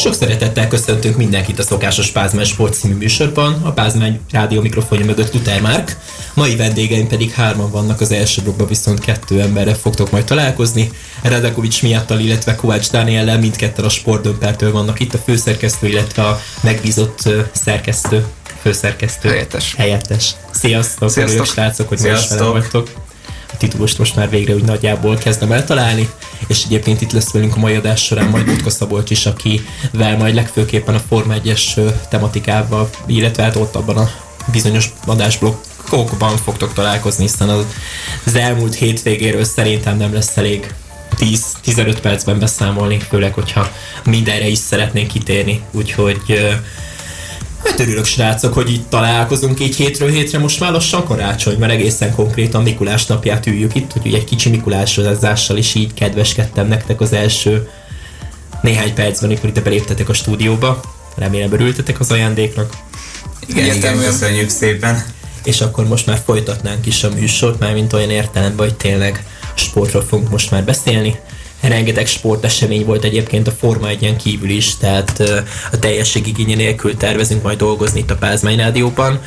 Sok szeretettel köszöntünk mindenkit a szokásos Pázmány Sport című műsorban, a Pázmány rádió mikrofonja mögött Luther Márk. Mai vendégeim pedig hárman vannak, az első blokkban viszont kettő emberre fogtok majd találkozni. Redakovics miattal, illetve Kovács Dániellel mindketten a sportdömpertől vannak itt, a főszerkesztő, illetve a megbízott szerkesztő főszerkesztő. Helyettes. Helyettes. Sziasztok, Sziasztok. srácok, hogy most vagytok. Titulust most már végre úgy nagyjából kezdem eltalálni, és egyébként itt lesz velünk a mai adás során majd Butka Szabolcs is, akivel majd legfőképpen a Forma 1-es ö, tematikával, illetve hát ott abban a bizonyos adásblokkokban fogtok találkozni, hiszen az, az elmúlt hétvégéről szerintem nem lesz elég 10-15 percben beszámolni, főleg, hogyha mindenre is szeretnénk kitérni. Úgyhogy ö, Hát örülök, srácok, hogy itt találkozunk így hétről hétre, most már lassan karácsony, mert egészen konkrétan Mikulás napját üljük itt, úgyhogy egy kicsi Mikulásrozással is így kedveskedtem nektek az első néhány percben, amikor itt beléptetek a stúdióba. Remélem örültetek az ajándéknak. Igen, igen, Egyértelműen. köszönjük szépen. És akkor most már folytatnánk is a műsort, már mint olyan értelemben, hogy tényleg sportról fogunk most már beszélni. Rengeteg sportesemény volt egyébként a Forma 1 kívül is, tehát a teljesség igénye nélkül tervezünk majd dolgozni itt a Pázmány Rádióban,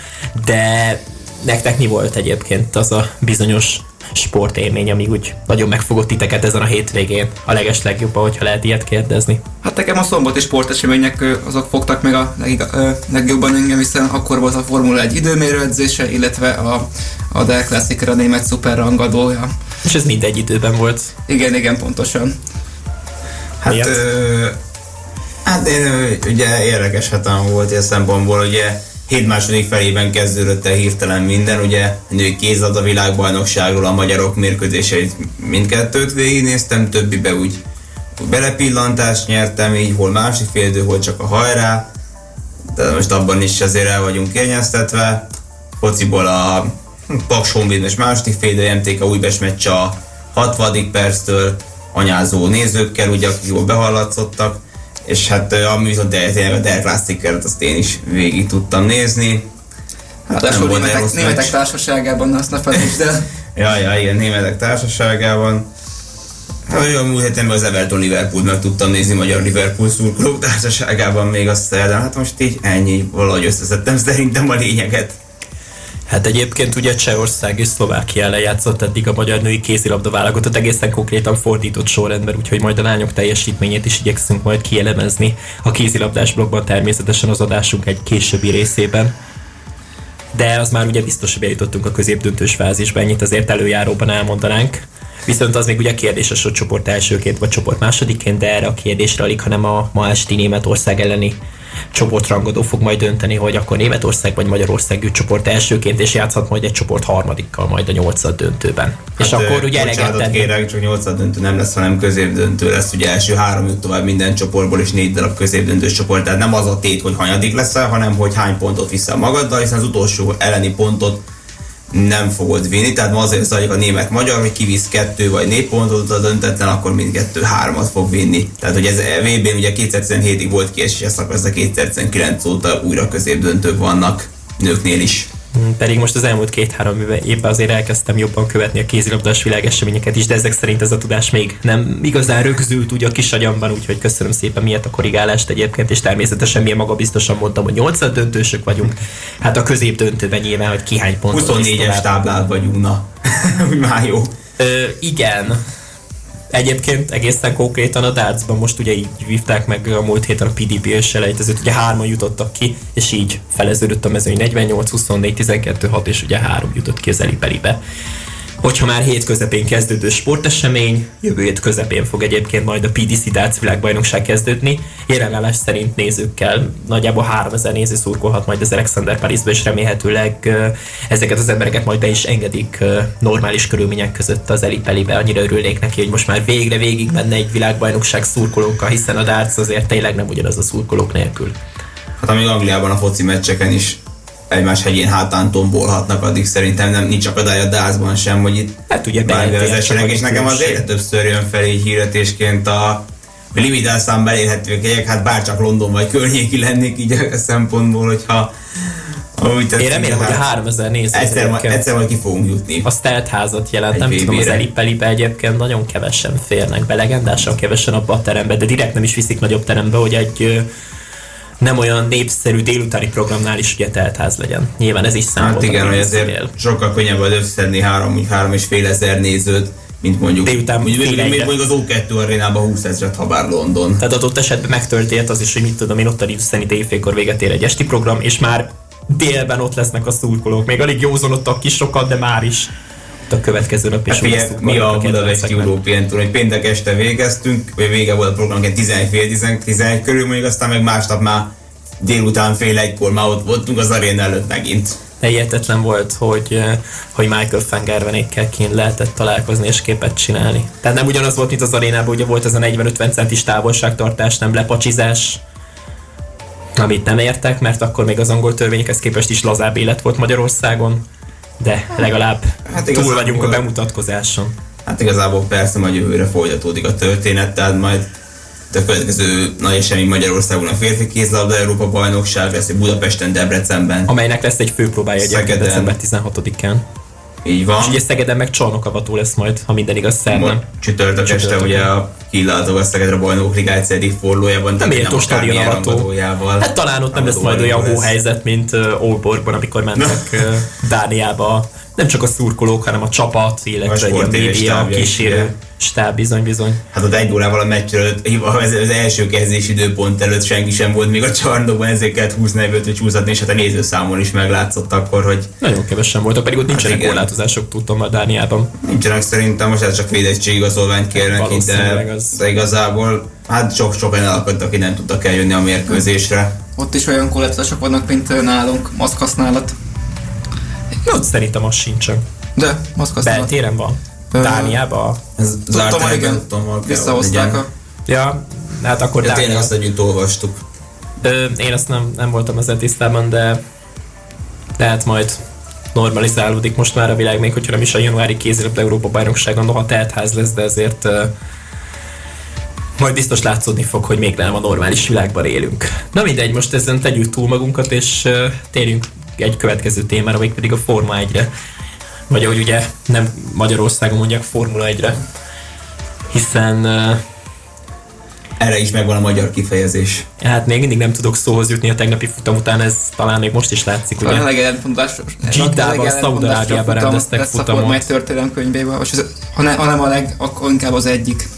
de nektek mi volt egyébként az a bizonyos sportélmény, ami úgy nagyon megfogott titeket ezen a hétvégén? A leges legjobban, hogyha lehet ilyet kérdezni. Hát nekem a szombati sportesemények azok fogtak meg a legjobban engem, hiszen akkor volt a Formula 1 időmérőedzése, illetve a, a Der Klassiker a német szuperrangadója. És ez mindegy időben volt. Igen, igen, pontosan. Hát, Miért? ö, hát én ugye érdekes hetem volt ilyen szempontból, ugye hét második felében kezdődött el hirtelen minden, ugye a női kézlabda világbajnokságról a magyarok mérkőzéseit mindkettőt végignéztem, többibe úgy belepillantást nyertem, így hol másik fél idő, hol csak a hajrá, de most abban is azért el vagyunk kényeztetve. Fociból a Paks Honvéd második fél idő, MTK Újbes meccs a 60. perctől anyázó nézőkkel, ugye, akik jól behallatszottak, és hát ami viszont a Der Klassikert azt én is végig tudtam nézni. Hát Hát nem volt németek, németek társaságában, azt ne felejtsd el. Ja, ja, ilyen németek társaságában. Hát olyan múlt héten az Everton Liverpool meg tudtam nézni magyar Liverpool szurkolók társaságában még azt szerdán. Hát most így ennyi, valahogy összeszedtem szerintem a lényeget. Hát egyébként ugye Csehország és Szlovákia ellen játszott eddig a magyar női kézilabda válogatott egészen konkrétan fordított sorrendben, úgyhogy majd a lányok teljesítményét is igyekszünk majd kielemezni a kézilabdás blogban természetesen az adásunk egy későbbi részében. De az már ugye biztos, hogy bejutottunk a középdöntős fázisba, ennyit azért előjáróban elmondanánk. Viszont az még ugye kérdéses, hogy csoport elsőként vagy csoport másodiként, de erre a kérdésre alig, hanem a ma esti Németország elleni csoportrangadó fog majd dönteni, hogy akkor Németország vagy Magyarország jut csoport elsőként, és játszhat majd egy csoport harmadikkal majd a nyolcad döntőben. és Hát, akkor ugye eleget tenni. kérek, csak 8 döntő nem lesz, hanem középdöntő lesz. Ugye első három jut tovább minden csoportból, és négy darab középdöntős csoport. Tehát nem az a tét, hogy hanyadik leszel, hanem hogy hány pontot viszel magaddal, hiszen az utolsó elleni pontot nem fogod vinni, tehát ma azért zajlik a német-magyar, hogy kivisz kettő vagy négy pontot a döntetlen, akkor mindkettő hármat fog vinni. Tehát, hogy ez VB-n ugye 2017-ig volt kieséses szakasz, de 2019 óta újra középdöntők vannak nőknél is. Mm, Pedig most az elmúlt két-három évben azért elkezdtem jobban követni a kézilabdás világeseményeket is, de ezek szerint ez a tudás még nem igazán rögzült úgy a kis agyamban, úgyhogy köszönöm szépen miért a korrigálást egyébként, és természetesen milyen maga biztosan mondtam, hogy 8 döntősök vagyunk. Hát a közép döntőben nyilván, hogy ki hány visz 24-es tovább. táblát vagyunk, na. Már jó. Ö, igen. Egyébként egészen konkrétan a dartsban most ugye így vívták meg a múlt héten a PDP-s elejtezőt, ugye hárman jutottak ki, és így feleződött a mezőny 48, 24, 12, 6, és ugye három jutott ki az Elipelibe. Hogyha már hét közepén kezdődő sportesemény, jövő hét közepén fog egyébként majd a PDC Darts világbajnokság kezdődni. Jelenállás szerint nézőkkel nagyjából 3000 néző szurkolhat majd az Alexander Parisba, és remélhetőleg ezeket az embereket majd be is engedik normális körülmények között az Elipelibe. Annyira örülnék neki, hogy most már végre végig menne egy világbajnokság szurkolókkal, hiszen a darts azért tényleg nem ugyanaz a szurkolók nélkül. Hát amíg Angliában a foci meccseken is egymás hegyén hátán tombolhatnak, addig szerintem nem nincs akadály a dázban sem, hogy itt Hát ugye csak és a nekem az egyre többször jön fel így hirdetésként a limitált szám elérhetők helyek, hát bárcsak London vagy környéki lennék így a szempontból, hogyha Úgy tetszik, Én remélem, hogy a 3000 néző az egyszer, egyébként- egyszer majd ki fogunk jutni. Az telt házat jelent, Egy nem tudom, az. Elipelibe egyébként nagyon kevesen férnek be, legendásan kevesen abba a terembe, de direkt nem is viszik nagyobb terembe, hogy egy nem olyan népszerű délutáni programnál is ugye teltház legyen. Nyilván ez is számol. Hát igen, hogy azért sokkal könnyebb az összedni három, három és fél ezer nézőt, mint mondjuk, Délután mondjuk, fél mondjuk, az O2 arénában 20 ezeret, ha bár London. Tehát adott esetben megtörtént az is, hogy mit tudom én, ott a szerint éjfélkor véget ér egy esti program, és már délben ott lesznek a szurkolók. Még alig józanodtak ki sokat, de már is a következő nap is Hát ugye, mi a kedvenceknek. European Tour, hogy péntek este végeztünk, vagy vége volt a programnak 11 fél 11, 11 körül, mondjuk aztán meg másnap már délután fél egykor már ott voltunk az aréna előtt megint. Hihetetlen volt, hogy, eh, hogy Michael Fangervenékkel kint lehetett találkozni és képet csinálni. Tehát nem ugyanaz volt, mint az arénában, ugye volt ez a 40-50 centis távolságtartás, nem lepacsizás, amit nem értek, mert akkor még az angol törvényekhez képest is lazább élet volt Magyarországon, de legalább Hát hát túl igazából- vagyunk a bemutatkozáson. Hát igazából persze majd jövőre folytatódik a történet, tehát majd a következő nagy esemény Magyarországon a férfi kézlabda Európa bajnokság lesz Budapesten, Debrecenben. Amelynek lesz egy főpróbája egyébként Szegeden. december 16-án. Így van. És ugye Szegeden meg csarnokavató lesz majd, ha minden igaz szerdán. Csütörtök este ugye a kilátogató a Szegedre bajnokok ligája egyik fordulójában. Nem méltó stadion avató. Hát talán ott nem lesz majd olyan lesz. helyzet, mint Olborgban, amikor mentek Dániába. Nem csak a szurkolók, hanem a csapat, illetve a és média, is, kísérő stáb, bizony, bizony. Hát ott egy órával a meccs előtt, az, első kezdés időpont előtt senki sem volt még a csarnokban, ezért kellett 20 45 hogy csúszatni, és hát a nézőszámon is meglátszott akkor, hogy Nagyon kevesen voltak, pedig ott nincsenek igen. korlátozások, tudtam a Dániában. nincsenek szerintem, most ez csak védettségigazolványt kérnek itt, de, az- de igazából hát sok sok olyan alakadtak, aki nem tudtak eljönni a mérkőzésre. Ott is olyan korlátozások vannak, mint nálunk, maszk használat. No, szerintem az sincsen. De használat. Beltéren van. Dániában. Tudtam, igen, visszahozták a... Ja, hát akkor Ja, tényleg azt együtt olvastuk. Ö, én azt nem, nem voltam ezzel tisztában, de tehát majd normalizálódik most már a világ, még hogyha nem is a januári kézilabda Európa bajnokságon, noha teltház lesz, de ezért ö, majd biztos látszódni fog, hogy még nem a normális világban élünk. Na mindegy, most ezen tegyük túl magunkat, és ö, térjünk egy következő témára, még pedig a Forma 1-re. Vagy ahogy ugye nem Magyarországon mondják Formula 1-re. Hiszen ö, Erre is megvan a magyar kifejezés. Hát még mindig nem tudok szóhoz jutni a tegnapi futam után, ez talán még most is látszik, Talán a ugye? legellentmondásos. Jiddában, Szaúd-Arábiában rendeztek lesz a futamot. Forma 1 történelemkönyvében, és ez, ha, ne, ha nem a leg, akkor inkább az egyik.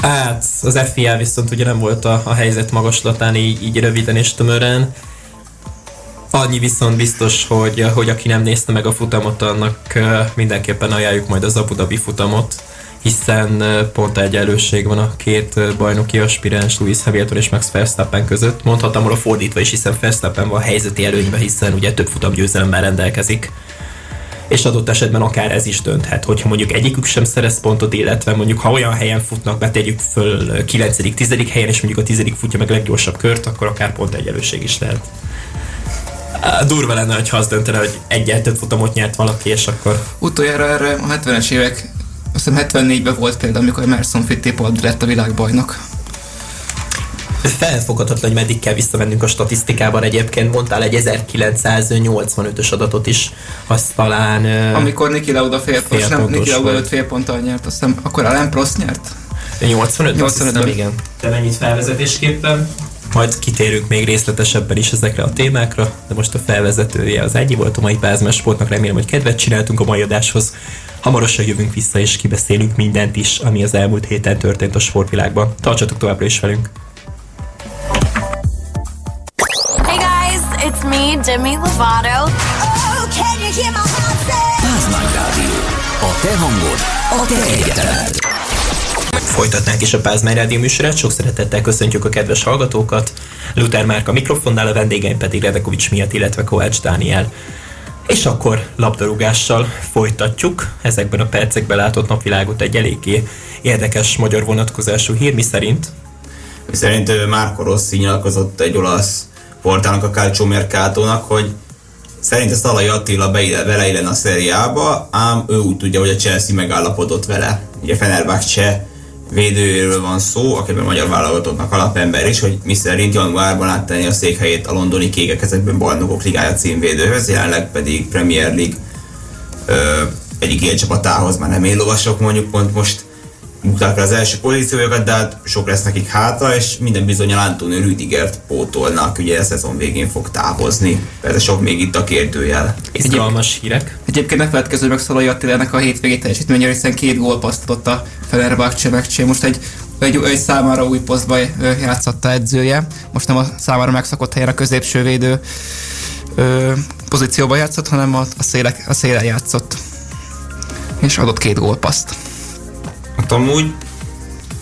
Hát az FIA viszont ugye nem volt a, a helyzet magaslatán így, így röviden és tömören. Annyi viszont biztos, hogy, hogy aki nem nézte meg a futamot, annak mindenképpen ajánljuk majd az Abu Dhabi futamot, hiszen pont egyenlőség van a két bajnoki aspiráns Lewis Hamilton és Max Verstappen között. Mondhatom volna fordítva is, hiszen Verstappen van helyzeti előnyben, hiszen ugye több futamgyőzelemmel rendelkezik és adott esetben akár ez is dönthet, hogyha mondjuk egyikük sem szerez pontot, illetve mondjuk ha olyan helyen futnak, betegyük föl 9 10 helyen, és mondjuk a 10 futja meg leggyorsabb kört, akkor akár pont egyenlőség is lehet. Durva lenne, ha az döntene, hogy több futamot nyert valaki, és akkor Utoljára erre a 70-es évek, azt hiszem 74-ben volt példa, amikor Emerson Fittipaldi lett a világbajnok. felfoghatatlan, hogy meddig kell visszamennünk a statisztikában. Egyébként mondtál egy 1985-ös adatot is, azt talán... Amikor Niki Lauda fél, Fél nem, Niki Lauda volt. előtt fél ponttal nyert, azt hiszem, akkor Alain Prost nyert? 85? 85 85 igen. Te mennyit felvezetésképpen? Majd kitérünk még részletesebben is ezekre a témákra, de most a felvezetője az Egyi volt a mai Pázmás Sportnak, remélem, hogy kedvet csináltunk a mai adáshoz. Hamarosan jövünk vissza és kibeszélünk mindent is, ami az elmúlt héten történt a sportvilágban. Tartsatok továbbra is velünk! Hey guys, it's me, Demi Lovato. Oh, can you hear my heart say? Pázmány Rádió. A te hangod, a te egyetemed. Folytatnánk is a Pázmány Rádió műsorát, sok szeretettel köszöntjük a kedves hallgatókat. Luther Márka mikrofonnál, a vendégeim pedig Redekovics miatt, illetve Kovács Dániel. És akkor labdarúgással folytatjuk. Ezekben a percekben látott napvilágot egy eléggé érdekes magyar vonatkozású hír, mi szerint Szerint ő Márko Rossi nyilatkozott egy olasz portálnak, a Calcio Mercatónak, hogy szerint Szalai Attila beleillen a szeriába, ám ő úgy tudja, hogy a Chelsea megállapodott vele. Ugye Fenerbahce védőről van szó, akiben a magyar válogatottnak alapember is, hogy mi szerint januárban áttenni a székhelyét a londoni kékek ezekben bajnokok ligája címvédőhöz, jelenleg pedig Premier League ö, egyik ilyen csapatához már nem lovasok mondjuk pont most el az első pozíciójukat, de hát sok lesz nekik hátra, és minden bizonyal Antonio Rüdigert pótolnak, ugye a szezon végén fog távozni. Persze sok még itt a kérdőjel. Izgalmas hírek. Egyébként ne feledkezzünk meg Szalai Attilának a hétvégi teljesítménye, hiszen két gólpaszt adott a Fenerbahce meccse. Most egy, egy, egy számára új posztba játszotta edzője. Most nem a számára megszokott helyen a középső védő ö, pozícióba játszott, hanem a, a, szélek, a szélen játszott. És adott két gólpaszt. Hát amúgy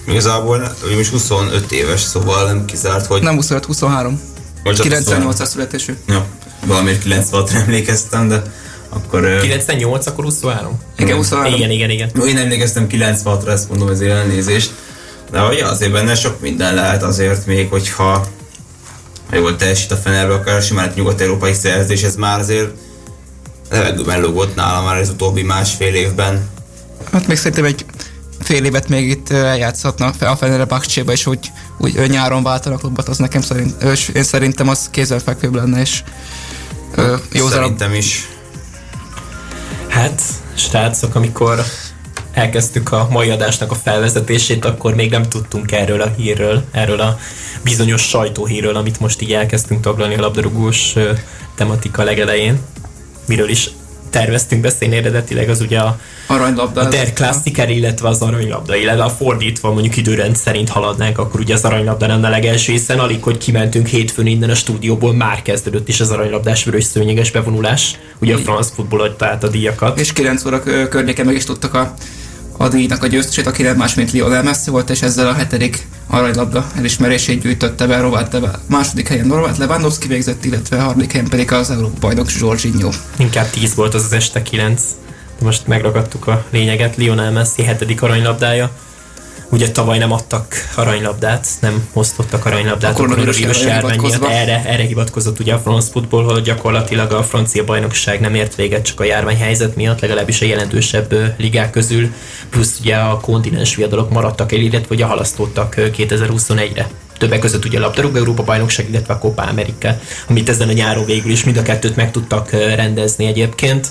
igazából ő is 25 éves, szóval nem kizárt, hogy... Nem 25, 23. Vagy csak 98-as születésű. Ja, valamiért 96-ra emlékeztem, de akkor... ö, 98, akkor 23? Igen, 23. Igen, igen, igen. Én emlékeztem 96-ra, ezt mondom, ezért elnézést. De hogy azért benne sok minden lehet azért még, hogyha ha jól teljesít a Fenerbe, akár simán egy nyugat-európai szerzés, ez már azért levegőben lógott nála már az utóbbi másfél évben. Hát még szerintem egy fél évet még itt ö, eljátszhatna a Fenerbahce-ba, és úgy, úgy nyáron váltanak klubot, az nekem szerint, én szerintem az kézzelfekvőbb lenne, és ö, jó. Szerintem is. Hát, srácok, amikor elkezdtük a mai adásnak a felvezetését, akkor még nem tudtunk erről a hírről, erről a bizonyos sajtóhírről, amit most így elkezdtünk taglalni a labdarúgós tematika legelején. Miről is terveztünk beszélni eredetileg, az ugye a, Aranylabda. a Der Klassiker, illetve az aranylabda, illetve a fordítva mondjuk időrend szerint haladnánk, akkor ugye az aranylabda lenne a legelső, hiszen alig, hogy kimentünk hétfőn innen a stúdióból, már kezdődött is az aranylabdás vörös szőnyeges bevonulás. Ugye a France Football adta át a díjakat. És 9 óra környéken meg is tudtak a, a díjnak a győztesét, aki nem más, mint Lionel Messi volt, és ezzel a hetedik aranylabda elismerését gyűjtötte be Robert Leva- második helyen Robert Lewandowski végzett, illetve a harmadik helyen pedig az Európa bajnok Jorginho. Inkább 10 volt az az este 9. De most megragadtuk a lényeget. Lionel Messi hetedik aranylabdája. Ugye tavaly nem adtak aranylabdát, nem osztottak aranylabdát A koronavírus járvány miatt. Erre, erre hivatkozott ugye a France Football, hogy gyakorlatilag a francia bajnokság nem ért véget csak a járványhelyzet miatt, legalábbis a jelentősebb ligák közül, plusz ugye a kontinens viadalok maradtak el, illetve ugye halasztottak ö, 2021-re. Többek között ugye a labdarúgó Európa bajnokság, illetve a Copa America, amit ezen a nyáron végül is mind a kettőt meg tudtak rendezni egyébként.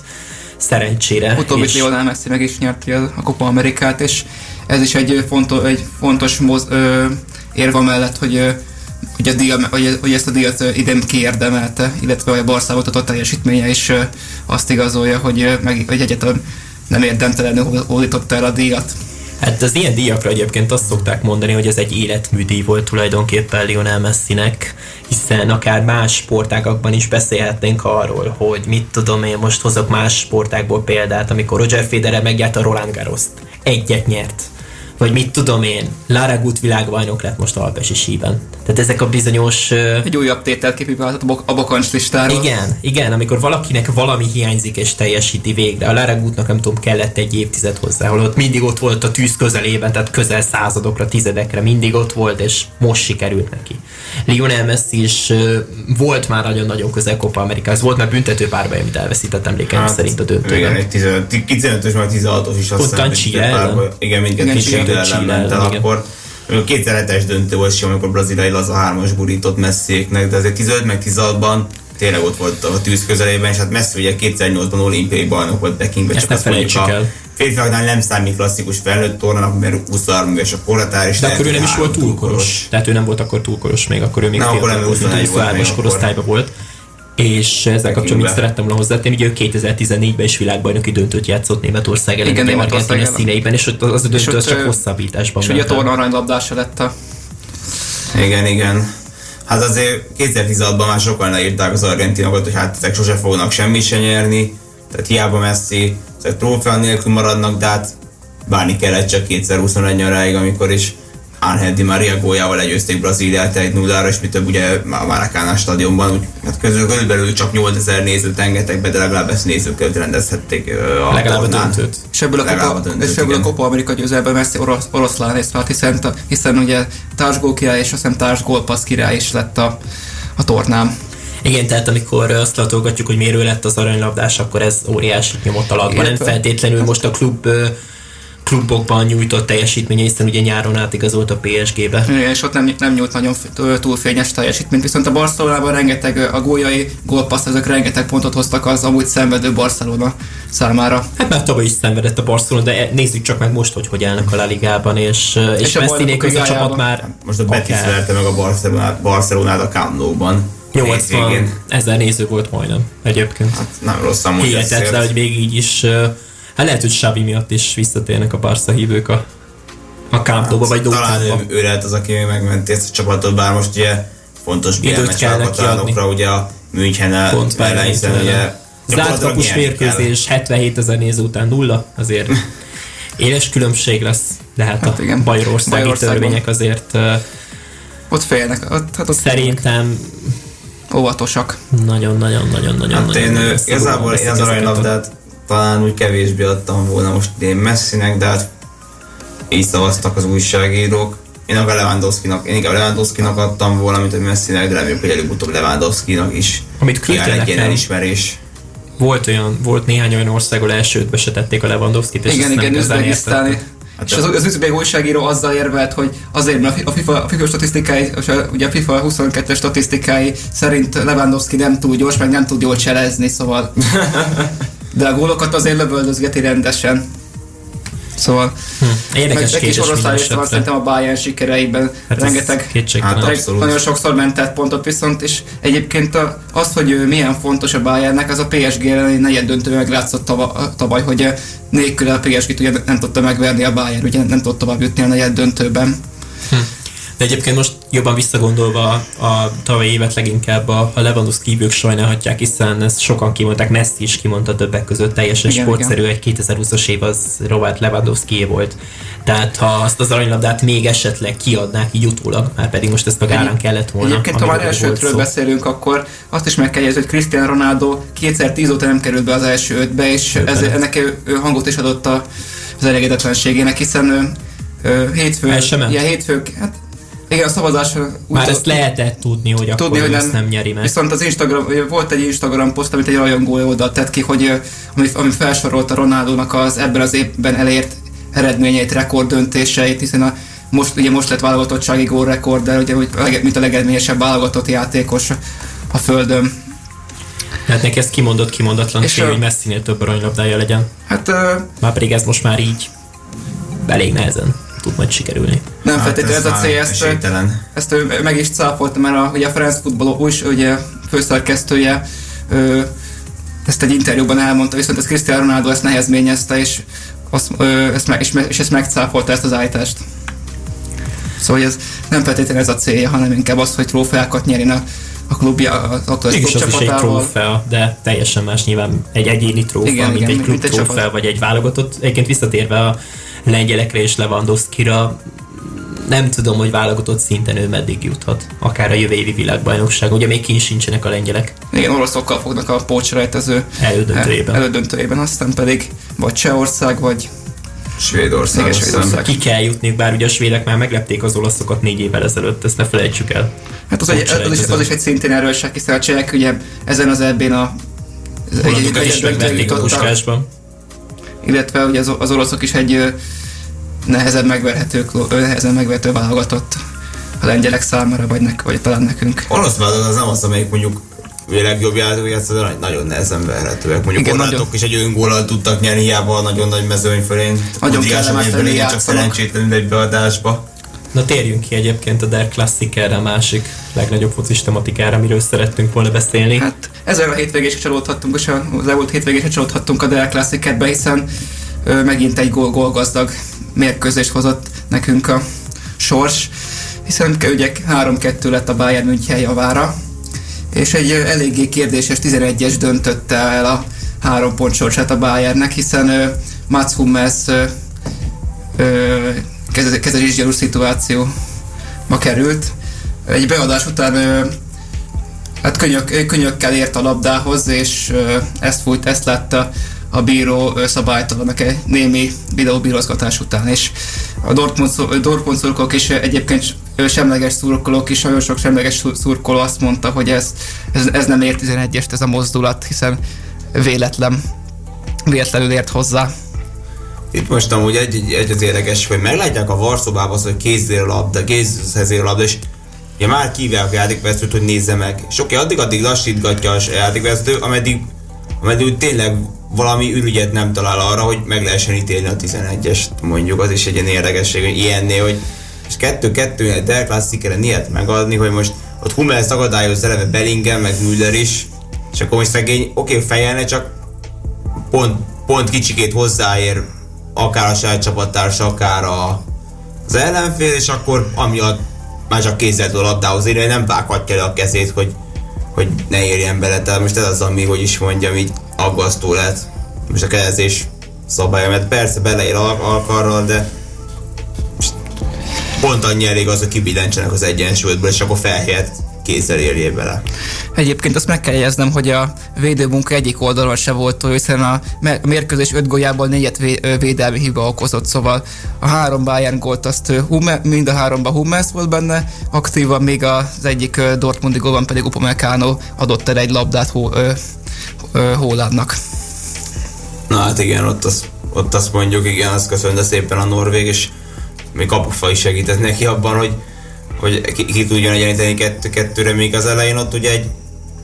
Szerencsére. Utóbbi És- Lionel Messi meg is nyerti a a Copa Amerikát, és ez is egy, fontos, egy fontos moz, ö, érv mellett, hogy, ö, hogy, a díja, hogy, hogy ezt a díjat idén kiérdemelte, illetve a volt a teljesítménye is azt igazolja, hogy, meg, hogy egyáltalán nem érdemtelenül hódította el a díjat. Hát az ilyen díjakra egyébként azt szokták mondani, hogy ez egy életműdíj volt tulajdonképpen Lionel Messinek, hiszen akár más sportágakban is beszélhetnénk arról, hogy mit tudom én, most hozok más sportákból példát, amikor Roger Federer megjárt a Roland Garros-t. Egyet nyert. Vagy mit tudom én, Lara Gut világbajnok lett most Alpesi síben. Tehát ezek a bizonyos Egy újabb tételképű vált a, bok- a bakancs listáról. igen, igen, amikor valakinek valami hiányzik és teljesíti végre. A Lara Gutnak nem tudom, kellett egy évtized hozzá, ahol ott mindig ott volt a tűz közelében, tehát közel századokra, tizedekre, mindig ott volt, és most sikerült neki. Lionel Messi is volt már nagyon-nagyon közel Copa Amerikához, volt már büntető párbaj, amit elveszített emlékeim hát, szerint a Igen, döntőben. egy 15 15-ös, meg 16-os is azt hiszem, Chile ellen. Igen, mindkettő Chile ellen ment el akkor. Kétszer hetes döntő volt sem, amikor brazilai laza hármas burított Messiéknek, de azért 15 meg 16-ban tényleg ott volt a tűz közelében, és hát Messi ugye 2008-ban olimpiai bajnok volt Pekingben, csak azt mondjuk a férfiaknál nem számít klasszikus felnőtt tornának, mert 23 éves a korhatár, és De akkor ő nem is volt túlkoros. Tehát ő nem volt akkor túlkoros még, akkor ő még Nem, akkor fiatal nem, volt, 21 volt 23-as még akkor. korosztályban volt. És ezzel kapcsolatban mit szerettem volna hozzátenni, hogy ő 2014-ben is világbajnoki döntőt játszott Németország ellen, Igen, Németország ellen. színeiben, és ott az a döntő az csak hosszabbításban És ugye a torna aranylabdása lett a Igen, igen. Hát azért 2016-ban már sokan leírták az argentinokat, hogy hát ezek sose fognak semmit se nyerni, tehát hiába Messi, ezek trófea nélkül maradnak, de hát várni kellett csak 2021 nyaráig, amikor is Ángel Di Maria góljával legyőzték Brazíliát egy nullára, és mi több ugye a Maracana stadionban, úgy, hát közül körülbelül csak 8000 nézőt engedtek be, de legalább ezt nézők előtt rendezhették a Legalább a tornát. döntőt. És ebből a Legalább Copa, a döntőt, és ebből a igen. Copa Amerika győzelben Messi orosz, oroszlán részt vált, hiszen, hiszen ugye társgól király és azt hiszem társgólpassz király is lett a, a tornám. Igen, tehát amikor azt latolgatjuk, hogy mérő lett az aranylabdás, akkor ez óriási nyomott alapban. Nem feltétlenül most a klub klubokban nyújtott teljesítménye, hiszen ugye nyáron átigazolt a PSG-be. Igen, és ott nem, nem nyújt nagyon túl fényes teljesítményt, viszont a Barcelonában rengeteg, a gólyai gólpassz, ezek rengeteg pontot hoztak az amúgy szenvedő Barcelona számára. Hát már tavaly is szenvedett a Barcelona, de nézzük csak meg most, hogy hogy állnak a La Ligában, és, és, és a Messinék az a csapat már Most a Betis akár verte meg a Barcelonát, Barcelonát a Camp Nou-ban. 80 Hétvégén. ezer néző volt majdnem egyébként. Hát nem rossz amúgy Hihetetlen, hogy még így is, ö, hát lehet, hogy Xavi miatt is visszatérnek a Barca hívők a, a vagy Hát, Talán Dótánba. ő, ő lehet az, aki megmenti ezt a csapatot, bár most ugye fontos kell neki alkotálokra, ugye a München Pont ellen, hiszen ugye Zárt kapus mérkőzés, 77 ezer néző után nulla, azért éles különbség lesz, de hát, Hát a igen. bajorországi Bajorországban. törvények azért Ott félnek, ott, hát ott szerintem óvatosak. nagyon-nagyon-nagyon-nagyon Hát én ö, össze igazából én az a- aranylabdát talán úgy kevésbé adtam volna most én Messinek, de hát így szavaztak az újságírók. Én a Lewandowski-nak, én inkább Lewandowski-nak adtam volna, mint hogy Messinek, de reméljük, hogy előbb-utóbb Lewandowski-nak is Amit ilyen nekem. elismerés. Volt olyan, volt néhány olyan országból első ötbe se tették a Lewandowski-t, és igen, ezt nem igen, Üzbegisztáni. értettem. És az, az üzbék újságíró azzal érvelt, hogy azért, mert a FIFA, a FIFA statisztikái, és a- ugye a FIFA 22-es statisztikái szerint Lewandowski nem túl gyors, meg nem tud jól cselezni, szóval. De a gólokat azért lövöldözgeti rendesen. Szóval Érdekes meg egy kis kérdés oroszlán minden is van szerintem a Bayern sikereiben. Hát rengeteg. Hát abszolút. Nagyon sokszor mentett pontot viszont, és egyébként az, hogy ő milyen fontos a Bayernnek, az a PSG elleni negyed döntő meglátszott tava, tavaly, hogy eh, nélküle a PSG-t ugye nem tudta megverni a Bayern, ugye nem tudott tovább jutni a negyed döntőben. De egyébként most jobban visszagondolva a tavalyi évet leginkább a, a Lewandowski hívők sajnálhatják, hiszen ezt sokan kimondták, Messi is kimondta többek között, teljesen Igen, sportszerű, egy 2020-as év az Robert Lewandowski volt. Tehát ha azt az aranylabdát még esetleg kiadnák így utólag, már pedig most ezt a gárán kellett volna. Egyébként, ha már elsőtről beszélünk, akkor azt is meg kell jegyezni, hogy Cristiano Ronaldo 2010 óta nem került be az első ötbe, és ez, ennek ő, ő hangot is adott a, az elégedetlenségének, hiszen ő, ő hétfő, El sem ment? ilyen hétfő, hát igen, a szavazás Már ezt lehetett tudni, hogy akkor tudni, hogy ő nem, ezt nem nyeri meg. Viszont az Instagram, volt egy Instagram poszt, amit egy rajongó oldalt tett ki, hogy ami, ami felsorolta Ronaldónak az ebben az évben elért eredményeit, rekorddöntéseit, hiszen a, most, ugye most lett válogatottsági gólrekord, de ugye, hogy mint a legeredményesebb válogatott játékos a földön. Tehát neki ez kimondott, kimondatlan És cél, hogy Messinél több aranylabdája legyen. Hát Már pedig ez most már így elég nehezen tud majd sikerülni. nem Hát feltétlenül ez a már cél, ezt, esélytelen. ezt ő meg is cáfolta, mert a, ugye a Football új, ugye főszerkesztője ö, ezt egy interjúban elmondta, viszont ez Cristiano Ronaldo ezt nehezményezte, és, azt, ö, ezt meg, és, és ezt megcáfolta ezt az állítást. Szóval ez nem feltétlenül ez a célja, hanem inkább az, hogy trófeákat nyerjen a, a klubja, az aktuális Mégis az is egy trófea, de teljesen más nyilván egy egyéni trófea, Igen, mint igen, egy mint klub egy trófea, csapat. vagy egy válogatott. Egyébként visszatérve a lengyelekre és Lewandowski-ra, nem tudom, hogy válogatott szinten ő meddig juthat. Akár a jövő évi világbajnokság. Ugye még ki sincsenek a lengyelek Igen, oroszokkal fognak a pócsrejtező elődöntőjében. elődöntőjében, aztán pedig vagy Csehország, vagy Svédország. Igen. Svédország. Ki kell jutniuk, bár ugye a svédek már meglepték az olaszokat négy évvel ezelőtt, ezt ne felejtsük el. Hát az, egy, az, is, az is egy szintén erőség, hiszen a csehek ugye ezen az ebben a Hollandokat is egy- egy- megverték a puskásban. Illetve ugye az, az oroszok is egy nehezen megverhető, nehezen megverhető válogatott a lengyelek számára, vagy, nek, vagy talán nekünk. Orosz válogatott az nem az, amelyik mondjuk ő legjobb játékok, szóval nagyon nehezen verhetőek. Mondjuk Igen, nagyon. is egy öngólal tudtak nyerni, hiába a nagyon nagy mezőny fölén. Nagyon igen, csak szerencsétlenül egy beadásba. Na térjünk ki egyébként a Der Klassikerre, a másik legnagyobb focis tematikára, amiről szerettünk volna beszélni. Hát ezzel a hétvégén is csalódhattunk, és az elmúlt hétvégén is csalódhattunk a Dell Classicetbe, hiszen ö, megint egy gól, gólgazdag mérkőzést hozott nekünk a sors, hiszen ugye 3-2 lett a Bayern München javára, és egy eléggé kérdéses 11-es döntötte el a három pont sorsát a Bayernnek, hiszen ö, Mats Hummels ö, ö, keze- kezes gyanús szituációba került. Egy beadás után Hát könyök, könyökkel ért a labdához, és ezt fújt, ezt látta a bíró ö, szabálytalannak egy némi videóbírozgatás után, és a Dortmund, Dortmund szurkolók ö, egyébként semleges szurkolók is, nagyon sok semleges szur- szurkoló azt mondta, hogy ez, ez, ez nem ért 11-est ez a mozdulat, hiszen véletlen, véletlenül ért hozzá. Itt most amúgy egy, egy, egy az érdekes, hogy meglátják a varszobába az, hogy kézzél labda, és ugye már kívják a játékvezetőt, hogy nézze meg. És oké, addig-addig lassítgatja a játékvezető, ameddig, ameddig úgy tényleg valami ürügyet nem talál arra, hogy meg lehessen ítélni a 11-est, mondjuk, az is egy ilyen érdekesség, hogy ilyennél, hogy és kettő-kettő Del Classiceren ilyet megadni, hogy most ott Hummels akadályoz eleve Bellingham, meg Müller is, és akkor most szegény, oké, okay, fejelne, csak pont, pont kicsikét hozzáér akár a saját csapattársa, akár a, az ellenfél, és akkor amiatt már csak kézzel a labdához érni, nem vághatja le a kezét, hogy, hogy ne érjen bele. Tehát most ez az, ami, hogy is mondjam, így aggasztó lett. Most a kezés szabálya, mert persze beleér al- alkarral, de pont annyi elég az, hogy kibillentsenek az egyensúlyból, és akkor felhelyett kézzel érjél bele. Egyébként azt meg kell jegyeznem, hogy a védőmunka egyik oldalon se volt olyan, hiszen a mérkőzés 5 gólyából négyet védelmi hiba okozott, szóval a három Bayern gólt azt Humme, mind a háromban Hummels volt benne, aktívan még az egyik Dortmundi gólban pedig Upamecano adott el egy labdát Hó. Na hát igen, ott, az, ott azt mondjuk, igen, azt köszönde szépen a Norvég, és még kapufa is segített neki abban, hogy hogy ki, ki tudjon egyenlíteni kettő-kettőre, még az elején ott ugye egy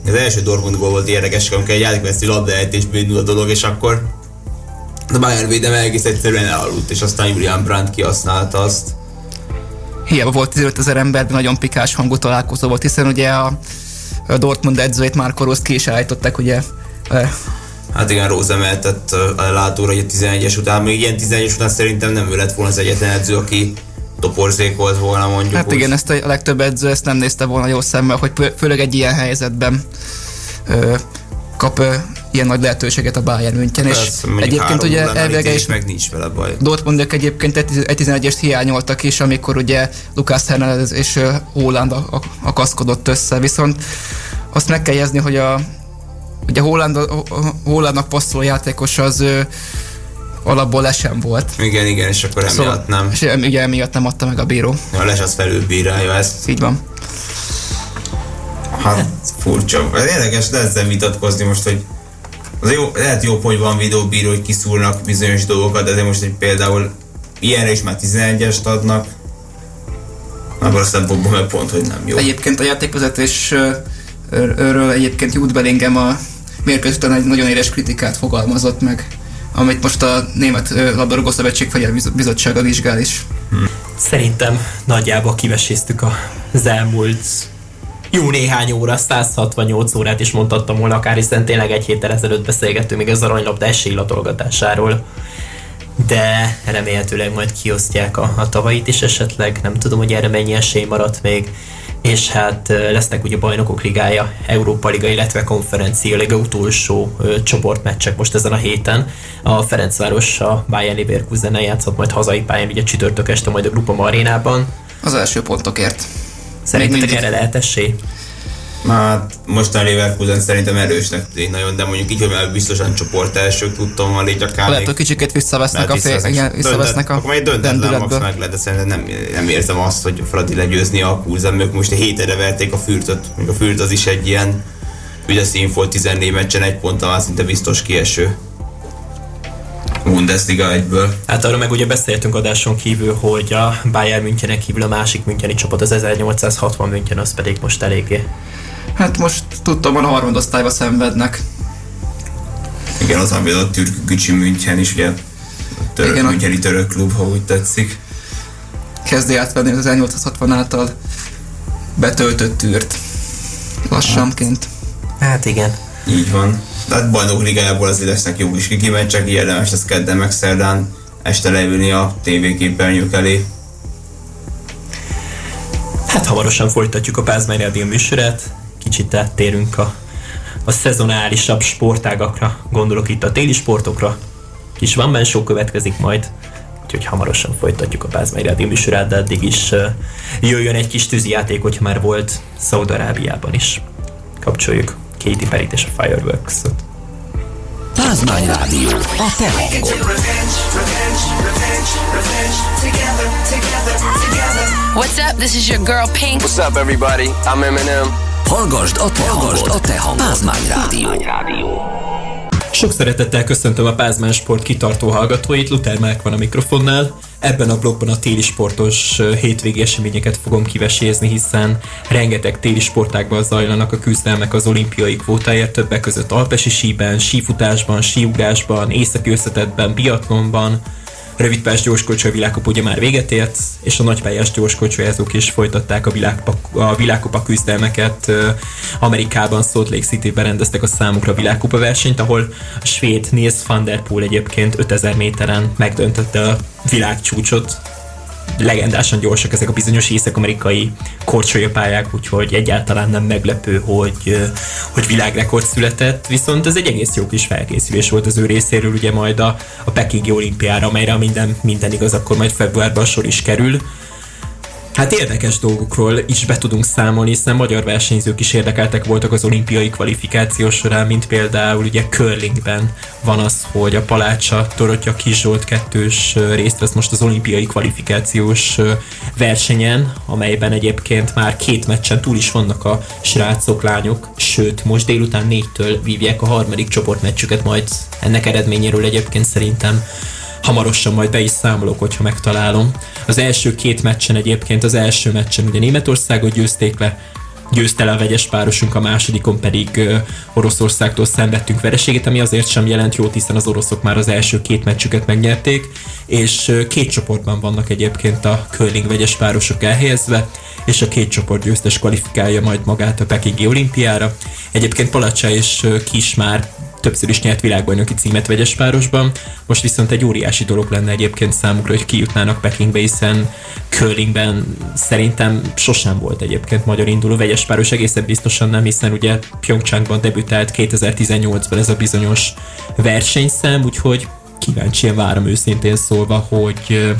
az első Dortmund gól volt érdekes, amikor egy játékveszti labdaejtésből indul a dolog, és akkor a Bayern védem egész egyszerűen elaludt, és aztán Julian Brandt kihasználta azt. Hiába volt 15 ezer ember, de nagyon pikás hangú találkozó volt, hiszen ugye a, Dortmund edzőjét már Rossz ki is állították, ugye Hát igen, Rose emeltett a látóra, hogy a 11-es után, még ilyen 11-es után szerintem nem ő lett volna az egyetlen edző, aki toporzék volt volna mondjuk. Hát igen, ezt a legtöbb edző ezt nem nézte volna jó szemmel, hogy főleg egy ilyen helyzetben ö, kap ö, ilyen nagy lehetőséget a Bayern München, és egyébként ugye elvege is meg nincs vele baj. Dortmundek egyébként egy 11-est hiányoltak is, amikor ugye Lucas Hernandez és Holland akaszkodott össze, viszont azt meg kell jezni, hogy a ugye Holland, Hollandnak passzoló játékos az alapból le sem volt. Igen, igen, és akkor emiatt szóval, nem. És ugye emiatt nem adta meg a bíró. A les az felülbírálja ezt. Így van. Hát furcsa. Érdekes, de ezzel vitatkozni most, hogy az jó, lehet jó, hogy van videóbíró, hogy kiszúrnak bizonyos dolgokat, de most egy például ilyenre is már 11-est adnak, abban a szempontból meg pont, hogy nem jó. Egyébként a játékvezetésről egyébként Jude Bellingham a mérkőzésen egy nagyon éles kritikát fogalmazott meg amit most a Német Labdarúgó Szövetség Bizottsága vizsgál is. Szerintem nagyjából kiveséztük az elmúlt jó néhány óra, 168 órát is mondhattam volna akár, hiszen tényleg egy héttel ezelőtt beszélgettünk még az aranylabda esélylatolgatásáról. De remélhetőleg majd kiosztják a, a tavait is esetleg, nem tudom, hogy erre mennyi esély maradt még, és hát lesznek ugye bajnokok ligája, Európa Liga, illetve konferencia liga utolsó csoportmeccsek most ezen a héten. A Ferencváros a Bayern Leverkusen játszott majd hazai pályán, ugye csütörtök este majd a Grupa Arénában. Az első pontokért. Szerintetek erre lehet esély? Hát most a Leverkusen szerintem erősnek tűnik nagyon, de mondjuk így, hogy biztosan csoport elsők tudtam van így akár Lehet, hogy kicsiket visszavesznek a fél, igen, visszavesznek a Akkor majd döntetlen max meg lehet, de szerintem nem, nem érzem azt, hogy Fradi legyőzni a Kulzen, ők most hétre verték a fürtöt, még a fürt az is egy ilyen ugye színfolt 14 meccsen egy ponttal már szinte biztos kieső. Bundesliga egyből. Hát arról meg ugye beszéltünk adáson kívül, hogy a Bayern Münchenen kívül a másik Müncheni csapat, az 1860 München, az pedig most eléggé Hát most tudtam, hogy a harmadosztályba szenvednek. Igen, az, ami a Türk Gücsi München is, ugye török, Igen, Müncheni török klub, ha úgy tetszik. Kezdi átvenni az 1860 által betöltött tűrt. Lassanként. Hát, hát igen. Így van. Tehát bajnok ligájából az lesznek jó is csak érdemes lesz kedden meg szerdán este leülni a tévéképernyők elé. Hát hamarosan folytatjuk a Pázmány Rádió műsorát kicsit áttérünk a, a szezonálisabb sportágakra, gondolok itt a téli sportokra, kis Van Show következik majd, úgyhogy hamarosan folytatjuk a Pázmány Rádió műsorát, de addig is uh, jöjjön egy kis tűzijáték, hogy már volt Szaudarábiában is. Kapcsoljuk Katy perry és a Fireworks-ot. Pázmány Rádió, a te hangod. What's up? This is your girl Pink. What's up, everybody? I'm Eminem. Hallgasd a te hangod, a te hangod. Pázmány Rádió. Sok szeretettel köszöntöm a Pázmán Sport kitartó hallgatóit, Luther Márk van a mikrofonnál. Ebben a blogban a téli sportos hétvégi eseményeket fogom kivesézni, hiszen rengeteg téli sportákban zajlanak a küzdelmek az olimpiai kvótáért, többek között alpesi síben, sífutásban, síugrásban, északi összetetben, biatlonban, rövidpályás gyorskocsó világkupa ugye már véget ért, és a nagypályás gyorskocsójázók is folytatták a, világpa, a világkupa küzdelmeket. Amerikában, Salt Lake City-ben rendeztek a számukra világkupa versenyt, ahol a svéd Nils van der Poel egyébként 5000 méteren megdöntötte a világcsúcsot. Legendásan gyorsak ezek a bizonyos észak-amerikai korcsolyapályák, úgyhogy egyáltalán nem meglepő, hogy, hogy világrekord született, viszont ez egy egész jó kis felkészülés volt az ő részéről, ugye majd a, a Pekingi olimpiára, amelyre minden, minden igaz, akkor majd februárban sor is kerül. Hát érdekes dolgokról is be tudunk számolni, hiszen magyar versenyzők is érdekeltek voltak az olimpiai kvalifikáció során, mint például ugye curlingben van az, hogy a Palácsa Dorottya Kizsolt kettős részt vesz most az olimpiai kvalifikációs versenyen, amelyben egyébként már két meccsen túl is vannak a srácok, lányok, sőt, most délután négytől vívják a harmadik csoportmeccsüket, majd ennek eredményéről egyébként szerintem hamarosan majd be is számolok, hogyha megtalálom. Az első két meccsen egyébként, az első meccsen ugye Németországot győzték le, győzte le a vegyes párosunk, a másodikon pedig ö, Oroszországtól szenvedtünk vereséget, ami azért sem jelent jót, hiszen az oroszok már az első két meccsüket megnyerték, és ö, két csoportban vannak egyébként a curling vegyes párosok elhelyezve, és a két csoport győztes kvalifikálja majd magát a Pekingi olimpiára. Egyébként Palacsa és Kis már többször is nyert világbajnoki címet vegyes párosban, most viszont egy óriási dolog lenne egyébként számukra, hogy kijutnának Pekingbe, hiszen curlingben szerintem sosem volt egyébként magyar induló vegyes páros, egészen biztosan nem, hiszen ugye Pyeongchangban debütált 2018-ban ez a bizonyos versenyszám, úgyhogy kíváncsian várom őszintén szólva, hogy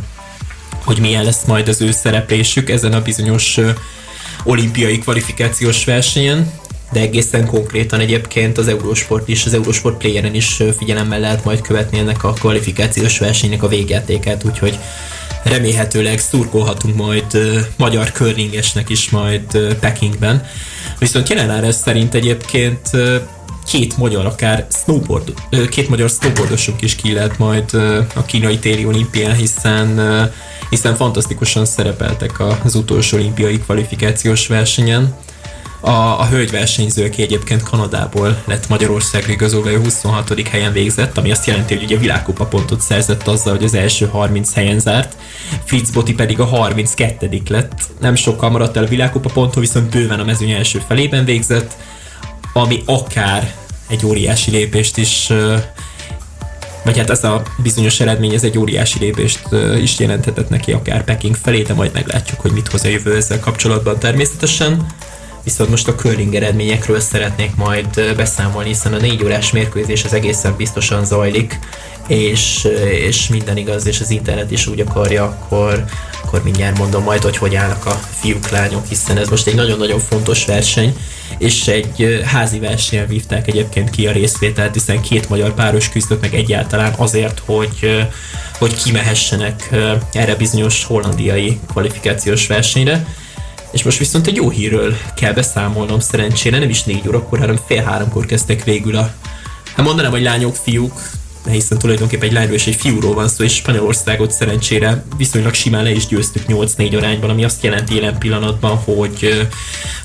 hogy milyen lesz majd az ő szereplésük ezen a bizonyos olimpiai kvalifikációs versenyen, de egészen konkrétan egyébként az Eurosport is, az Eurosport Playeren is figyelemmel lehet majd követni ennek a kvalifikációs versenynek a végjátékát, úgyhogy remélhetőleg szurkolhatunk majd ö, magyar curlingesnek is majd ö, Pekingben. Viszont jelenleg szerint egyébként ö, két magyar akár snowboard, két magyar snowboardosunk is ki lehet majd a kínai téli olimpián, hiszen hiszen fantasztikusan szerepeltek az utolsó olimpiai kvalifikációs versenyen. A, a hölgyversenyző, aki egyébként Kanadából lett Magyarországra igazolva, ő 26. helyen végzett, ami azt jelenti, hogy ugye világkupa pontot szerzett azzal, hogy az első 30 helyen zárt. Fritz Botti pedig a 32. lett. Nem sokkal maradt el a világkupa ponton, viszont bőven a mezőny első felében végzett, ami akár egy óriási lépést is vagy hát ez a bizonyos eredmény, ez egy óriási lépést is jelenthetett neki akár Peking felé, de majd meglátjuk, hogy mit hoz a jövő ezzel kapcsolatban természetesen. Viszont most a curling eredményekről szeretnék majd beszámolni, hiszen a négy órás mérkőzés az egészen biztosan zajlik, és, és minden igaz, és az internet is úgy akarja, akkor, akkor mindjárt mondom majd, hogy hogy állnak a fiúk, lányok, hiszen ez most egy nagyon-nagyon fontos verseny, és egy házi versenyen vívták egyébként ki a részvételt, hiszen két magyar páros küzdött meg egyáltalán azért, hogy, hogy kimehessenek erre bizonyos hollandiai kvalifikációs versenyre. És most viszont egy jó hírről kell beszámolnom szerencsére, nem is négy órakor, hanem fél háromkor kezdtek végül a... Hát mondanám, hogy lányok, fiúk, hiszen tulajdonképpen egy lányról és egy fiúról van szó, és Spanyolországot szerencsére viszonylag simán le is győztük 8-4 arányban, ami azt jelenti jelen pillanatban, hogy,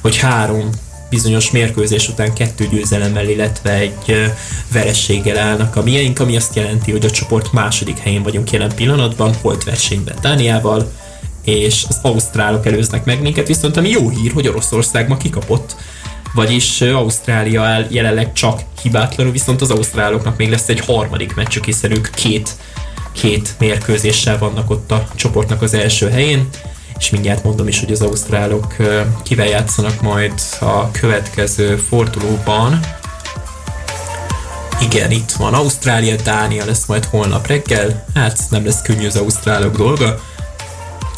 hogy három bizonyos mérkőzés után kettő győzelemmel, illetve egy verességgel állnak a miénk, ami azt jelenti, hogy a csoport második helyén vagyunk jelen pillanatban, holt versenyben Dániával, és az ausztrálok előznek meg minket, viszont ami jó hír, hogy Oroszország ma kikapott, vagyis Ausztrália áll jelenleg csak hibátlanul, viszont az ausztráloknak még lesz egy harmadik meccsük, hiszen ők két, két mérkőzéssel vannak ott a csoportnak az első helyén, és mindjárt mondom is, hogy az ausztrálok kivel játszanak majd a következő fordulóban. Igen, itt van Ausztrália, Dánia lesz majd holnap reggel. Hát nem lesz könnyű az ausztrálok dolga,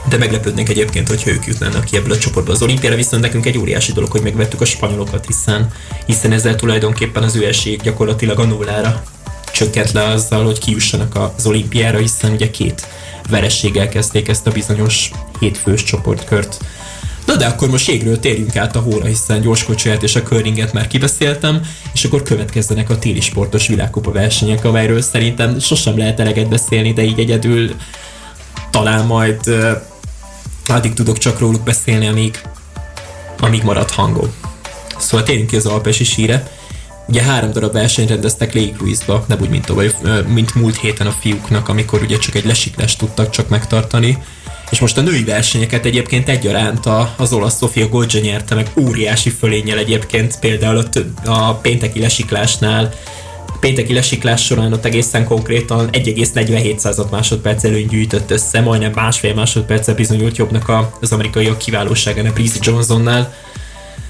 de meglepődnénk egyébként, hogy ők jutnának ki ebből a csoportba az olimpiára, viszont nekünk egy óriási dolog, hogy megvettük a spanyolokat, hiszen, hiszen ezzel tulajdonképpen az ő esélyük gyakorlatilag a nullára csökkent le azzal, hogy kijussanak az olimpiára, hiszen ugye két verességgel kezdték ezt a bizonyos hétfős csoportkört. Na de akkor most jégről térjünk át a hóra, hiszen gyorskocsiját és a curlinget már kibeszéltem, és akkor következzenek a téli sportos világkupa versenyek, amelyről szerintem sosem lehet eleget beszélni, de így egyedül talán majd addig tudok csak róluk beszélni, amíg, amíg marad hangom. Szóval térjünk ki az alpesi síre. Ugye három darab versenyt rendeztek Lake Louise-ba, nem úgy, mint, ö, mint múlt héten a fiúknak, amikor ugye csak egy lesiklást tudtak csak megtartani. És most a női versenyeket egyébként egyaránt a, az olasz Sofia Goldzsa nyerte meg óriási fölénnyel egyébként, például a, a pénteki lesiklásnál pénteki lesiklás során ott egészen konkrétan 1,47 másodperc előny gyűjtött össze, majdnem másfél másodperccel bizonyult jobbnak a- az amerikaiak kiválóságánál Breezy Johnsonnál.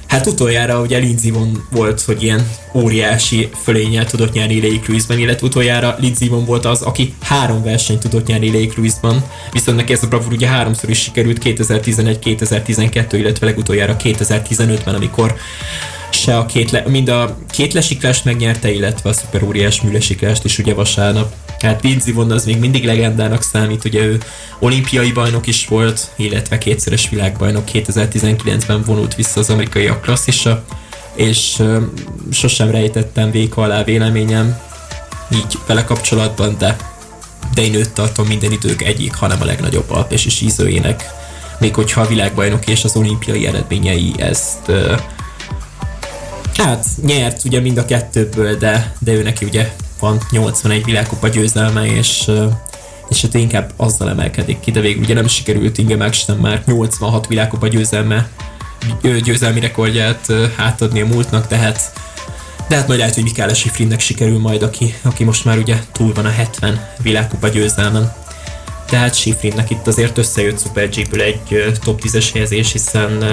Hát utoljára ugye Lindsey Vonn volt, hogy ilyen óriási fölénnyel tudott nyerni Lake Louise-ben, illetve utoljára Lindsey Vonn volt az, aki három versenyt tudott nyerni Lake Louise-ban, viszont neki ez a bravúr ugye háromszor is sikerült 2011, 2012, illetve legutoljára 2015-ben, amikor se a két le, mind a két lesiklást megnyerte, illetve a szuper műlesiklást is ugye vasárnap. Hát Lindsey Vonn az még mindig legendának számít, ugye ő olimpiai bajnok is volt, illetve kétszeres világbajnok 2019-ben vonult vissza az amerikaiak klasszisa, és ö, sosem rejtettem véka alá véleményem így vele kapcsolatban, de, de én őt tartom minden idők egyik, hanem a legnagyobb alpesi sízőjének. Még hogyha a világbajnok és az olimpiai eredményei ezt ö, Hát nyert ugye mind a kettőből, de, de ő neki ugye van 81 világkupa győzelme, és, és hát inkább azzal emelkedik ki, de végül ugye nem sikerült Inge Maxten már 86 világkupa győzelme, győzelmi rekordját átadni a múltnak, tehát de hát majd lehet, hogy Mikála Sifrinnek sikerül majd, aki, aki most már ugye túl van a 70 világkupa győzelmen. Tehát Sifrinnek itt azért összejött Super G-ből egy top 10-es helyezés, hiszen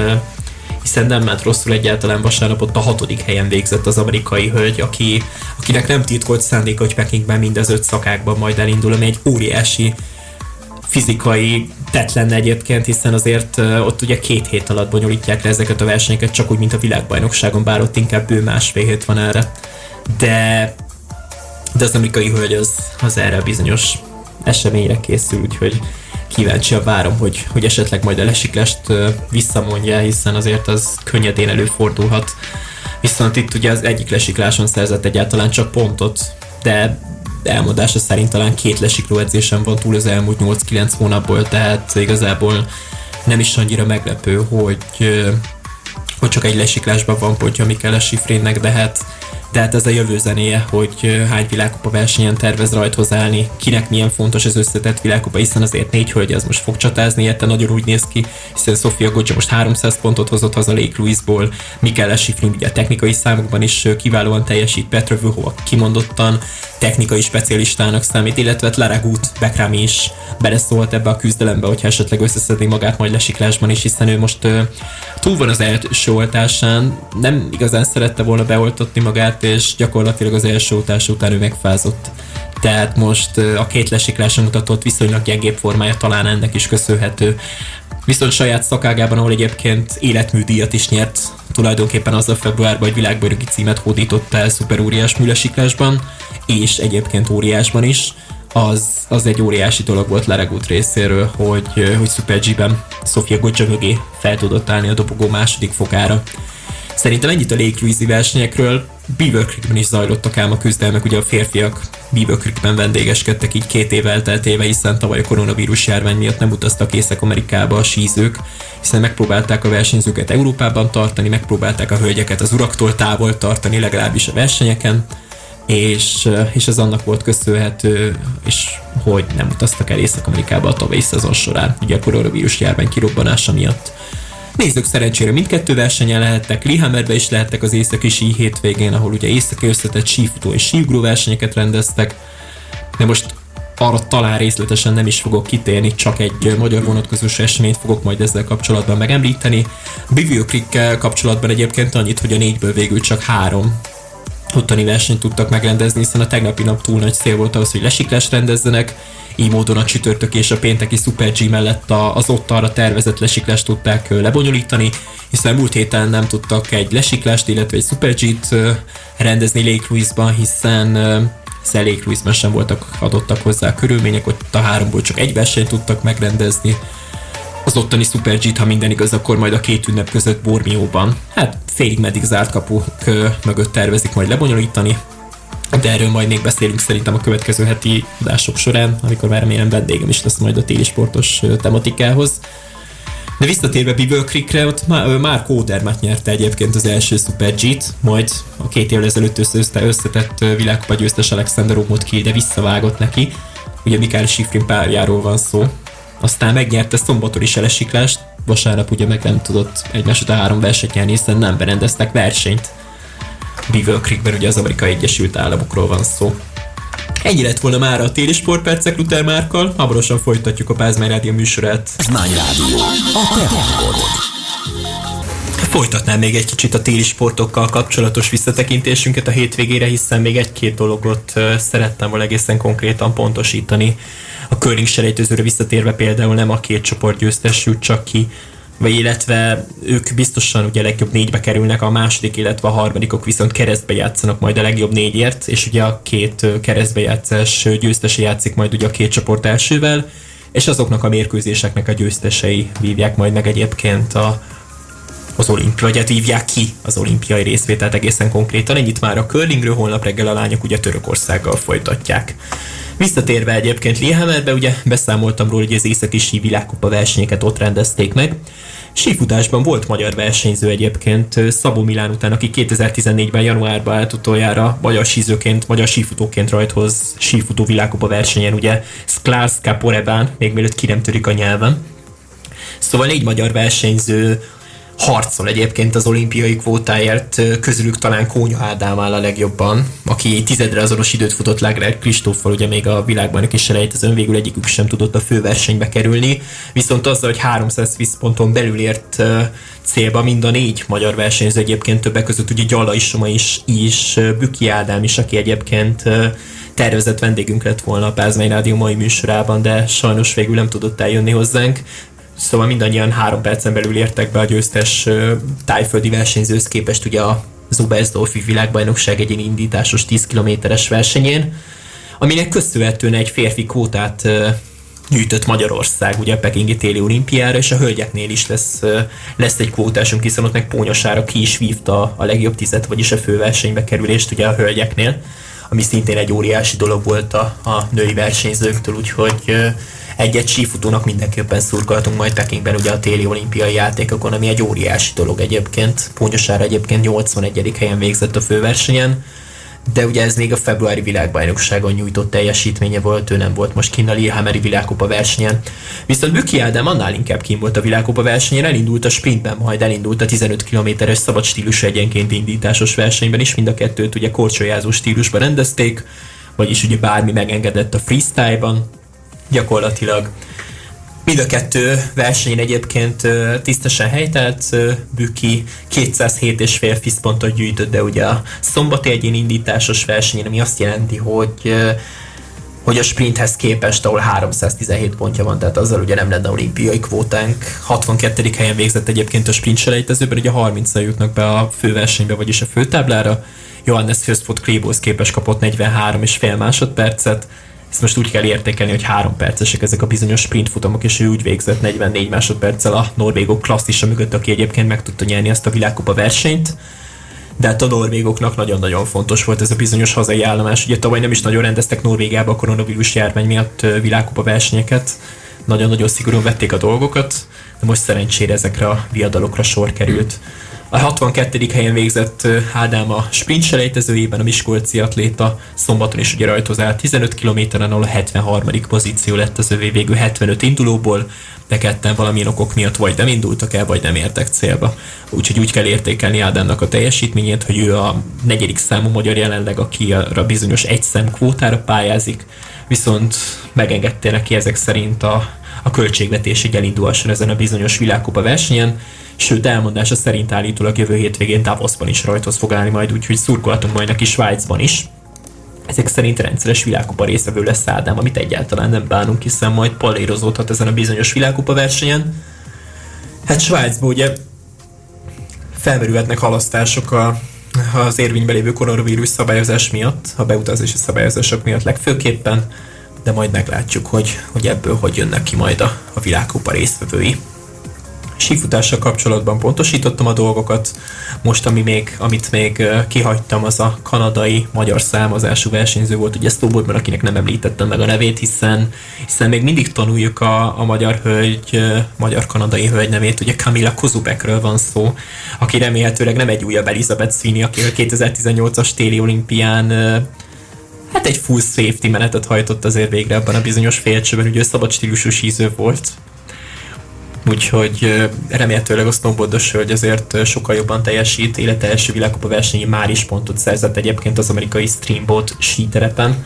hiszen nem ment rosszul egyáltalán vasárnap ott a hatodik helyen végzett az amerikai hölgy, aki, akinek nem titkolt szándék, hogy Pekingben mindez öt szakákban majd elindul, ami egy óriási fizikai tett lenne egyébként, hiszen azért ott ugye két hét alatt bonyolítják le ezeket a versenyeket, csak úgy, mint a világbajnokságon, bár ott inkább bő másfél hét van erre. De, de az amerikai hölgy az, az erre a bizonyos eseményre készül, úgyhogy kíváncsi várom, hogy, hogy esetleg majd a lesiklást ö, visszamondja, hiszen azért az könnyedén előfordulhat. Viszont itt ugye az egyik lesikláson szerzett egyáltalán csak pontot, de elmondása szerint talán két lesikló edzésen van túl az elmúlt 8-9 hónapból, tehát igazából nem is annyira meglepő, hogy, hogy csak egy lesiklásban van pontja Mikele Sifrénnek, de hát, de hát ez a jövő zenéje, hogy hány világkupa versenyen tervez rajthoz állni, kinek milyen fontos az összetett világkupa, hiszen azért négy hölgy az most fog csatázni, érte nagyon úgy néz ki, hiszen Sofia Gocsa most 300 pontot hozott haza Lake Louise-ból, Mikele Sifrin ugye a technikai számokban is kiválóan teljesít, Petra Vöhova kimondottan technikai specialistának számít, illetve hát Lara Gut Bekrami is beleszólt ebbe a küzdelembe, hogyha esetleg összeszedni magát majd lesiklásban is, hiszen ő most túl van az első oltásán, nem igazán szerette volna beoltatni magát, és gyakorlatilag az első oltás után ő megfázott. Tehát most a két lesikláson mutatott viszonylag gyengébb formája talán ennek is köszönhető. Viszont saját szakágában, ahol egyébként életműdíjat is nyert, tulajdonképpen azzal februárban egy világbajnoki címet hódított el szuper óriás műlesiklásban, és egyébként óriásban is, az, az egy óriási dolog volt Laregut részéről, hogy, hogy Super G-ben Sofia Gocsa mögé fel tudott állni a dobogó második fokára. Szerintem ennyit a Louise versenyekről. Beaver Creekben is zajlottak ám a küzdelmek, ugye a férfiak Beaver Creekben vendégeskedtek így két év elteltéve, hiszen tavaly a koronavírus járvány miatt nem utaztak Észak-Amerikába a sízők, hiszen megpróbálták a versenyzőket Európában tartani, megpróbálták a hölgyeket az uraktól távol tartani, legalábbis a versenyeken, és, és ez annak volt köszönhető, és hogy nem utaztak el Észak-Amerikába a tavalyi szezon során, ugye a koronavírus járvány kirobbanása miatt. Nézzük szerencsére mindkettő versenyen lehettek, Lillehammerbe is lehettek az északi sí hétvégén, ahol ugye északi összetett sífutó és síugró versenyeket rendeztek, de most arra talán részletesen nem is fogok kitérni, csak egy magyar vonatkozós eseményt fogok majd ezzel kapcsolatban megemlíteni. Bivio Creek kapcsolatban egyébként annyit, hogy a négyből végül csak három ottani versenyt tudtak megrendezni, hiszen a tegnapi nap túl nagy cél volt ahhoz, hogy lesiklást rendezzenek, így módon a csütörtök és a pénteki Super G mellett az ott arra tervezett lesiklást tudták lebonyolítani, hiszen múlt héten nem tudtak egy lesiklást, illetve egy Super G-t rendezni Lake Louise-ban, hiszen hiszen Lake sem voltak adottak hozzá a körülmények, ott a háromból csak egy versenyt tudtak megrendezni, az ottani Super G-t, ha minden igaz, akkor majd a két ünnep között Bormióban. Hát félig meddig zárt kapuk mögött tervezik majd lebonyolítani, de erről majd még beszélünk szerintem a következő heti adások során, amikor már remélem vendégem is lesz majd a téli sportos tematikához. De visszatérve Beaver Creekre, ott már, Kódermát nyerte egyébként az első Super G-t, majd a két évvel ezelőtt össze, összetett világkupa győztes Alexander Omot ki, de visszavágott neki. Ugye Mikael Schifrin párjáról van szó. Aztán megnyerte szombaton is elesiklást, vasárnap ugye meg nem tudott egymás után három versenyt nyerni, hiszen nem berendeztek versenyt. Beaver Creekben ugye az Amerikai Egyesült Államokról van szó. Ennyi lett volna már a téli sportpercek Luther Márkkal, hamarosan folytatjuk a Pázmány Rádió műsorát. Zmány Rádió. A te. Folytatnám még egy kicsit a téli sportokkal kapcsolatos visszatekintésünket a hétvégére, hiszen még egy-két dologot szerettem volna egészen konkrétan pontosítani. A curling selejtezőre visszatérve például nem a két csoport győztes jut csak ki, vagy illetve ők biztosan ugye a legjobb négybe kerülnek, a második, illetve a harmadikok viszont keresztbe játszanak majd a legjobb négyért, és ugye a két ö, keresztbe játszás ö, győztese játszik majd ugye a két csoport elsővel, és azoknak a mérkőzéseknek a győztesei vívják majd meg egyébként a, az olimpia, vagy hát hívják ki az olimpiai részvételt egészen konkrétan. Ennyit már a curlingről, holnap reggel a lányok ugye Törökországgal folytatják. Visszatérve egyébként Lillehammerbe, ugye beszámoltam róla, hogy az északi sí világkupa versenyeket ott rendezték meg. Sífutásban volt magyar versenyző egyébként Szabó Milán után, aki 2014-ben januárban állt utoljára magyar sízőként, magyar sífutóként rajthoz sífutó világkupa versenyen, ugye Sklarska Porebán, még mielőtt ki nem törik a nyelven. Szóval négy magyar versenyző harcol egyébként az olimpiai kvótáért, közülük talán Kónya Ádám áll a legjobban, aki tizedre azonos időt futott Lagrár Kristóffal, ugye még a világbajnoki selejtezőn végül egyikük sem tudott a főversenybe kerülni, viszont azzal, hogy 300 vízponton belül ért célba mind a négy magyar versenyző egyébként többek között ugye Gyala Isoma is, is Büki Ádám is, aki egyébként tervezett vendégünk lett volna a Pázmány Rádió mai műsorában, de sajnos végül nem tudott eljönni hozzánk. Szóval mindannyian három percen belül értek be a győztes tájföldi versenyzőhöz képest ugye a Zubersdorfi világbajnokság egyéni indításos 10 kilométeres versenyén, aminek köszönhetően egy férfi kvótát gyűjtött Magyarország ugye a Pekingi téli olimpiára, és a hölgyeknél is lesz, lesz egy kvótásunk, hiszen ott meg Pónyosára ki is vívta a legjobb tizet, vagyis a főversenybe kerülést ugye a hölgyeknél, ami szintén egy óriási dolog volt a, a női versenyzőktől, úgyhogy egy-egy sífutónak mindenképpen szurkoltunk majd Pekingben ugye a téli olimpiai játékokon, ami egy óriási dolog egyébként. Pónyosára egyébként 81. helyen végzett a főversenyen, de ugye ez még a februári világbajnokságon nyújtott teljesítménye volt, ő nem volt most kinn a Lillehammeri világkupa versenyen. Viszont Büki Ádám annál inkább kín volt a világkupa versenyen, elindult a sprintben, majd elindult a 15 kilométeres szabad stílusú egyenként indításos versenyben is, mind a kettőt ugye korcsolyázó stílusban rendezték, vagyis ugye bármi megengedett a freestyle-ban, gyakorlatilag. Mind a kettő versenyen egyébként tisztesen helytelt, Büki 207,5 fiszpontot gyűjtött, de ugye a szombati egyén indításos versenyen, ami azt jelenti, hogy hogy a sprinthez képest, ahol 317 pontja van, tehát azzal ugye nem lenne olimpiai kvótánk. 62. helyen végzett egyébként a sprint selejtezőben, ugye 30 jutnak be a főversenybe, vagyis a főtáblára. Johannes Fürstfot Klébóhoz képest kapott 43 és fél másodpercet, ezt most úgy kell értékelni, hogy három percesek ezek a bizonyos sprint futamok, és ő úgy végzett 44 másodperccel a norvégok klasszisa mögött, aki egyébként meg tudta nyerni ezt a világkupa versenyt. De hát a norvégoknak nagyon-nagyon fontos volt ez a bizonyos hazai állomás. Ugye tavaly nem is nagyon rendeztek Norvégiába a koronavírus járvány miatt világkupa versenyeket. Nagyon-nagyon szigorúan vették a dolgokat, de most szerencsére ezekre a viadalokra sor került. A 62. helyen végzett ö, Ádám a sprint selejtezőjében a Miskolci atléta szombaton is ugye rajthoz állt 15 kilométeren, ahol a 73. pozíció lett az övé végül 75 indulóból, de ketten valamilyen okok miatt vagy nem indultak el, vagy nem értek célba. Úgyhogy úgy kell értékelni Ádámnak a teljesítményét, hogy ő a negyedik számú magyar jelenleg, aki arra bizonyos egy szem kvótára pályázik, viszont megengedte neki ezek szerint a, a költségvetésig elindulhasson ezen a bizonyos világkupa versenyen, sőt elmondása szerint állítólag jövő hétvégén Davosban is rajthoz fog állni majd, úgyhogy szurkolhatunk majd neki Svájcban is. Ezek szerint rendszeres világkupa részvevő lesz Ádám, amit egyáltalán nem bánunk, hiszen majd palérozódhat ezen a bizonyos világkupa versenyen. Hát Svájcban ugye felmerülhetnek halasztások a, az érvényben lévő koronavírus szabályozás miatt, a beutazási szabályozások miatt legfőképpen, de majd meglátjuk, hogy, hogy ebből hogy jönnek ki majd a, a világkupa résztvevői. Sífutással kapcsolatban pontosítottam a dolgokat. Most, ami még, amit még kihagytam, az a kanadai magyar számozású versenyző volt, ugye snowboardban, akinek nem említettem meg a nevét, hiszen, hiszen még mindig tanuljuk a, a magyar hölgy, magyar-kanadai hölgy nevét, ugye Kamila Kozubekről van szó, aki remélhetőleg nem egy újabb Elizabeth Sweeney, aki a 2018-as téli olimpián hát egy full safety menetet hajtott azért végre abban a bizonyos félcsőben, ugye szabad stílusú síző volt, úgyhogy remélhetőleg a snowboardos hölgy azért sokkal jobban teljesít, élete első világkupa versenyi már is pontot szerzett egyébként az amerikai Streamboat síterepen,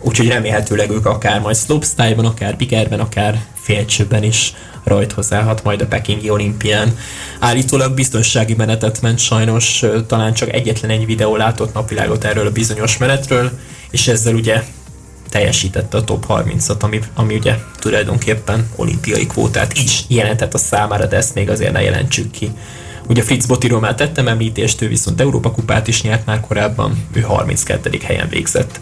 úgyhogy remélhetőleg ők akár majd slopestyle-ban, akár bigerben, akár félcsőben is rajthoz majd a Pekingi olimpián. Állítólag biztonsági menetet ment sajnos, talán csak egyetlen egy videó látott napvilágot erről a bizonyos menetről, és ezzel ugye teljesítette a top 30-at, ami, ami ugye tulajdonképpen olimpiai kvótát is jelentett a számára, de ezt még azért ne jelentsük ki. Ugye Fritz Botiról már tettem említést, ő viszont Európa kupát is nyert már korábban, ő 32. helyen végzett.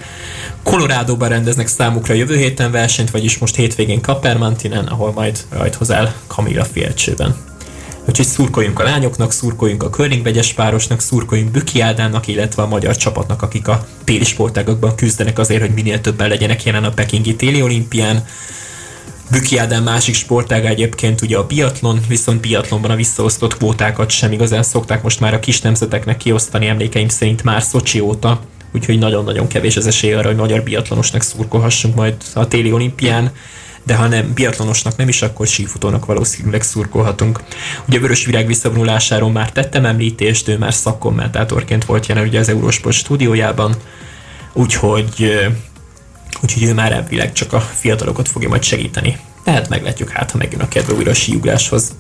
Colorado-ban rendeznek számukra jövő héten versenyt, vagyis most hétvégén Kapermantinen, ahol majd rajthoz áll Kamila félcsőben. Úgyhogy szurkoljunk a lányoknak, szurkoljunk a curling vegyes párosnak, szurkoljunk Büki Ádámnak, illetve a magyar csapatnak, akik a téli sportágakban küzdenek azért, hogy minél többen legyenek jelen a Pekingi téli olimpián. Büki Ádám másik sportága egyébként ugye a biatlon, viszont biatlonban a visszaosztott kvótákat sem igazán szokták most már a kis nemzeteknek kiosztani emlékeim szerint már Szocsi óta, úgyhogy nagyon-nagyon kevés az esély arra, hogy magyar biatlonosnak szurkolhassunk majd a téli olimpián de ha nem biatlonosnak nem is, akkor sífutónak valószínűleg szurkolhatunk. Ugye Vörös Virág visszavonulásáról már tettem említést, ő már szakkommentátorként volt jelen ugye az Eurosport stúdiójában, úgyhogy, úgyhogy ő már elvileg csak a fiatalokat fogja majd segíteni. Tehát meglátjuk hát, ha megjön a kedve újra a síugráshoz.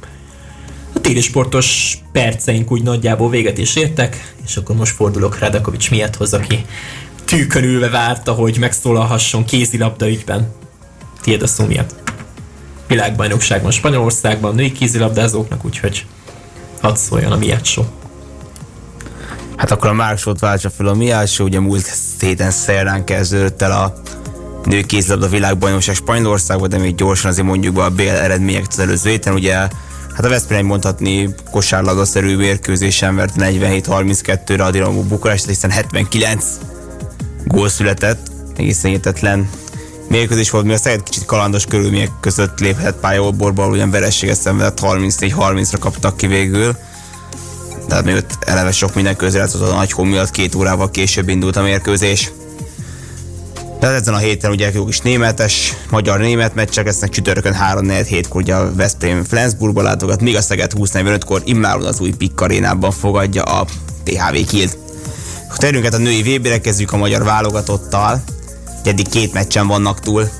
A téli sportos perceink úgy nagyjából véget is értek, és akkor most fordulok Radakovics miatthoz, aki tűkön ülve várta, hogy megszólalhasson kézilabda ügyben. Tiéd a szó miatt. Világbajnokságban Spanyolországban női kézilabdázóknak, úgyhogy hadd szóljon a show. Hát akkor a Márksót váltsa fel a Miásó, ugye múlt héten szerdán kezdődött el a női kézilabda világbajnokság Spanyolországban, de még gyorsan azért mondjuk be a BL eredményeket az előző héten, ugye hát a Veszprém mondhatni kosárlabdaszerű mérkőzésen vert 47-32-re a Dinamo Bukarest, hiszen 79 gól született, egészen hihetetlen mérkőzés volt, mi a Szeged kicsit kalandos körülmények között léphetett pályaborból, ugyan verességet szenvedett, 34-30-ra kaptak ki végül. Tehát még ott eleve sok minden közrejátszott a nagy miatt, két órával később indult a mérkőzés. De ezen a héten ugye jó kis németes, magyar-német meccsek lesznek csütörtökön 3 4 7 kor ugye a Veszprém Flensburgba látogat, míg a Szeged 20-45-kor immáron az új Pikk arénában fogadja a THV Kilt. Át a női VB-re, kezdjük a magyar válogatottal. Eddig két meccsen vannak túl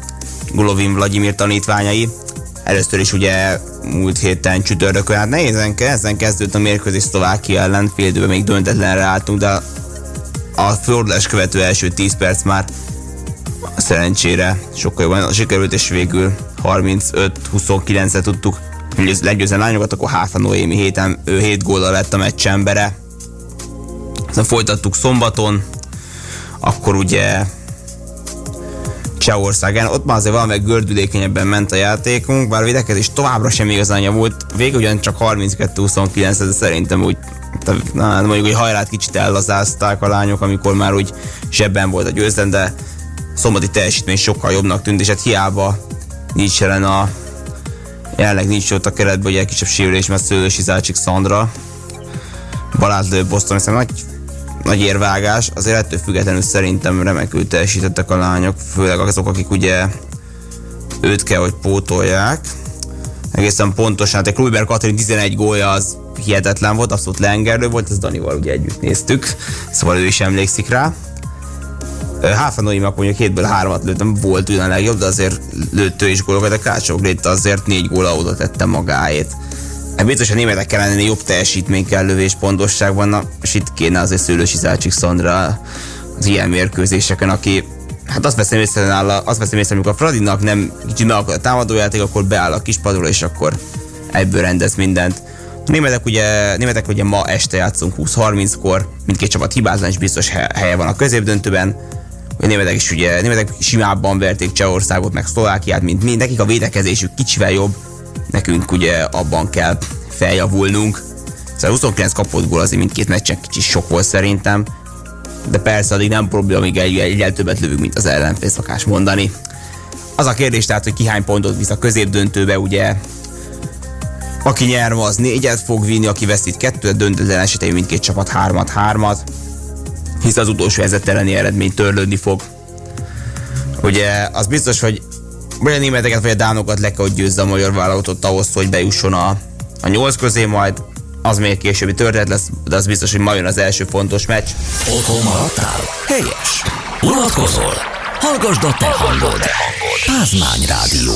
Golovin Vladimir tanítványai. Először is ugye múlt héten csütörtökön, hát nehézen ezen kezdődött a mérkőzés Szlovákia ellen, fél időben még döntetlenre álltunk, de a fordulás követő első 10 perc már szerencsére sokkal jobban sikerült, és végül 35-29-re tudtuk legyőzni lányokat, akkor Háfa Noémi héten, ő 7 góllal lett a meccs embere. Aztán folytattuk szombaton, akkor ugye Csehországán, ott már azért valami gördülékenyebben ment a játékunk, bár a védekezés továbbra sem igazán volt, végül ugyan csak 32-29, de szerintem úgy na, mondjuk, hogy hajrát kicsit ellazázták a lányok, amikor már úgy zsebben volt a győzelem, de szombati teljesítmény sokkal jobbnak tűnt, és hát hiába nincs jelen a jelenleg nincs ott a keretben, hogy egy kisebb sérülés, mert Szőlősi Zácsik Szandra, Balázs Lő Boston, hiszen nagy, nagy érvágás, azért ettől függetlenül szerintem remekül teljesítettek a lányok, főleg azok, akik ugye őt kell, hogy pótolják. Egészen pontosan, hát Kluiber Katrin 11 gólja az hihetetlen volt, abszolút lengerő volt, ezt Danival ugye együtt néztük, szóval ő is emlékszik rá. Háfanóimak mondjuk hétből háromat lőttem, volt ugyan legjobb, de azért lőtt ő is gólokat, de Kácsó Gréta azért négy góla oda tette magáét. Hát biztos a németek kellene jobb teljesítmény kell lövés pontosságban, na, és itt kéne azért Szőlősi Zácsik Szandra az ilyen mérkőzéseken, aki Hát azt veszem észre nála, azt veszem észre, amikor a Fradinak nem kicsit meg a támadójáték, akkor beáll a kispadról, és akkor egyből rendez mindent. A németek ugye, németek ugye ma este játszunk 20-30-kor, mindkét csapat hibázlan, és biztos helye van a középdöntőben. A németek is ugye, németek simábban verték Csehországot, meg Szlovákiát, mint mi. Nekik a védekezésük kicsivel jobb, nekünk ugye abban kell feljavulnunk. Szóval 29 kapott gól azért mindkét meccsen kicsit sok volt szerintem. De persze addig nem probléma, amíg egy, egy többet lövünk, mint az ellenfél szokás mondani. Az a kérdés tehát, hogy ki hány pontot visz a középdöntőbe, ugye aki nyer, az négyet fog vinni, aki veszít kettőt, döntetlen esetén mindkét csapat hármat, hármat, hisz az utolsó elleni eredmény törlődni fog. Ugye az biztos, hogy vagy a németeket, vagy a dánokat le kell, hogy győzze a magyar vállalatot ahhoz, hogy bejusson a, a nyolc közé majd, az még későbbi történet lesz, de az biztos, hogy ma az első fontos meccs. Otthon maradtál? Helyes. Unatkozol? Hallgasd a te hangod. Pázmány Rádió.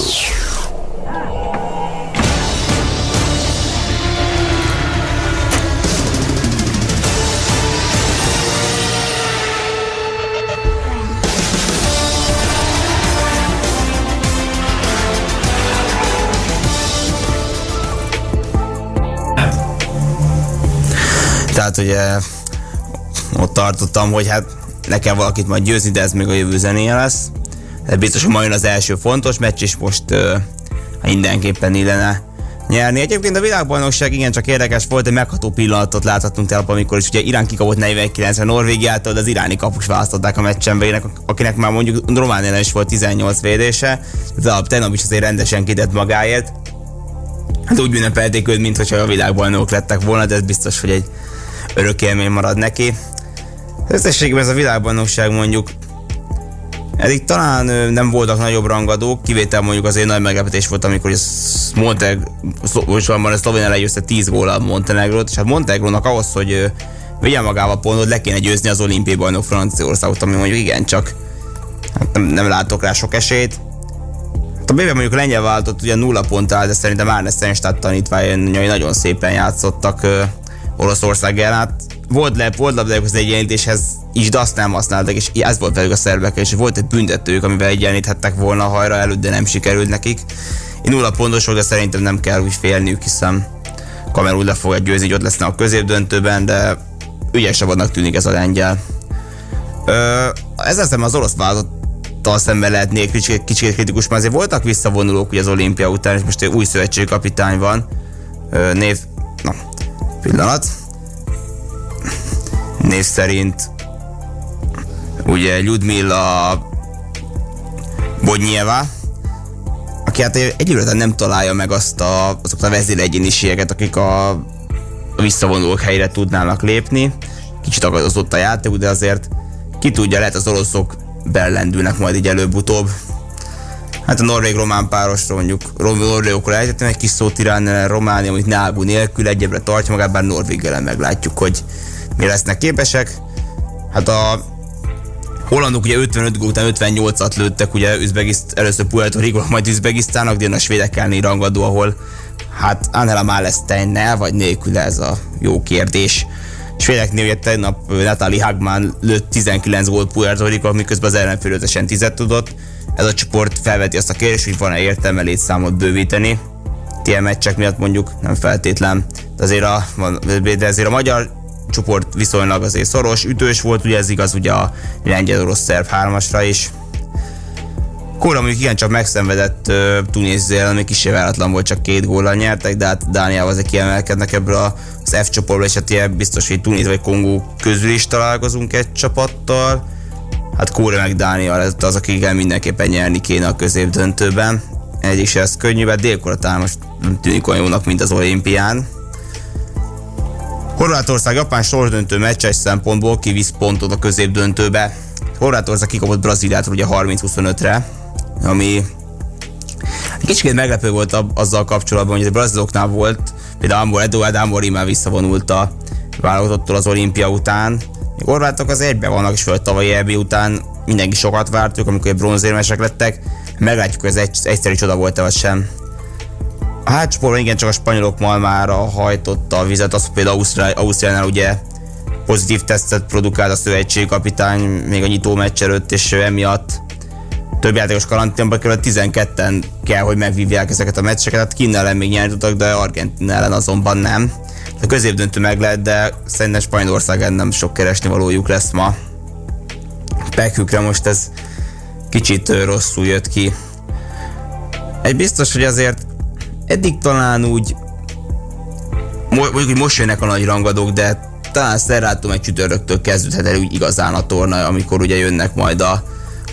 Tehát ugye ott tartottam, hogy hát le kell valakit majd győzni, de ez még a jövő zenéje lesz. De biztos, hogy majd az első fontos meccs, és most uh, mindenképpen illene nyerni. Egyébként a világbajnokság igen csak érdekes volt, egy megható pillanatot láthatunk tegnap, amikor is ugye Irán kikapott 49-re Norvégiától, de az iráni kapus választották a meccsembe, akinek már mondjuk Romániában is volt 18 védése, de a tegnap is azért rendesen kitett magáért. Hát úgy ünnepelték őt, mintha a világbajnok lettek volna, de ez biztos, hogy egy örök élmény marad neki. Összességében ez a világbajnokság mondjuk Eddig talán nem voltak nagyobb rangadók, kivétel mondjuk az egy nagy meglepetés volt, amikor Monteg, a Szlovénia legyőzte 10 góllal Montenegrót, és hát Montenegrónak ahhoz, hogy vigyen magával pontot, le kéne győzni az olimpiai bajnok Franciaországot, ami mondjuk igen, csak hát nem, nem látok rá sok esélyt. Hát a bében mondjuk lengyel váltott ugye nulla pont áll, de szerintem Árnes Szenstadt tanítványai nagyon szépen játszottak Oroszország ellen. Hát volt le, volt labdájuk az egyenlítéshez is, de azt nem használtak, és ez volt velük a szerbek, és volt egy büntetők, amivel egyenlíthettek volna hajra előtt, de nem sikerült nekik. Én nulla pontos volt, de szerintem nem kell úgy félniük, hiszen Kamerun le fogja győzni, hogy ott lesznek a középdöntőben, de ügyesebbnek tűnik ez a lengyel. Ö, ezzel szemben az orosz vállalattal szemben lehetnék kicsit, kicsit kritikus, mert azért voltak visszavonulók ugye az olimpia után, és most egy új szövetségkapitány van. Ö, név, na, pillanat. Név szerint ugye Ludmilla Bodnyeva, aki hát egyébként nem találja meg azt a, azokat a vezéregyéniségeket, akik a visszavonulók helyre tudnának lépni. Kicsit akadozott a játék, de azért ki tudja, lehet az oroszok bellendülnek majd így előbb-utóbb. Hát a norvég-román párosról mondjuk norvégokról ejtettem egy kis szót Irán, Románia, amit Nágú nélkül egyebbre tartja magát, bár Norvég ellen meglátjuk, hogy mi lesznek képesek. Hát a hollandok ugye 55 gól után 58-at lőttek, ugye Üzbegiszt, először Puerto Rico, majd Üzbegisztának, de a svédek elleni rangadó, ahol hát Angela Malesteinnel vagy nélkül ez a jó kérdés. Svédeknél ugye tegnap Natalie Hagman lőtt 19 gólt Puerto Rico, miközben az ellenfél 10 tudott. Ez a csoport felveti azt a kérdést, hogy van-e értelme létszámot bővíteni. Ilyen meccsek miatt mondjuk nem feltétlen. De azért a, de azért a magyar csoport viszonylag azért szoros, ütős volt, ugye ez igaz ugye a lengyel-orosz-szerb hármasra is. Kóra mondjuk igen csak megszenvedett uh, Tunézia ami kicsi váratlan volt, csak két góllal nyertek, de hát Dániával azért kiemelkednek ebből az F csoportból, és hát ilyen biztos, hogy Tunéz vagy Kongó közül is találkozunk egy csapattal. Hát Kóra meg Dánia az, akikkel mindenképpen nyerni kéne a középdöntőben. Egyik se ez könnyű, mert délkora talán most nem tűnik olyan jónak, mint az olimpián. Horvátország japán sorsdöntő meccses szempontból kivisz pontot a középdöntőbe. Horvátország kikapott Brazíliát ugye 30-25-re, ami kicsit meglepő volt azzal kapcsolatban, hogy a braziloknál volt, például Amor Eduard Amori már visszavonult a válogatottól az olimpia után. Horvátok az egybe vannak, és föl tavalyi EB után mindenki sokat vártuk, amikor bronzérmesek lettek. Meglátjuk, hogy ez egy, egyszerű csoda volt-e vagy sem. A hátsporban igen csak a spanyolok malmára hajtotta a vizet, az például Ausztrál, Ausztriánál ugye pozitív tesztet produkált a szövetségkapitány még a nyitó meccs előtt, és emiatt több játékos karanténba került, 12-en kell, hogy megvívják ezeket a meccseket, hát Kína ellen még nyerni tudtak, de Argentina ellen azonban nem. A középdöntő meg lehet, de szerintem Spanyolország nem sok keresni valójuk lesz ma. Pekükre most ez kicsit rosszul jött ki. Egy biztos, hogy azért eddig talán úgy mo- mondjuk, hogy most jönnek a nagy rangadók, de talán szerrátom egy csütörtöktől kezdődhet el úgy igazán a torna, amikor ugye jönnek majd a,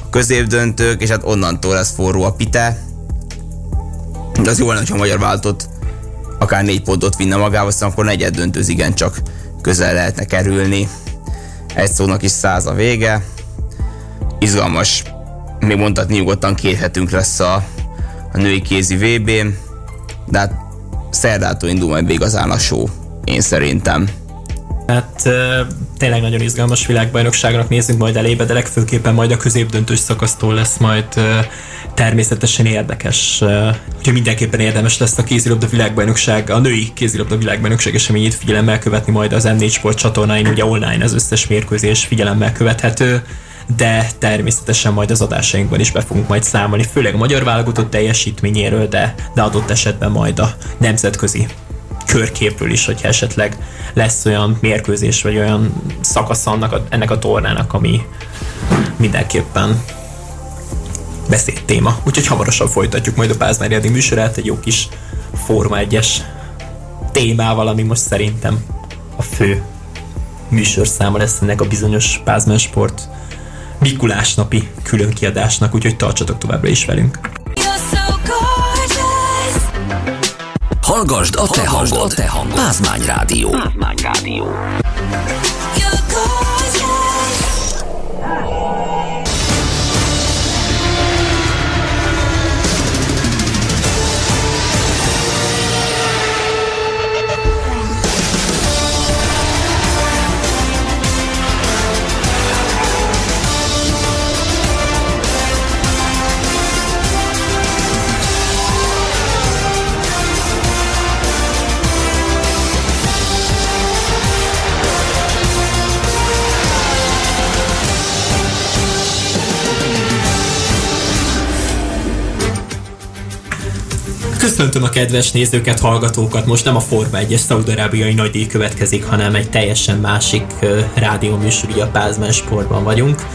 középdöntők, és hát onnantól lesz forró a pite. De az jó lenne, ha a magyar váltott akár négy pontot vinne magával, aztán akkor negyed döntőz igen csak közel lehetne kerülni. Egy szónak is száz a vége. Izgalmas, még mondhatni nyugodtan két hetünk lesz a, a női kézi VB-n, de hát szerdától indul majd be igazán a show, én szerintem. Hát tényleg nagyon izgalmas világbajnokságnak nézzünk majd elébe, de legfőképpen majd a középdöntős szakasztól lesz majd természetesen érdekes. Úgyhogy mindenképpen érdemes lesz a kézilabda világbajnokság, a női kézilabda világbajnokság eseményét figyelemmel követni majd az M4 Sport csatornáin, ugye online az összes mérkőzés figyelemmel követhető de természetesen majd az adásainkban is be fogunk majd számolni, főleg a magyar válogatott teljesítményéről, de, de adott esetben majd a nemzetközi körképről is, hogyha esetleg lesz olyan mérkőzés, vagy olyan szakasz annak a, ennek a tornának, ami mindenképpen beszéd téma. Úgyhogy hamarosan folytatjuk majd a Pázmári Adi műsorát egy jó kis Forma 1-es témával, ami most szerintem a fő műsorszáma lesz ennek a bizonyos Pázmán Sport Mikulás napi külön kiadásnak, úgyhogy tartsatok továbbra is velünk. Hallgasd a te hangod. Te hangod. Pázmány Rádió. Pázmány Rádió. Köszöntöm a kedves nézőket, hallgatókat. Most nem a Forma 1-es szaudarábiai nagydíj következik, hanem egy teljesen másik rádióműsor, ugye a Pázmán Sportban vagyunk.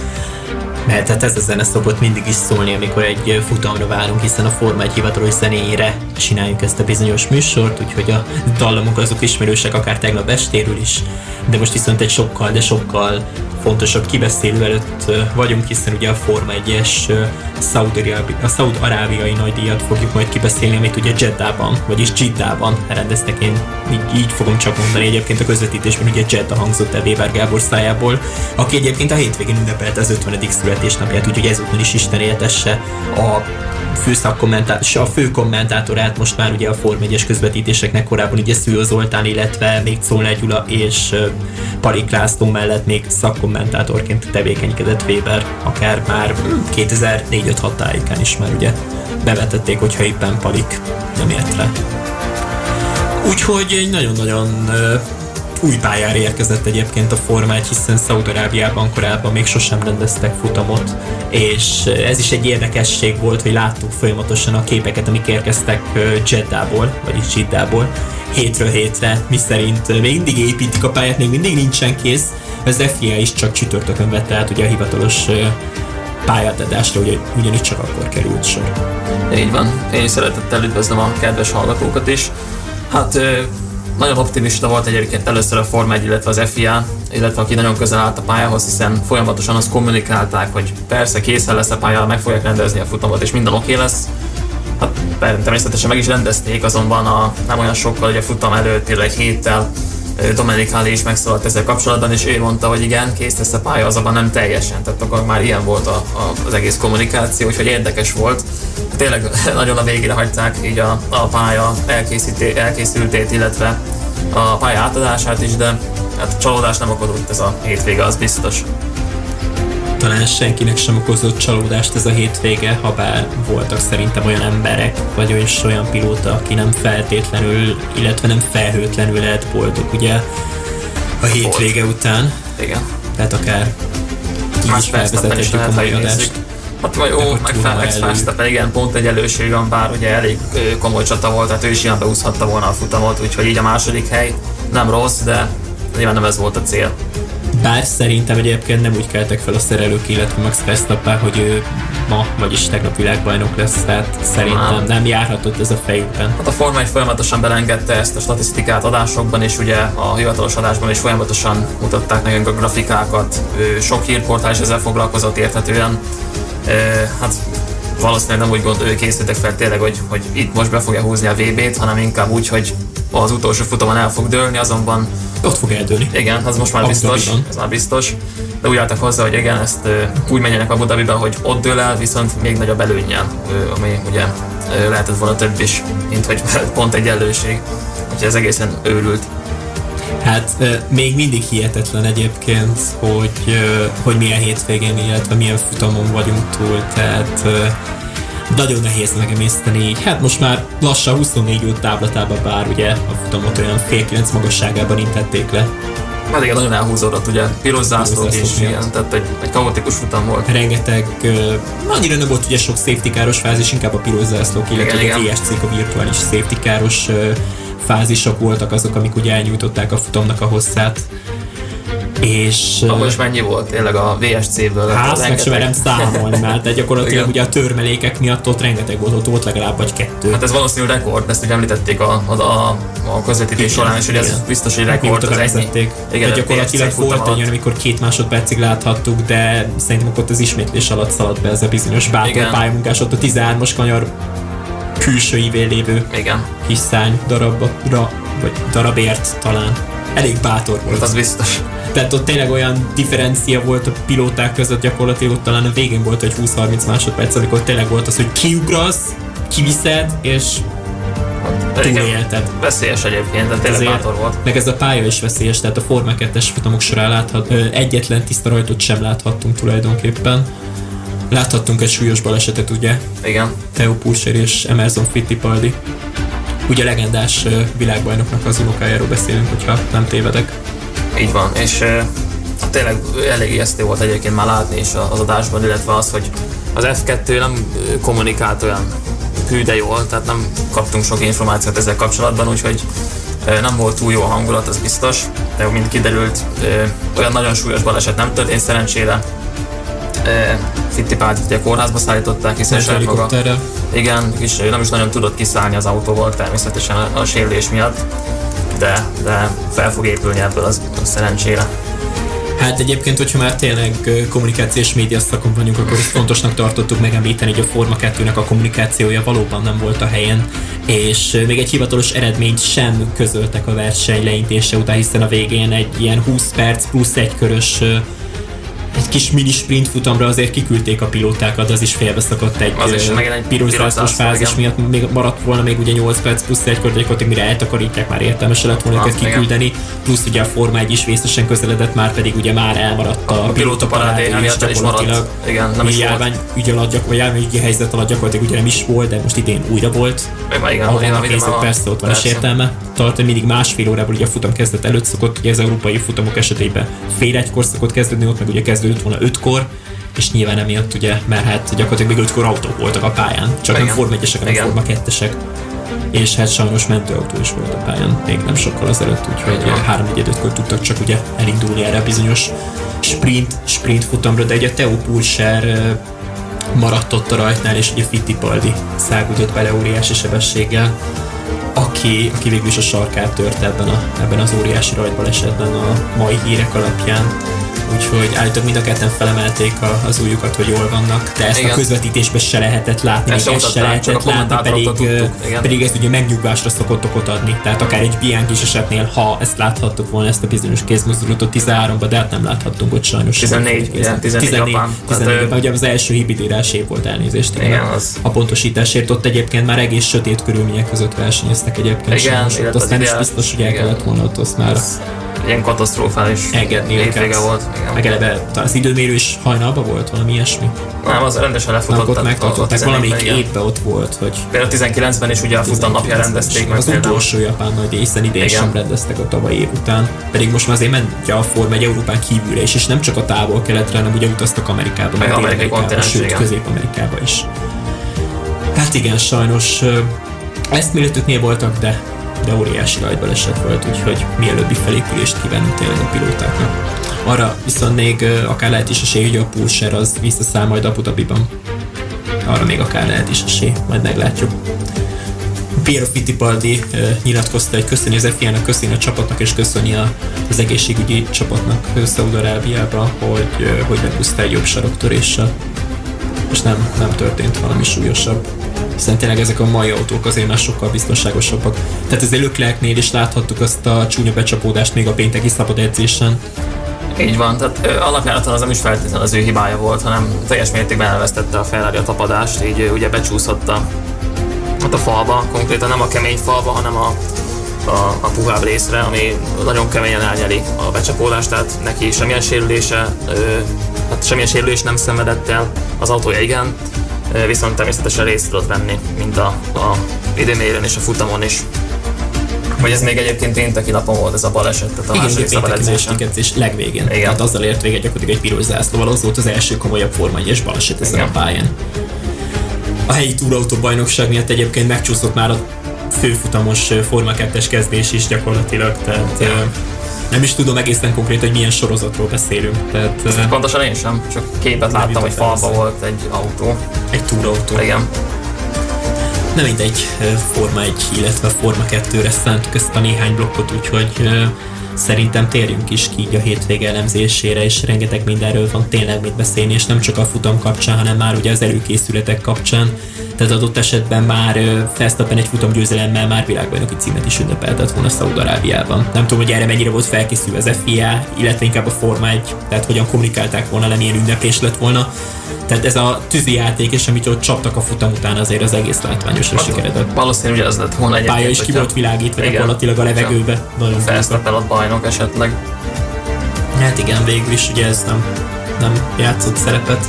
Mert hát ez a zene szokott mindig is szólni, amikor egy futamra várunk, hiszen a Forma 1 hivatalos zenéjére csináljuk ezt a bizonyos műsort, úgyhogy a dallamok azok ismerősek akár tegnap estéről is, de most viszont egy sokkal, de sokkal fontosabb kibeszélő előtt vagyunk, hiszen ugye a Forma 1-es ö, Szaúd-Arábi- a Szaúd-arábiai nagydíjat fogjuk majd kibeszélni, amit ugye Jeddában, vagyis Jiddában rendeztek, én így, így fogom csak mondani egyébként a közvetítésben, ugye Jeddah hangzott el Weber Gábor szájából, aki egyébként a hétvégén ünnepelte az 50. születésnapját, úgyhogy ezúttal is Isten éltesse a főszakkommentátor, a fő kommentátorát most már ugye a Form 1-es közvetítéseknek korábban ugye Szűjó Zoltán, illetve még Czolnár Gyula és ö, Palik László mellett még szakkommentátorként tevékenykedett Weber, akár már 2004-5-6 tájékán is már ugye bevetették, hogyha éppen Palik nem ért rá. Úgyhogy egy nagyon-nagyon új pályára érkezett egyébként a Forma 1, hiszen Szaudarábiában korábban még sosem rendeztek futamot, és ez is egy érdekesség volt, hogy láttuk folyamatosan a képeket, amik érkeztek Jeddából, vagyis Jeddából, hétről hétre, mi szerint még mindig építik a pályát, még mindig nincsen kész, az FIA is csak csütörtökön vette át ugye a hivatalos pályátadásra, ugye, ugyanis csak akkor került sor. Így van. Én szeretettel üdvözlöm a kedves hallgatókat is. Hát nagyon optimista volt egyébként először a Forma 1, illetve az FIA, illetve aki nagyon közel állt a pályához, hiszen folyamatosan azt kommunikálták, hogy persze készen lesz a pálya, meg fogják rendezni a futamot, és minden oké lesz. Hát természetesen meg is rendezték, azonban a, nem olyan sokkal, hogy a futam előtt, egy héttel Dominik Hali is megszólalt ezzel kapcsolatban, és ő mondta, hogy igen, kész lesz a pálya, azonban nem teljesen. Tehát akkor már ilyen volt a, a, az egész kommunikáció, úgyhogy érdekes volt. Tényleg nagyon a végére hagyták így a, a pálya elkészültét, illetve a pálya átadását is, de hát csalódás nem okozott ez a hétvége, az biztos. Talán senkinek sem okozott csalódást ez a hétvége, ha bár voltak szerintem olyan emberek, vagy is olyan pilóta, aki nem feltétlenül, illetve nem felhőtlenül lehet boldog, ugye a hétvége után, Igen. tehát akár így Max is felvezethetjük a mai adást. Hát vagy hogy meg túl fel, van Max elő. Verstappen, igen, pont egy előség van, bár ugye elég ö, komoly csata volt, tehát ő is ilyen beúszhatta volna a futamot, úgyhogy így a második hely nem rossz, de nyilván nem ez volt a cél. Bár szerintem egyébként nem úgy keltek fel a szerelők, illetve Max Verstappen, hogy ő ma, vagyis tegnap világbajnok lesz, tehát szerintem Nem. nem járhatott ez a fejükben. Hát a Forma 1 folyamatosan belengedte ezt a statisztikát adásokban, és ugye a hivatalos adásban is folyamatosan mutatták nekünk a grafikákat. Sok hírportál is ezzel foglalkozott érthetően. Hát valószínűleg nem úgy gond, készítettek fel tényleg, hogy, hogy itt most be fogja húzni a VB-t, hanem inkább úgy, hogy az utolsó futamon el fog dőlni, azonban Ott fog eldőlni. igen, az most már biztos, ez már biztos. De úgy álltak hozzá, hogy igen, ezt úgy menjenek Abu Dhabiba, hogy ott dől el, viszont még nagyobb előnyel, ö, ami ugye lehetett volna több is, mint hogy pont egy előség. Úgyhogy ez egészen őrült. Hát még mindig hihetetlen egyébként, hogy, hogy milyen hétvégén, illetve milyen futamon vagyunk túl, tehát nagyon nehéz megemészteni így. Hát most már lassan 24 út táblatában bár ugye a futamot olyan fél kilenc magasságában intették le. Hát igen, nagyon elhúzódott, ugye piros zászlók is, igen, tehát egy, egy kaotikus futam volt. rengeteg, ö, annyira nem volt ugye sok safety káros fázis, inkább a piros zászlók, illetve Igen, a. VSC-k a virtuális safety káros ö, fázisok voltak azok, amik ugye elnyújtották a futamnak a hosszát. És Abban is mennyi volt tényleg a VSC-ből? Hát, meg sem merem számolni már, de gyakorlatilag Igen. ugye a törmelékek miatt ott rengeteg volt, ott volt legalább vagy kettő. Hát ez valószínűleg rekord, ezt ugye említették a, a, a, a közvetítés Igen, során, és hogy ez igen. biztos, hogy Mióta rekord az ennyi. Igen, de gyakorlatilag volt egy olyan, amikor két másodpercig láthattuk, de szerintem ott az ismétlés alatt szaladt be ez a bizonyos bátor pályamunkás, ott a 13-as kanyar külső ívén lévő Igen, kis szárny darabra, vagy darabért talán. Elég bátor volt. az biztos. Tehát ott tényleg olyan differencia volt a pilóták között, gyakorlatilag ott talán a végén volt egy 20-30 másodperc, amikor tényleg volt az, hogy kiugrasz, kiviszed, és túlélted. Veszélyes egyébként, de tényleg bátor volt. Meg ez a pálya is veszélyes, tehát a Forma 2-es futamok során láthat, egyetlen tiszta rajtot sem láthattunk tulajdonképpen. Láthattunk egy súlyos balesetet, ugye? Igen. Theo Pulser és Emerson Fittipaldi. Ugye legendás világbajnoknak az unokájáról beszélünk, hogyha nem tévedek. Így van, és uh, tényleg elég ijesztő volt egyébként már látni is az adásban, illetve az, hogy az F2 nem kommunikált olyan hű de jól, tehát nem kaptunk sok információt ezzel kapcsolatban, úgyhogy nem volt túl jó a hangulat, az biztos, de mint kiderült, olyan nagyon súlyos baleset nem történt szerencsére. Ö, Fittipaldit ugye kórházba szállították, hiszen saját maga igen, és nem is nagyon tudott kiszállni az autóból természetesen a, a sérülés miatt, de, de fel fog épülni ebből az, az szerencsére. Hát egyébként, hogyha már tényleg kommunikációs média szakon vagyunk, akkor is fontosnak tartottuk megemlíteni, hogy a Forma 2-nek a kommunikációja valóban nem volt a helyen, és még egy hivatalos eredményt sem közöltek a verseny leintése után, hiszen a végén egy ilyen 20 perc plusz egy körös egy kis mini sprint futamra azért kiküldték a pilótákat, az is félbeszakadt egy, Az is megint egy piros zászlós zászló, fázis igen. miatt még maradt volna még ugye 8 perc plusz egy kör, de gyakorlatilag mire eltakarítják, már értelmes lett volna őket igen. kiküldeni, plusz ugye a Forma 1 is vészesen közeledett, már pedig ugye már elmaradt a, A pilóta parádé emiatt is maradt. Igen, nem is járvány ügy alatt, gyak, vagy járványügyi helyzet alatt gyakorlatilag ugye nem is volt, de most idén újra volt. Meg igen, Ahol igen, persze ott van is értelme. Tart, hogy mindig másfél órával ugye a futam kezdet előtt szokott, ugye az európai futamok esetében fél egykor szokott kezdődni, ott meg ugye kezdődött volna ötkor, és nyilván emiatt ugye, mert hát gyakorlatilag még ötkor autók voltak a pályán, csak nem Igen. Forma 1 hanem Igen. Forma 2 és hát sajnos mentőautó is volt a pályán még nem sokkal azelőtt, úgyhogy Igen. 3 4 5 tudtak csak ugye elindulni erre a bizonyos sprint, sprint futamra, de ugye a Theo Pulser maradt ott a rajtnál, és ugye Fittipaldi szágudott bele óriási sebességgel, aki, aki végül is a sarkát törte ebben, a, ebben az óriási rajtbalesetben a mai hírek alapján. Úgyhogy állítólag mind a ketten felemelték a, az újukat, hogy jól vannak, de ezt Igen. a közvetítésben se lehetett látni, Ezt még ezt se lehetett látni, pedig, pedig ez ugye megnyugvásra szokott okot adni. Tehát akár egy Bianchi is esetnél, ha ezt láthattuk volna, ezt a bizonyos kézmozdulatot 13-ban, de hát nem láthattunk ott sajnos. 14, igen, 14 Japán. 14 Tehát, Japán, ugye az első hibridírás év volt elnézést. Igen, a- az- A pontosításért ott egyébként már egész sötét körülmények között versenyeztek egyébként. Igen, sajnos. Ott illetve azt nem is az biztos, hogy el igen. kellett volna ott azt már Ilyen katasztrofális engedni őket. volt. Igen. Meg eleve talán az időmérő is hajnalban volt, valami ilyesmi. Nem, az rendesen lefutott. ott megtartották, valamelyik évben ott volt, hogy Például 19-ben is ugye a futam napján rendezték meg az például. utolsó japán nagy hiszen idén Igen. sem rendeztek a tavalyi év után. Pedig most már azért ment a Forma egy Európán kívülre is, és nem csak a távol keletre, hanem ugye utaztak Amerikába, meg amerikai kontinens, sőt igen. Közép-Amerikába is. Hát igen, sajnos eszméletüknél voltak, de, de óriási rajtbaleset volt, úgyhogy mielőbbi felépülést kívánunk tényleg a pilótáknak. Arra viszont még akár lehet is esély, hogy a Pulser az visszaszáll majd Abu Dhabiban. Arra még akár lehet is esély, majd meglátjuk. Piero Fittipaldi ö, nyilatkozta, hogy köszöni az FIA-nak, köszöni a csapatnak, és köszöni a, az egészségügyi csapatnak ö, Szaúd-Arábiában, hogy, ö, hogy megúszta egy jobb saroktöréssel. És nem, nem történt valami súlyosabb. Hiszen tényleg ezek a mai autók azért már sokkal biztonságosabbak. Tehát azért Leclercnél is láthattuk azt a csúnya becsapódást még a pénteki szabad edzésen. Így van, tehát ö, alapjáraton az nem is feltétlenül az ő hibája volt, hanem teljes mértékben elvesztette a Ferrari a tapadást, így ö, ugye becsúszott a, ott a falba, konkrétan nem a kemény falba, hanem a, a, a puhább részre, ami nagyon keményen elnyeli a becsapódást, tehát neki semmilyen sérülése, ö, hát semmilyen sérülés nem szenvedett el, az autója igen, viszont természetesen részt tudott venni, mint a, a időmérőn és a futamon is. Vagy ez még egyébként pénteki napon volt ez a baleset, tehát a Igen, második szabad edzésen. edzés legvégén. Igen. Tehát azzal ért véget gyakorlatilag egy piros zászlóval, az volt az első komolyabb Forma 1-es baleset ezen Igen. a pályán. A helyi túrautó bajnokság miatt egyébként megcsúszott már a főfutamos Forma 2-es kezdés is gyakorlatilag, tehát ö, nem is tudom egészen konkrét, hogy milyen sorozatról beszélünk. Tehát ö, Pontosan én sem, csak képet láttam, hogy falba volt egy autó. egy túrautó. Igen. Nem mindegy, Forma 1, illetve Forma 2-re szántuk ezt a néhány blokkot, úgyhogy szerintem térjünk is ki így a hétvége elemzésére, és rengeteg mindenről van tényleg mit beszélni, és nem csak a futam kapcsán, hanem már ugye az előkészületek kapcsán. Tehát adott esetben már ö, Verstappen egy futamgyőzelemmel már világbajnoki címet is ünnepeltett volna Szaúd-Arábiában. Nem tudom, hogy erre mennyire volt felkészülve az FIA, illetve inkább a Forma 1, tehát hogyan kommunikálták volna le, milyen ünneplés lett volna. Tehát ez a tűzijáték, és amit ott csaptak a futam után, azért az egész látványosra sikeredett. Valószínűleg ez lett volna egyébként. Pálya is ki volt világítva gyakorlatilag a levegőbe. Nagyon. Verstappen ott bajnok esetleg. Hát igen, végül is ugye ez nem, nem játszott szerepet.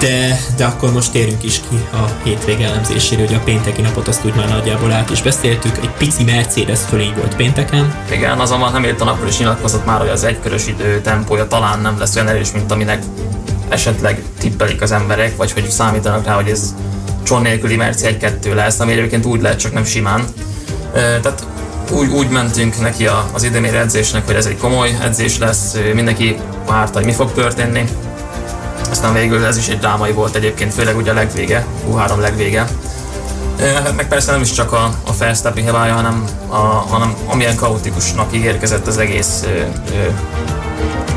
De, de akkor most térjünk is ki a hétvége elemzésére, hogy a pénteki napot azt úgy már nagyjából át is beszéltük. Egy pici Mercedes fölény volt pénteken. Igen, azonban Hamilton akkor is nyilatkozott már, hogy az egykörös idő tempója talán nem lesz olyan erős, mint aminek esetleg tippelik az emberek, vagy hogy számítanak rá, hogy ez cson nélküli Merci 1-2 lesz, ami egyébként úgy lehet, csak nem simán. Tehát úgy, úgy mentünk neki az időmérő edzésnek, hogy ez egy komoly edzés lesz, mindenki várta, hogy mi fog történni. Aztán végül ez is egy drámai volt egyébként, főleg ugye a legvége, Q3 legvége. Meg persze nem is csak a, a Verstappen hibája, hanem, a, hanem amilyen kaotikusnak ígérkezett az egész ö, ö,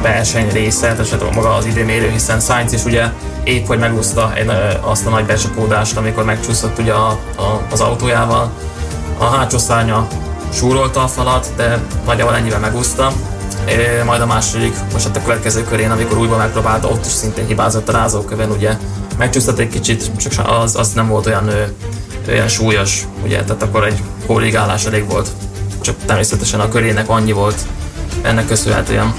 verseny része, tehát maga az időmérő, hiszen Sainz is ugye épp hogy megúszta egy, azt a nagy becsapódást, amikor megcsúszott ugye a, a, az autójával. A hátsó szárnya súrolta a falat, de nagyjából ennyivel megúszta. Majd a második, most hát a következő körén, amikor újra megpróbálta, ott is szintén hibázott a rázóköven, ugye megcsúsztat egy kicsit, csak az, az nem volt olyan, olyan súlyos, ugye, tehát akkor egy korrigálás elég volt. Csak természetesen a körének annyi volt ennek köszönhetően.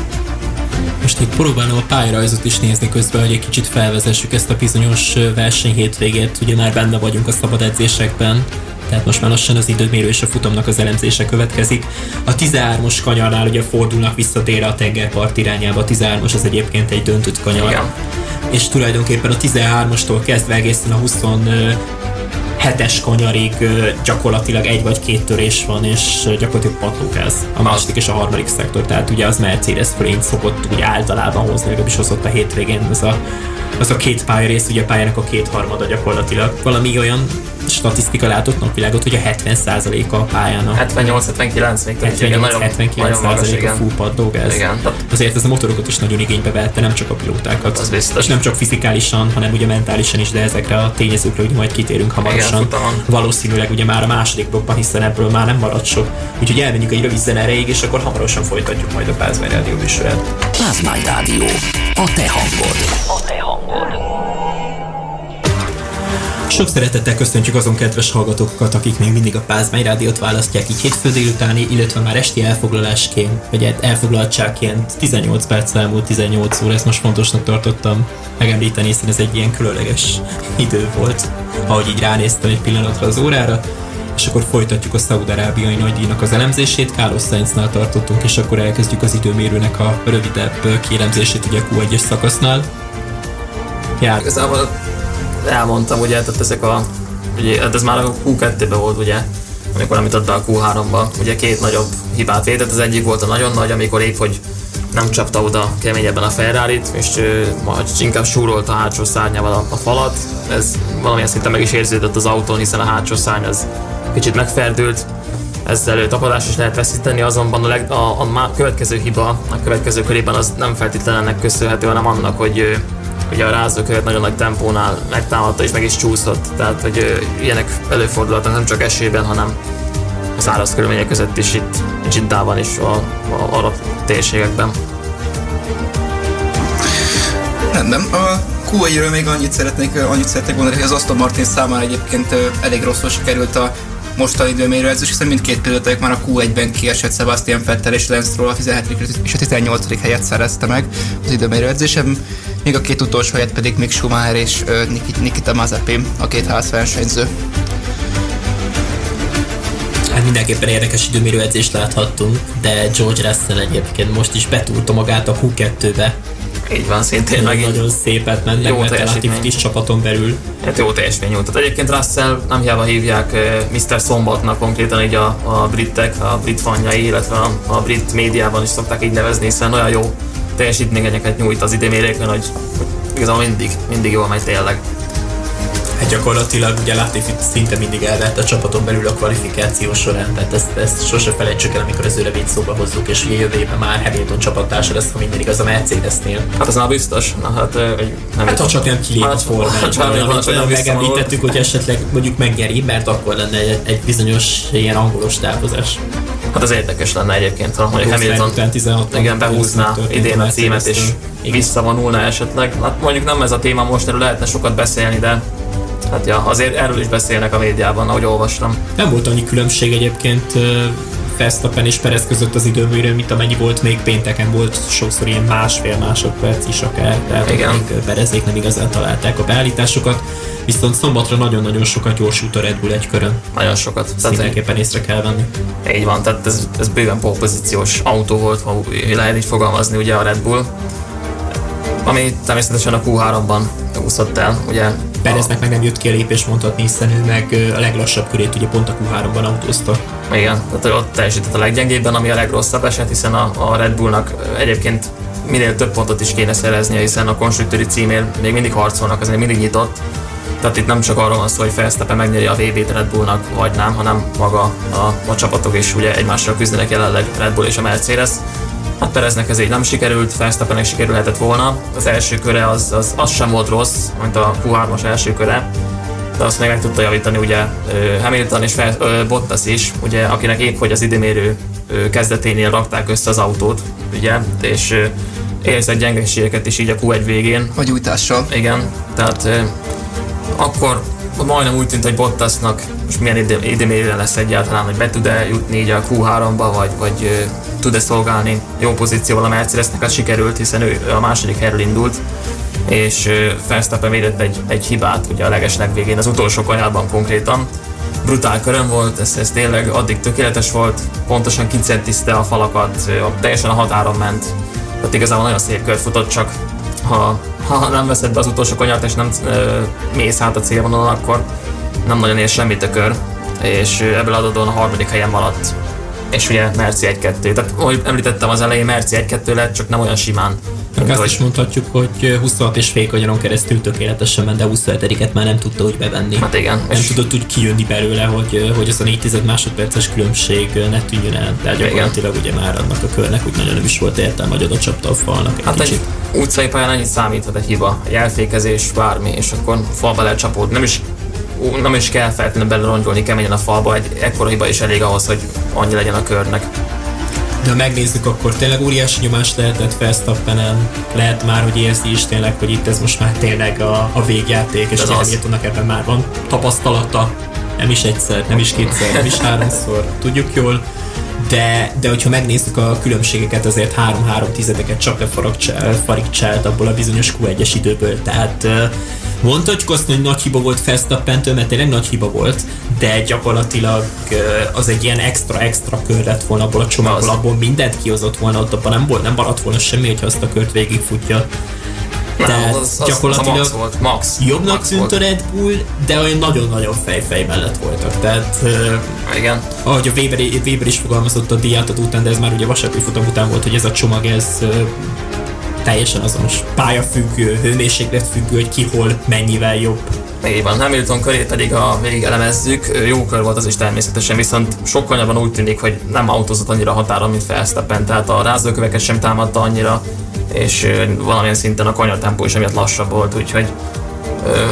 Most itt próbálom a pályarajzot is nézni közben, hogy egy kicsit felvezessük ezt a bizonyos verseny hétvégét. Ugye már benne vagyunk a szabad edzésekben, tehát most már lassan az időmérő és a futamnak az elemzése következik. A 13-os kanyarnál ugye fordulnak vissza délre a tengerpart irányába, a 13-as az egyébként egy döntött kanyar. Igen. És tulajdonképpen a 13-astól kezdve egészen a 27-es kanyarig gyakorlatilag egy vagy két törés van, és gyakorlatilag patlókáz a második és a harmadik szektor, tehát ugye az Mercedes fölényt szokott úgy általában hozni, legalábbis hozott a hétvégén az a, az a két pályarész, ugye a pályának a kétharmada gyakorlatilag. Valami olyan statisztika látott napvilágot, hogy a 70%-a a pályának 78-79 még tehát igen, nagyon, 78-79% nagyon magas, a igen. full padlógáz. Igen, tehát Azért ez a motorokat is nagyon igénybe vette, nem csak a pilótákat. Az biztos. És nem csak fizikálisan, hanem ugye mentálisan is, de ezekre a tényezőkre ugye majd kitérünk hamarosan. Futamon. Valószínűleg ugye már a második blokkban, hiszen ebből már nem marad sok. Úgyhogy elmenjünk egy rövid zene erejéig, és akkor hamarosan folytatjuk majd a Pázmány Rádió műsorát. Pázmány Rádió. A te hangod. A te hangod. Sok szeretettel köszöntjük azon kedves hallgatókat, akik még mindig a Pázmány Rádiót választják így hétfő délutáni, illetve már esti elfoglalásként, vagy hát elfoglaltságként 18 perc elmúlt 18 óra, ezt most fontosnak tartottam megemlíteni, hiszen ez egy ilyen különleges idő volt, ahogy így ránéztem egy pillanatra az órára, és akkor folytatjuk a Szaúd-Arábiai nagydíjnak az elemzését, Carlos Sainznál tartottunk, és akkor elkezdjük az időmérőnek a rövidebb kielemzését ugye a Q1-es szakasznál. Jár, Igazából elmondtam, ugye, tehát ezek a, ugye, hát ez már a Q2-ben volt, ugye, amikor említett be a Q3-ba, ugye két nagyobb hibát vétett, az egyik volt a nagyon nagy, amikor épp, hogy nem csapta oda keményebben a ferrari és ö, majd inkább súrolta a hátsó szárnyával a, a falat. Ez valamilyen szinten meg is érződött az autón, hiszen a hátsó szárny az kicsit megferdült, ezzel ő tapadást is lehet veszíteni, azonban a, leg, a, a má- következő hiba a következő körében az nem feltétlenül ennek köszönhető, hanem annak, hogy ugye a rázókövet nagyon nagy tempónál megtámadta és meg is csúszott. Tehát, hogy ilyenek előfordulhatnak nem csak esőben, hanem a száraz körülmények között is itt Jiddában is a, a arab térségekben. Rendben. A Q1-ről még annyit szeretnék, annyit szeretnék mondani, hogy az Aston Martin számára egyébként elég rosszul sikerült a mostani időmérőedzés, hiszen mindkét pilótájuk már a Q1-ben kiesett Sebastian Vettel és Lance Stroll a 17. és a 18. helyet szerezte meg az időmérőedzésen, még a két utolsó helyet pedig Mick Schumacher és Nikita Mazepin, a két házversenyző. Hát mindenképpen érdekes időmérő edzést láthattunk, de George Russell egyébként most is betúrta magát a Q2-be. Így van, szintén megint Nagyon szépet mennek, Jó mert a teljesítmény. Latifi is csapaton belül. Hát jó teljesítmény nyújtott. Egyébként Russell nem hiába hívják eh, Mr. Szombatnak konkrétan így a, a britek, a brit fanjai, illetve a, a brit médiában is szokták így nevezni, hiszen olyan jó teljesítményeket nyújt az idémérőkön, hogy igazából mindig, mindig jól megy tényleg. Hát gyakorlatilag ugye Latifi szinte mindig elvett a csapaton belül a kvalifikáció során, tehát ezt, ezt sose felejtsük el, amikor az ő nevét szóba hozzuk, és ugye jövő évben már Hamilton csapattársa lesz, ha minden igaz a Mercedesnél. Hát az már biztos. Na hát, hogy nem Hát ha csak nem kilép a Hát, formájából, hát, hát, hát, hát, megemlítettük, hogy esetleg mondjuk megnyeri, mert akkor lenne egy, egy bizonyos ilyen angolos távozás. Hát az érdekes lenne egyébként, ha mondjuk Hamilton után 16 igen, behúzná idén a a címet és visszavonulna esetleg. Hát mondjuk nem ez a téma most, erről lehetne sokat beszélni, de hát ja, azért erről is beszélnek a médiában, ahogy olvastam. Nem volt annyi különbség egyébként Verstappen és Perez között az időmérő, mint amennyi volt még pénteken, volt sokszor ilyen másfél másodperc is akár, tehát Igen. még Perezék nem igazán találták a beállításokat, viszont szombatra nagyon-nagyon sokat gyorsult a Red Bull egy körön. Nagyon sokat. Mindenképpen észre kell venni. így van, tehát ez, ez bőven polpozíciós autó volt, ha lehet így fogalmazni ugye a Red Bull. Ami természetesen a Q3-ban úszott el, ugye Pereznek meg nem jött ki a lépés mondhatni, hiszen ő meg a leglassabb körét ugye pont a Q3-ban autózta. Igen, tehát ott teljesített a leggyengébben, ami a legrosszabb eset, hiszen a, a Red Bullnak egyébként minél több pontot is kéne szereznie, hiszen a konstruktőri címér még mindig harcolnak, még mindig nyitott. Tehát itt nem csak arról van szó, hogy Verstappen megnyeri a VB-t Red Bullnak, vagy nem, hanem maga a, a csapatok is ugye egymással küzdenek jelenleg Red Bull és a Mercedes. Hát Pereznek ez így nem sikerült, Verstappennek sikerülhetett volna. Az első köre az, az, az sem volt rossz, mint a Q3-as első köre, de azt még meg tudta javítani ugye Hamilton és Fer, ö, Bottas is, ugye, akinek épp hogy az időmérő kezdeténél rakták össze az autót, ugye, és ö, érzett gyengeségeket is így a Q1 végén. A gyújtással. Igen, tehát ö, akkor majdnem úgy tűnt, hogy Bottasnak most milyen időmérőre lesz egyáltalán, hogy be tud-e jutni így a Q3-ba, vagy, vagy tud-e szolgálni jó pozícióval a Mercedesnek, az sikerült, hiszen ő a második helyről indult, és Verstappen védett egy, egy hibát, ugye a legesleg végén, az utolsó kanyarban konkrétan. Brutál köröm volt, ez, ez tényleg addig tökéletes volt, pontosan kicentiszte a falakat, teljesen a határon ment. Tehát igazából nagyon szép kört futott, csak ha, ha nem veszed be az utolsó kanyart és nem ö, mész hát a célvonalon, akkor nem nagyon ér semmit a kör, és ebből adódóan a harmadik helyen maradt. És ugye Merci 1-2. Tehát, ahogy említettem az elején, Merci 1-2 lett, csak nem olyan simán. Mint azt is mondhatjuk, hogy 26 és fél kanyaron keresztül tökéletesen ment, de 27-et már nem tudta úgy bevenni. Hát igen, Nem és- tudott úgy kijönni belőle, hogy, hogy az a 4 tized másodperces különbség ne tűnjön el. Tehát gyakorlatilag ugye már annak a körnek úgy nagyon nem is volt értelme, hogy oda csapta a falnak egy Hát kicsit. egy utcai pályán annyit számíthat egy hiba, egy elfékezés, bármi, és akkor falba lehet csapódni. Nem is, nem is kell feltétlenül belerongyolni keményen a falba, egy ekkora hiba is elég ahhoz, hogy annyi legyen a körnek. De ha megnézzük, akkor tényleg óriási nyomást lehetett Verstappenen, lehet már, hogy érzi is tényleg, hogy itt ez most már tényleg a, a végjáték, és. Hamiltonnak ebben már van tapasztalata, nem is egyszer, nem is kétszer, nem is háromszor, tudjuk jól, de, de hogyha megnézzük a különbségeket, azért 3-3 tizedeket csak lefarigcsált abból a bizonyos Q1-es időből, tehát mondhatjuk azt, hogy nagy hiba volt Verstappentől, mert tényleg nagy hiba volt, de gyakorlatilag az egy ilyen extra-extra kör lett volna abból a csomagból, abból mindent kihozott volna, ott abban nem, volt, nem maradt volna semmi, hogyha azt a kört végigfutja. Tehát az, az, gyakorlatilag az a Max volt. Max. jobbnak Max tűnt a volt. Red Bull, de olyan nagyon-nagyon fejfej mellett voltak. Tehát Igen. ahogy a Weber, Weber is fogalmazott a díjátadó után, de ez már ugye vasárnapi futam után volt, hogy ez a csomag, ez teljesen azonos pályafüggő, hőmérséklet függő, hogy ki hol mennyivel jobb. Így van. Hamilton körét pedig a végig elemezzük. Jó kör volt az is természetesen, viszont sokkal jobban úgy tűnik, hogy nem autózott annyira határon, mint Verstappen. Tehát a rázóköveket sem támadta annyira, és valamilyen szinten a kanyartempó is emiatt lassabb volt, úgyhogy ö,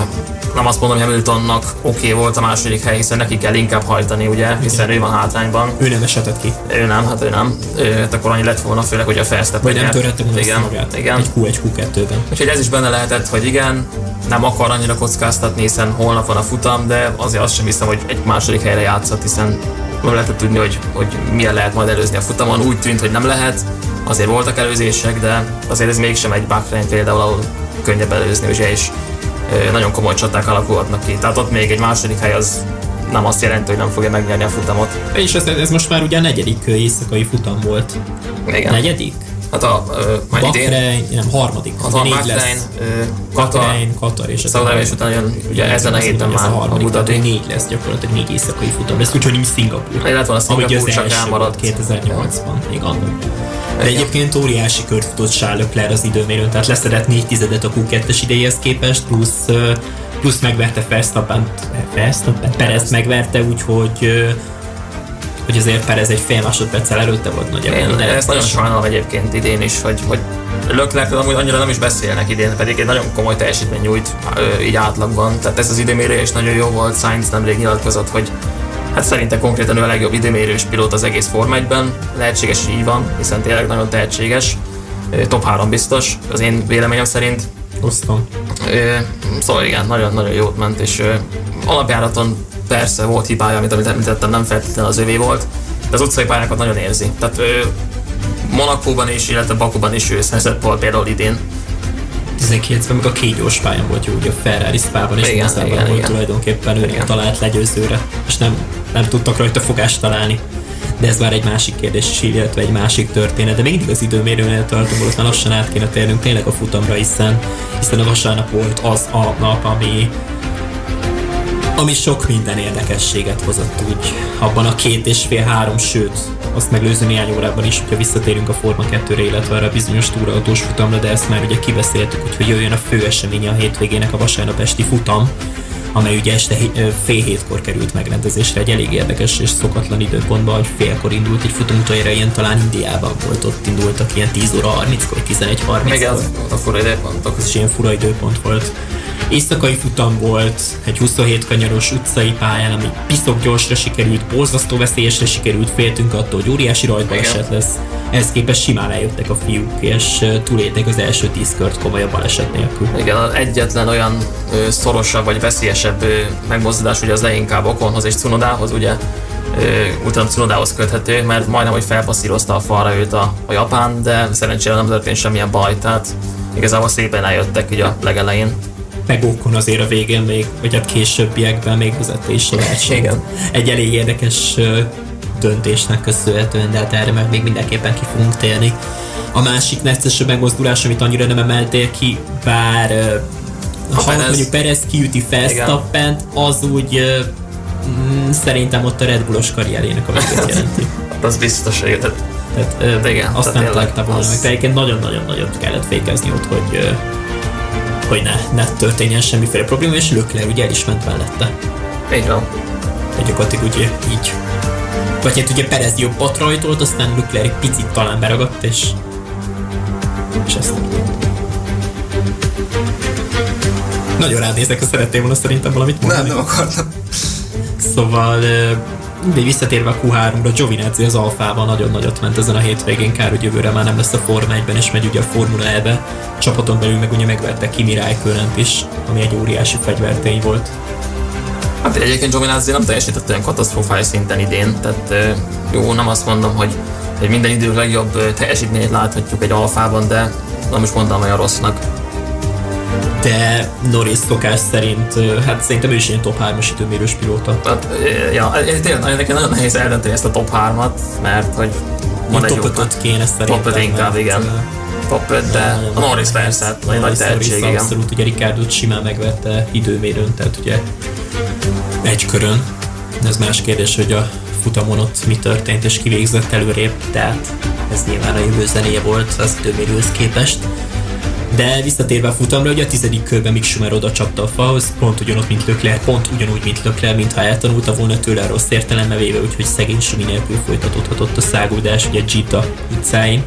nem azt mondom, hogy Hamiltonnak oké okay volt a második hely, hiszen neki kell inkább hajtani, ugye, hiszen ő van hátrányban. Ő nem esetett ki. Ő nem, hát ő nem. Ő, hát akkor annyi lett volna, főleg, hogy a Verstappen Vagy nem törhette volna igen, magát. igen. Egy Q1, Q2-ben. Úgyhogy ez is benne lehetett, hogy igen, nem akar annyira kockáztatni, hiszen holnap van a futam, de azért azt sem hiszem, hogy egy második helyre játszott, hiszen nem lehetett tudni, hogy, hogy milyen lehet majd előzni a futamon. Úgy tűnt, hogy nem lehet, azért voltak előzések, de azért ez mégsem egy Bahrain például, ahol könnyebb előzni, ugye, és nagyon komoly csaták alakulhatnak ki. Tehát ott még egy második hely az nem azt jelenti, hogy nem fogja megnyerni a futamot. És ez, ez most már ugye a negyedik ö, éjszakai futam volt. Igen. Negyedik? Hát a, ö, idén, Bahrein, nem, harmadik. az a négy Bahrein, Katar, Bahrein, Katar és Szaudárabia és utána jön ugye ezen a héten már ez a a harmadik, Dhabi. négy lesz gyakorlatilag, négy éjszakai futam lesz, úgyhogy nincs Szingapur. Illetve van a az csak elmaradt. volt 2008-ban, még annó. De egyébként óriási kört futott Charles Leclerc az időmérőn, tehát leszedett négy tizedet a Q2-es idejéhez képest, plusz, plusz megverte Verstappen, Verstappen, Perez megverte, úgyhogy hogy azért Perez egy fél másodperccel előtte volt nagyjából. Én minden ezt nagyon sajnálom egyébként idén is, hogy, hogy Leclercről amúgy annyira nem is beszélnek idén, pedig egy nagyon komoly teljesítmény nyújt így átlagban. Tehát ez az időmérő is nagyon jó volt, Sainz nemrég nyilatkozott, hogy hát szerinte konkrétan ő a legjobb időmérős pilóta az egész Forma 1-ben. Lehetséges, hogy így van, hiszen tényleg nagyon tehetséges. Top 3 biztos, az én véleményem szerint. Osztom. Szóval igen, nagyon-nagyon jót ment, és alapjáraton persze volt hibája, amit, amit említettem, nem feltétlenül az övé volt, de az utcai pályákat nagyon érzi. Tehát ö, Monakóban is, illetve Bakuban is ő szerzett volt például idén. 19-ben meg a két gyors pályán volt jó, ugye a Ferrari Spában és Igen, igen, volt igen. tulajdonképpen ő Igen. talált legyőzőre, és nem, nem tudtak rajta fogást találni. De ez már egy másik kérdés is, illetve egy másik történet. De még mindig az időmérőnél tartunk, ott már lassan át kéne térnünk tényleg a futamra, hiszen, hiszen a vasárnap volt az a nap, ami, ami sok minden érdekességet hozott úgy abban a két és fél három, sőt, azt meglőző néhány órában is, hogyha visszatérünk a Forma 2-re, illetve arra a bizonyos túrautós futamra, de ezt már ugye kibeszéltük, úgyhogy jöjjön a fő eseménye a hétvégének a vasárnap esti futam, amely ugye este fél hétkor került megrendezésre, egy elég érdekes és szokatlan időpontban, hogy félkor indult egy futam utoljára, ilyen talán Indiában volt, ott indultak ilyen 10 óra 30-kor, 11.30-kor Még az a fura időpontok. ez is ilyen fura időpont volt. Éjszakai futam volt, egy 27 kanyaros utcai pályán, ami piszok gyorsra sikerült, borzasztó veszélyesre sikerült, féltünk attól, hogy óriási rajtbaleset lesz. Ehhez képest simán eljöttek a fiúk, és túlélték az első 10 kört komolyabb baleset nélkül. Igen, az egyetlen olyan ö, szorosabb vagy veszélyesebb ö, megmozdulás ugye az leginkább Okonhoz és Cunodához, ugye utána Cunodához köthető, mert majdnem, hogy felpasszírozta a falra őt a, a japán, de szerencsére nem történt semmilyen baj, tehát igazából szépen eljöttek így a legelején. Meg Ocon azért a végén még, vagy hát későbbiekben még vezette is a versenyt. Igen. Egy elég érdekes döntésnek köszönhetően, de hát erre meg még mindenképpen ki fogunk térni. A másik neccesebb megmozdulás, amit annyira nem emeltél ki, bár ö, ha Perez. mondjuk Perez kiüti Verstappent, az úgy mm, szerintem ott a Red Bullos karrierjének a végét jelenti. Hát az biztos, hogy tehát De igen, azt tehát nem tényleg volna az- meg. Tehát egyébként nagyon-nagyon nagyot kellett fékezni ott, hogy hogy ne, ne történjen semmiféle probléma, és Leclerc ugye el is ment mellette. így van. Tehát gyakorlatilag ugye így. Vagy hát ugye Perez jobbat rajtolt, aztán Leclerc egy picit talán beragadt, és és ezt nagyon rád nézek, ha szerettél volna szerintem valamit Nem, mondani. nem akartam. Szóval de visszatérve a Q3-ra, Giovinazzi az Alfában nagyon nagyot ment ezen a hétvégén, kár, hogy jövőre már nem lesz a Forma 1-ben, és megy ugye a Formula E-be. Csapaton belül meg ugye megverte Kimi Räikkönen is, ami egy óriási fegyvertény volt. Hát egyébként Giovinazzi nem teljesített olyan katasztrofális szinten idén, tehát jó, nem azt mondom, hogy egy minden idő legjobb teljesítményét láthatjuk egy alfában, de nem is mondtam olyan rossznak. De Norris szokás szerint, hát szerintem ő is ilyen top 3-as időmérős pilóta. Hát, ja, tényleg nekem nagyon nehéz eldönteni ezt a top 3-at, mert hogy Van egy top jó 5 kéne szerintem. Top öt inkább, mert, igen. top 5, de a Norris persze, hát nagy, nagy tehetség, igen. Abszolút, ugye Ricardo simán megvette időmérőn, tehát ugye egy körön. Ez más kérdés, hogy a futamon ott mi történt, és ki végzett előrébb, tehát ez nyilván a jövő zenéje volt az időmérőhöz képest. De visszatérve a futamra, ugye a tizedik körben Mick Schumer oda csapta a falhoz, pont ugyanott, mint Lökler, pont ugyanúgy, mint Lökler, mintha eltanulta volna tőle a rossz értelembe véve, úgyhogy szegény Sumi nélkül folytatódhatott a száguldás, ugye Gita utcáin.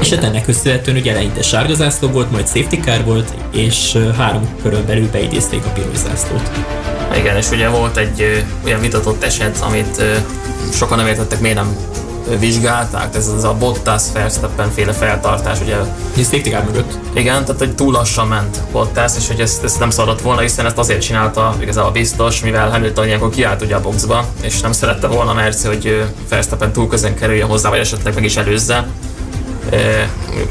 És hát ennek köszönhetően ugye eleinte sárga zászló volt, majd safety car volt, és három körön belül beidézték a piros zászlót. Igen, és ugye volt egy olyan vitatott eset, amit sokan nem értettek, miért nem vizsgálták, ez az a Bottas Verstappen féle feltartás, ugye safety car mögött. igen, tehát hogy túl lassan ment Bottas, és hogy ezt, ezt nem szabadott volna, hiszen ezt azért csinálta igazából biztos, mivel Hamilton ilyenkor kiállt ugye a boxba, és nem szerette volna Merci, hogy Verstappen túl közen kerüljön hozzá, vagy esetleg meg is előzze. Ö,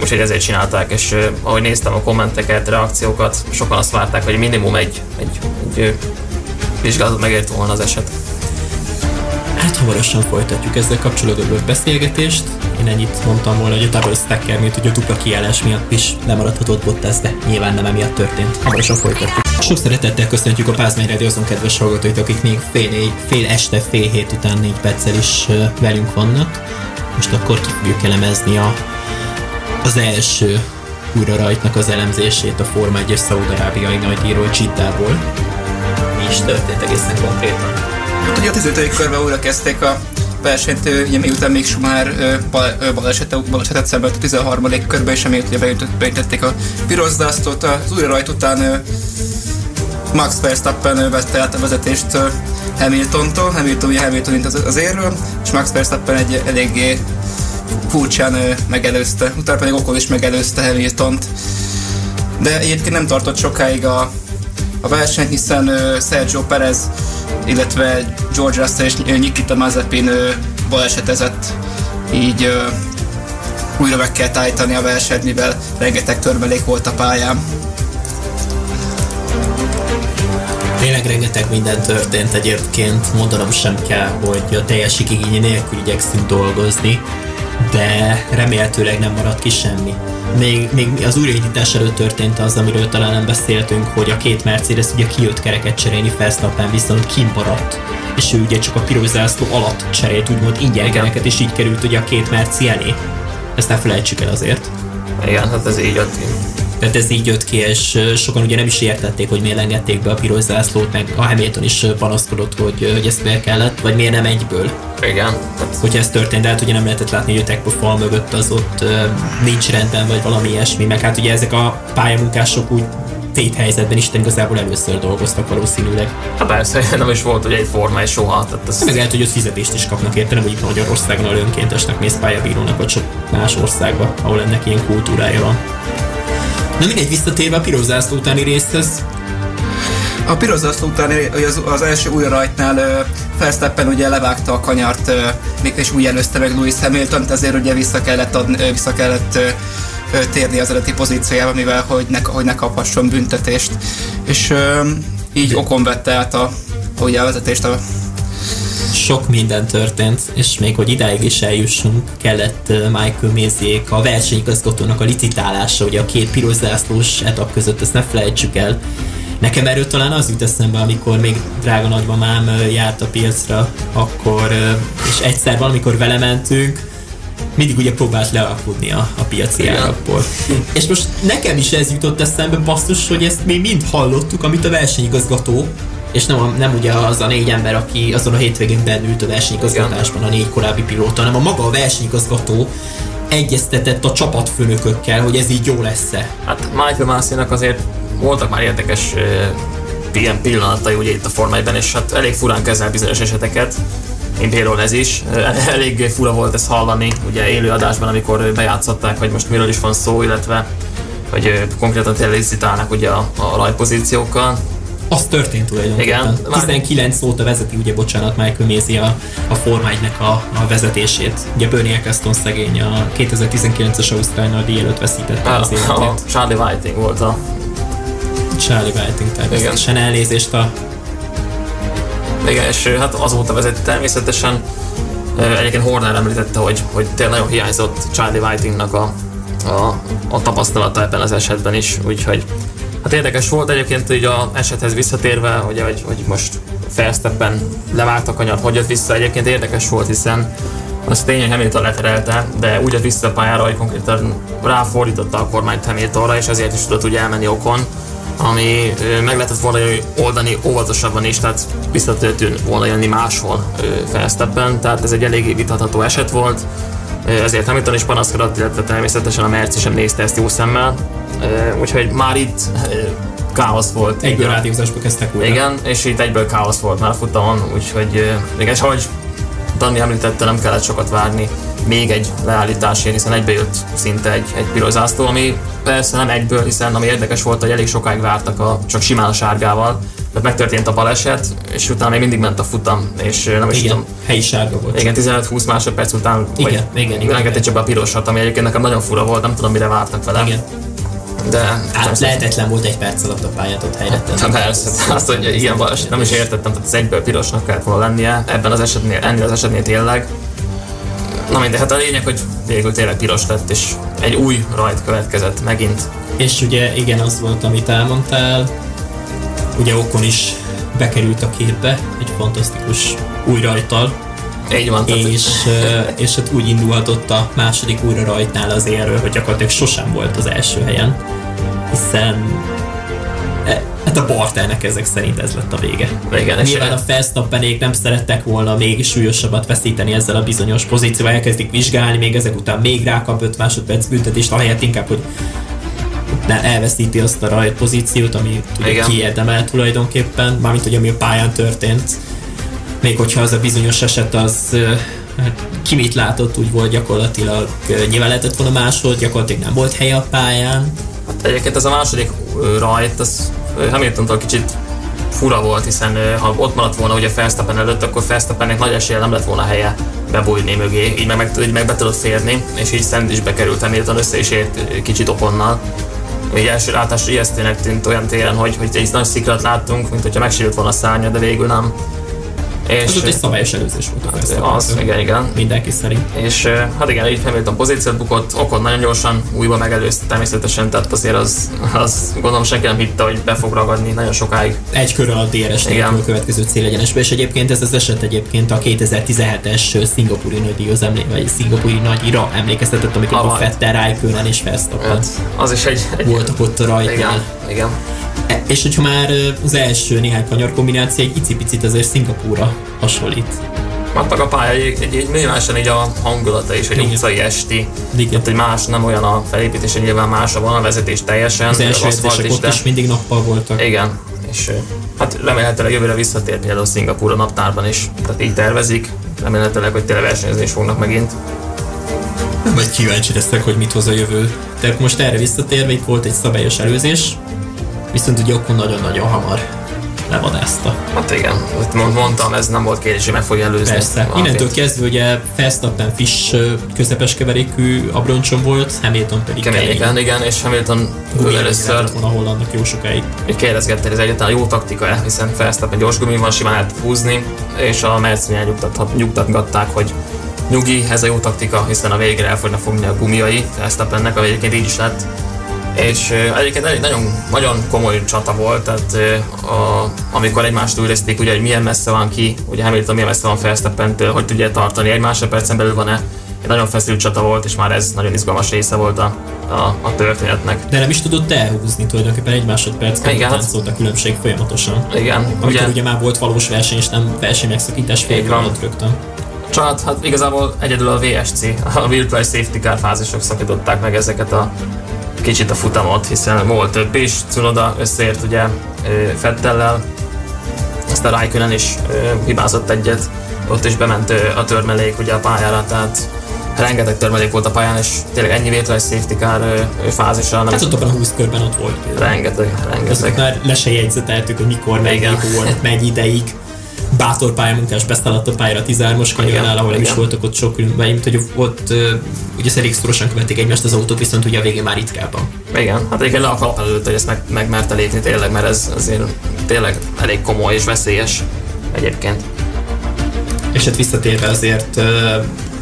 Úgyhogy ezért csinálták, és ahogy néztem a kommenteket, reakciókat, sokan azt várták, hogy minimum egy, egy, egy vizsgálatot megért volna az eset. Hamarosan folytatjuk ezzel kapcsolatban a beszélgetést. Én ennyit mondtam volna, hogy a double stacker miatt, hogy a dupla kiállás miatt is lemaradhatott Bottas, de nyilván nem emiatt történt. Hamarosan folytatjuk. Sok szeretettel köszöntjük a Pázmány Radio azon kedves hallgatóit, akik még fél, négy, fél este, fél hét után négy perccel is velünk vannak. Most akkor ki fogjuk elemezni a, az első újra rajtnak az elemzését a Forma 1-es szaudarábiai nagydíjról Csittából. Mi is történt egészen konkrétan? Hát a 15. körben újra kezdték a versenyt, ugye miután még Schumacher bal- ö, balesete, balesetet szenvedett a 13. körben, és emiatt ugye beütött- beütötték a piros zászlót. Az újra rajt után Max Verstappen vette át a vezetést Hamiltontól, Hamilton ugye Hamilton mint az, az érről, és Max Verstappen egy eléggé furcsán megelőzte, utána pedig Ocon is megelőzte Hamiltont. De egyébként nem tartott sokáig a, a verseny, hiszen Sergio Perez, illetve George Russell és Nikita Mazepin balesetezett, így újra meg kell állítani a versenyt, mivel rengeteg törmelék volt a pályán. Tényleg rengeteg minden történt egyébként, mondanom sem kell, hogy a teljes igény nélkül igyekszünk dolgozni, de remélhetőleg nem maradt ki semmi. Még, még az újraindítás előtt történt az, amiről talán nem beszéltünk, hogy a két Mercedes ugye kijött kereket cserélni, Verstappen viszont kimaradt, és ő ugye csak a piros zászló alatt cserélt úgymond ingyen kereket, és így került ugye a két Merci elé. Ezt ne felejtsük el azért. Igen, hát ez így ki. Tehát ez így jött ki, és sokan ugye nem is értették, hogy miért engedték be a piros zászlót, meg a Hamilton is panaszkodott, hogy, hogy ezt miért kellett, vagy miért nem egyből. Igen, Hogyha ez történt, de hát ugye nem lehetett látni, hogy a fal mögött az ott nincs rendben, vagy valami ilyesmi, meg hát ugye ezek a pályamunkások úgy téthelyzetben Isten igazából először dolgoztak valószínűleg. hát persze, nem is volt ugye egy forma és soha, tehát ez, Meg lehet, hogy ott fizetést is kapnak érte, nem úgy Magyarországon, ahol önkéntesnek mész pályabírónak, vagy sok más országba, ahol ennek ilyen kultúrája van. Na mindegy, visszatérve a piros zászló utáni részhez, A piros zászló után az, az első új rajtnál ö, Verstappen ugye levágta a kanyart, ö, még és úgy előzte meg Lewis hamilton ezért ugye vissza kellett, adni, vissza kellett térni az eredeti pozíciójába, mivel hogy ne, hogy ne kaphasson büntetést. És így okon vette át a, ugye a vezetést a sok minden történt, és még hogy idáig is eljussunk, kellett Michael Méziék a versenyigazgatónak a licitálása, ugye a két piros zászlós etap között, ezt ne felejtsük el. Nekem erről talán az jut eszembe, amikor még drága nagymamám járt a piacra, akkor, és egyszer valamikor vele mentünk, mindig ugye próbált lealkudni a, a piaci árakból. És most nekem is ez jutott eszembe, basszus, hogy ezt mi mind hallottuk, amit a versenyigazgató, és nem, a, nem ugye az a négy ember, aki azon a hétvégén bennült a versenyigazgatásban, a négy korábbi pilóta, hanem a maga a versenyigazgató egyeztetett a csapatfőnökökkel, hogy ez így jó lesz-e. Hát Michael Masinak azért voltak már érdekes ilyen pillanatai ugye itt a Forma 1-ben, és hát elég furán kezel bizonyos eseteket, mint például ez is. Elég fura volt ezt hallani, ugye élő adásban, amikor bejátszották, hogy most miről is van szó, illetve hogy konkrétan tényleg ugye a, a rajtpozíciókkal. Az történt tulajdonképpen. Igen, már- 19 óta vezeti, ugye bocsánat, Michael Mézi a, a Forma 1-nek a, a vezetését. Ugye Bernie Eccleston szegény a 2019-es Ausztrál nagy előtt veszítette az A, a életét. Charlie Whiting volt a Charlie Whiting természetesen elnézést a Igen, és hát azóta vezeti természetesen. Egyébként Horner említette, hogy, hogy tényleg nagyon hiányzott Charlie Whitingnak a, a, a tapasztalata ebben az esetben is, úgyhogy hát érdekes volt egyébként így a esethez visszatérve, ugye, hogy, hogy most Felszteppen levágt a kanyar, hogy jött vissza, egyébként érdekes volt, hiszen az tény, hogy Hamilton leterelte, de úgy jött vissza a pályára, hogy konkrétan ráfordította a kormányt Hamiltonra, és ezért is tudott ugye elmenni okon, ami meg lehetett volna oldani óvatosabban is, tehát visszatöltőn volna jönni máshol Felszteppen, tehát ez egy eléggé vitatható eset volt, ezért Hamilton is panaszkodott, illetve természetesen a Merci sem nézte ezt jó szemmel, úgyhogy már itt káosz volt. Egyből Így a- rádiózásba kezdtek újra. igen, és itt egyből káosz volt már futamon, úgyhogy igen, és ahogy Dani említette, nem kellett sokat várni még egy leállításért, hiszen egybe jött szinte egy, egy piros zászló, ami persze nem egyből, hiszen ami érdekes volt, hogy elég sokáig vártak a, csak simán a sárgával, tehát megtörtént a baleset, és utána még mindig ment a futam, és nem is Igen, tudom, helyi sárga volt. igen, 15-20 másodperc után Igen, vagy igen, igen, engedték csak be a pirosat, ami egyébként nekem nagyon fura volt, nem tudom mire vártak vele. Igen. De Hát lehetetlen volt egy perc alatt a pályát ott helyre tenni. Hát persze, azt, hogy ilyen baleset nem is értettem, tehát az egyből pirosnak kellett volna lennie, ebben az esetnél, ennél az esetnél tényleg. Na mindegy, hát a lényeg, hogy végül tényleg piros lett, és egy új rajt következett megint. És ugye igen, az volt, amit elmondtál. Ugye Okon is bekerült a képbe, egy fantasztikus új rajttal, Így van, és, és hát úgy indulhatott a második újra rajtnál az érről, hogy gyakorlatilag sosem volt az első helyen, hiszen e, hát a Bartelnek ezek szerint ez lett a vége. igen, Nyilván a Felsztappenék nem szerettek volna még súlyosabbat veszíteni ezzel a bizonyos pozícióval, elkezdik vizsgálni, még ezek után még rákap 5 másodperc büntetést, ahelyett inkább, hogy ne elveszíti azt a rajt pozíciót, ami ugye kiérdemel tulajdonképpen, mármint hogy ami a pályán történt. Még hogyha az a bizonyos eset az hát ki mit látott, úgy volt gyakorlatilag, nyilván lehetett volna máshol, gyakorlatilag nem volt helye a pályán. Egyébként ez a második rajt, az Hamiltontól kicsit fura volt, hiszen ha ott maradt volna ugye Verstappen előtt, akkor Verstappennek nagy esélye nem lett volna helye bebújni mögé, így meg, meg, így meg be tudott férni, és így szent is bekerült Hamilton, össze is ért kicsit okonnal. Így első látásra ijesztőnek tűnt olyan téren, hogy, hogy egy nagy sziklat láttunk, mint hogyha megsérült volna a szárnya, de végül nem. És ott egy szabályos előzés volt a az, igen, igen. Mindenki szerint. És hát igen, így Hamilton pozíciót bukott, Okon nagyon gyorsan újba megelőzte természetesen, tehát azért az, az gondolom senki nem hitte, hogy be fog ragadni nagyon sokáig. egy körre a DRS nélkül a következő célegyenesbe, és egyébként ez az eset egyébként a 2017-es szingapúri nagydíjhoz emlé- vagy szingapúri nagyira emlékeztetett, amikor a majd. Vettel, Raikkonen és Verstappen Hát, az is egy... egy voltak ott a rajtnál. igen, igen. E- És hogyha már az első néhány kanyar kombináció egy icipicit azért Szingapúra hasonlít. Hát meg a pálya egy, egy, egy minimálisan így a hangulata is, egy Igen. utcai esti. Igen. Tehát, hogy más, nem olyan a felépítés, nyilván más a vonalvezetés teljesen. Az első edzések ott de- is mindig nappal voltak. Igen, és hát remélhetőleg jövőre visszatér például Szingapúr a naptárban is, tehát így tervezik, remélhetőleg, hogy tényleg versenyezni is fognak megint. Vagy kíváncsi leszek, hogy mit hoz a jövő. Tehát most erre visszatérve itt volt egy szabályos előzés, viszont ugye Okon nagyon-nagyon hamar levadázta. Hát igen, mond- mondtam, ez nem volt kérdés, hogy meg fogja előzni. Persze. Innentől kezdve ugye Verstappen Fish közepes keverékű abroncson volt, Hamilton pedig Kemény, kemény. igen, igen, és Hamilton először volna Hollandnak jó sokáig. így kérdezgette, ez egyáltalán jó taktika-e, hiszen Verstappen gyors gumi van, simán lehet húzni, és a Mercedes nyugtatgatták, hogy nyugi, ez a jó taktika, hiszen a végére el fognak fogni a gumiai Verstappennek, ami egyébként így is lett. És egyébként elég nagyon, nagyon komoly csata volt, tehát a, amikor egymást újrezték, ugye, hogy milyen messze van ki, ugye Hamilton milyen messze van Verstappentől, hogy tudja tartani, egy másodpercen belül van-e, egy nagyon feszült csata volt, és már ez nagyon izgalmas része volt a, a, a történetnek. De nem is tudott elhúzni tulajdonképpen egy másodperc, Igen, hát- táncolt a különbség folyamatosan. Igen, Amikor ugye, ugye már volt valós verseny, és nem verseny megszakítás fél alatt rögtön. Csak hát igazából egyedül a VSC, a Virtual Safety Car fázisok szakították meg ezeket a kicsit a futamot, hiszen volt több is, Cunoda összeért ugye Fettellel, aztán Raikkonen is hibázott egyet, ott is bement a törmelék ugye a pályára, tehát rengeteg törmelék volt a pályán, és tényleg ennyi Virtual Safety Car ö, fázisra, nem Hát ott abban a 20 körben ott volt rengeteg, rengeteg. már le se jegyzeteltük, hogy mikor, mennyi volt, mennyi ideig. Bátor pályamunkás beszállt a pályára 13-as kanyarnál, ahol nem is voltak ott sok mint hogy ott ugye elég szorosan követték egymást az autók, viszont ugye a végén már ritkábban. Igen, hát egyébként le a kalap előtt, hogy ezt meg, meg merte lépni tényleg, mert ez azért tényleg elég komoly és veszélyes egyébként. És hát visszatérve azért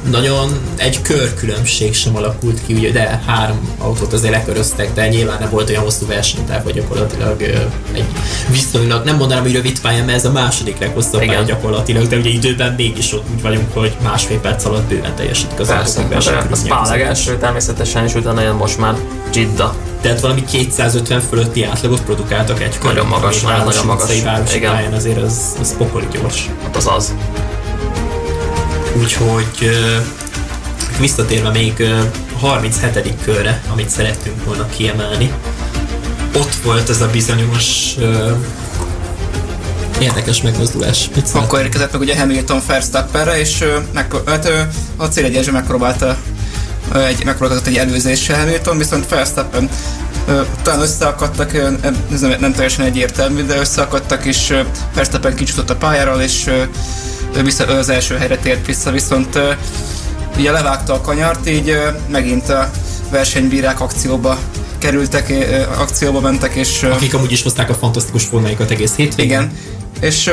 nagyon egy körkülönbség sem alakult ki, ugye, de három autót azért leköröztek, de nyilván nem volt olyan hosszú versenytáv, hogy gyakorlatilag egy viszonylag, nem mondanám, hogy rövid pályán, mert ez a második leghosszabb Igen. pálya gyakorlatilag, de ugye időben mégis ott úgy vagyunk, hogy másfél perc alatt bőven teljesítik az autók de a versenykörülmények Spa között. legelső természetesen, és utána jön most már Jidda. Tehát valami 250 fölötti átlagot produkáltak egy Nagyon magas, ami nagyon- magas. Igen. pályán azért az, az pokoli gyors. Hát az az. Úgyhogy visszatérve még ö, a 37. körre, amit szerettünk volna kiemelni, ott volt ez a bizonyos érdekes megmozdulás. Mit Akkor érkezett meg ugye Hamilton Verstappenre, és megpro- hát, a célegyesben megpróbálta ö, egy, megpróbálkozott egy előzéssel Hamilton, viszont Verstappen talán összeakadtak, nem, nem teljesen egyértelmű, de összeakadtak, és Verstappen kicsutott a pályáról, és ő vissza, ő az első helyre tért vissza, viszont ugye levágta a kanyart, így megint a versenybírák akcióba kerültek, akcióba mentek, és Akik amúgy is hozták a fantasztikus formáikat egész hétvégén. igen. És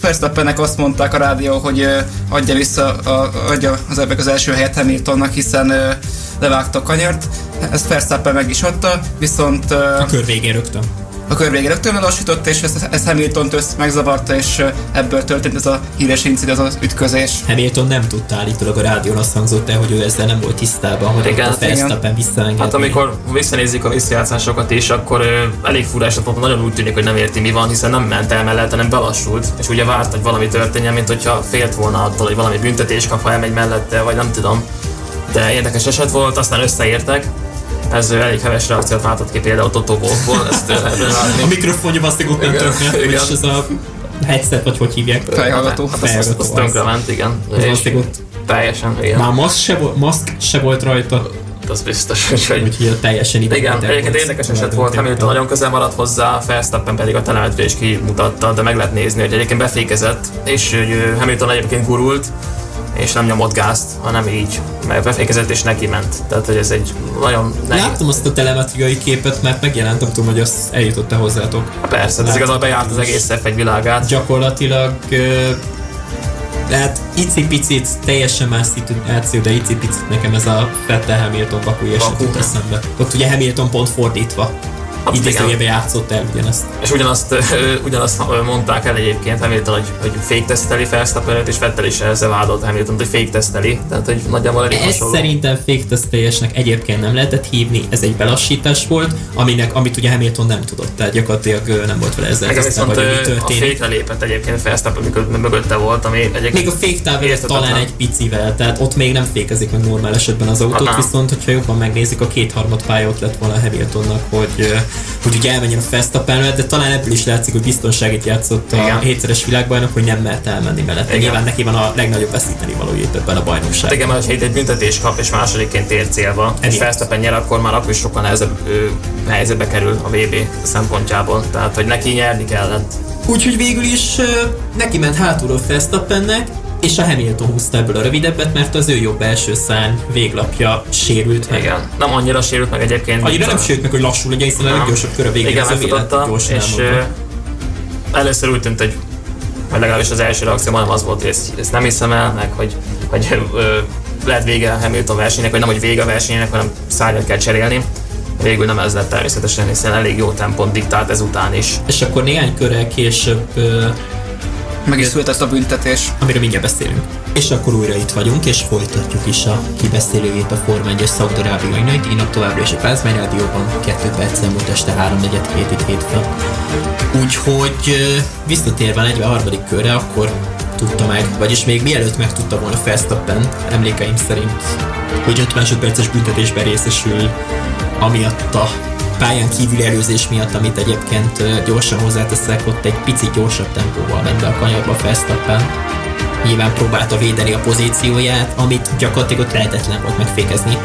Verstappennek azt mondták a rádió, hogy adja vissza, a, adja az ebbek az első helyet Hamiltonnak, hiszen levágta a kanyart. Ezt Verstappen meg is adta, viszont A kör végén rögtön. A kör végén rögtön lelassított, és ez, ez Hamilton össz megzavarta, és ebből történt ez a híres incidens, az ütközés. Hamilton nem tudta állítólag a rádión azt hangzott el, hogy ő ezzel nem volt tisztában, hogy Igen, a Verstappen visszaengedni. Hát amikor visszanézik a visszajátszásokat is, akkor ö, elég furás nagyon úgy tűnik, hogy nem érti mi van, hiszen nem ment el mellett, hanem belassult, és ugye várt, hogy valami történjen, mint hogyha félt volna attól, hogy valami büntetés kap, ha elmegy mellette, vagy nem tudom. De érdekes eset volt, aztán összeértek. Ez elég heves reakciót váltott ki például Toto Wolffból, ezt A mikrofonja basztigok nem igen. és ez a headset, vagy hogy hívják? Fejhallgató. Hát az, az, az tönkre ment, igen. Az És teljesen, igen. Már maszk se, volt, maszk se volt rajta, Az biztos, úgyhogy úgyhogy teljesen ide. Igen, egyébként érdekes eset volt, Hamilton nagyon közel maradt hozzá, Verstappen pedig a telemetria is kimutatta, de meg lehet nézni, hogy egyébként befékezett, és hogy Hamilton egyébként gurult, és nem nyomott gázt, hanem így, mert befékezett és neki ment. Tehát, hogy ez egy nagyon nehéz. Láttam azt a telemetriai képet, mert megjelent, nem tudom, hogy az eljutott-e hozzátok. Persze, ez igazából bejárt az egész F1 világát. Gyakorlatilag ö, hát icipicit, teljesen más szituáció, de icipicit nekem ez a Vettel Hamilton Bakui eset Baku. jut eszembe. Ott ugye Hamilton pont fordítva. Idézőjebe játszott el ugyanezt. És ugyanazt, ugyanazt mondták el egyébként Hamilton, hogy, hogy fake teszteli Verstappenet, és Vettel is ezzel vádolt Hamilton, hogy fake teszteli. Tehát, hogy nagyjából elég Ez hasonló. szerintem fake test teljesnek egyébként nem lehetett hívni, ez egy belassítás volt, aminek, amit ugye Hamilton nem tudott, tehát gyakorlatilag nem volt vele ezzel Nekem viszont ö, a fékre lépett egyébként Verstappen, amikor mögötte volt, ami egyébként Még a fake táv talán egy picivel, tehát ott még nem fékezik meg normál esetben az autót, Hát viszont hogyha jobban megnézik, a kétharmad pálya ott lett volna Hamiltonnak, hogy, hogy ugye elmenjen a Verstappen de talán ebből is látszik, hogy biztonságit játszott a Igen. hétszeres világbajnok, hogy nem mert elmenni mellette. Igen. Nyilván neki van a legnagyobb veszíteni valójét ebben a bajnokságban. Igen, mert ha itt egy büntetés kap és másodikként ér célba, és Ennyi. Verstappen nyer, akkor már akkor is sokkal nehezebb ö, helyzetbe kerül a VB szempontjából. Tehát, hogy neki nyerni kellett. Úgyhogy végül is neki ment hátulról Verstappennek, és a Hamilton húzta ebből a rövidebbet, mert az ő jobb első szárny véglapja sérült meg. Igen. Nem annyira sérült meg egyébként. Annyira nem sérült meg, hogy lassul legyen, hiszen a leggyorsabb kör a végén Igen, az övé gyorsan és elmondva. először úgy tűnt, hogy vagy legalábbis az első reakció nem az volt, hogy ezt, ezt nem hiszem el, meg hogy, hogy ö, lehet vége a Hamilton versenynek, vagy nem, hogy vége a versenynek, hanem szárnyat kell cserélni. Végül nem ez lett természetesen, hiszen elég jó tempont diktált ezután is. És akkor néhány körrel később, ö, Meg is született a büntetés. amiről mindjárt beszélünk. És akkor újra itt vagyunk, és folytatjuk is a kibeszélőjét a Forma 1-es Szaudarábiai Night. Inak továbbra is a Pázmány Rádióban, 2 percen múlt este 3.47 itt hétfőn. Úgyhogy visszatérve a 43. körre, akkor tudta meg, vagyis még mielőtt megtudta volna Verstappen, emlékeim szerint, hogy 5 másodperces büntetésben részesül, amiatt a pályán kívüli előzés miatt, amit egyébként gyorsan hozzáteszek, ott egy picit gyorsabb tempóval ment be a kanyarba Verstappen. Nyilván próbálta védeni a pozícióját, amit gyakorlatilag ott lehetetlen volt megfékezni.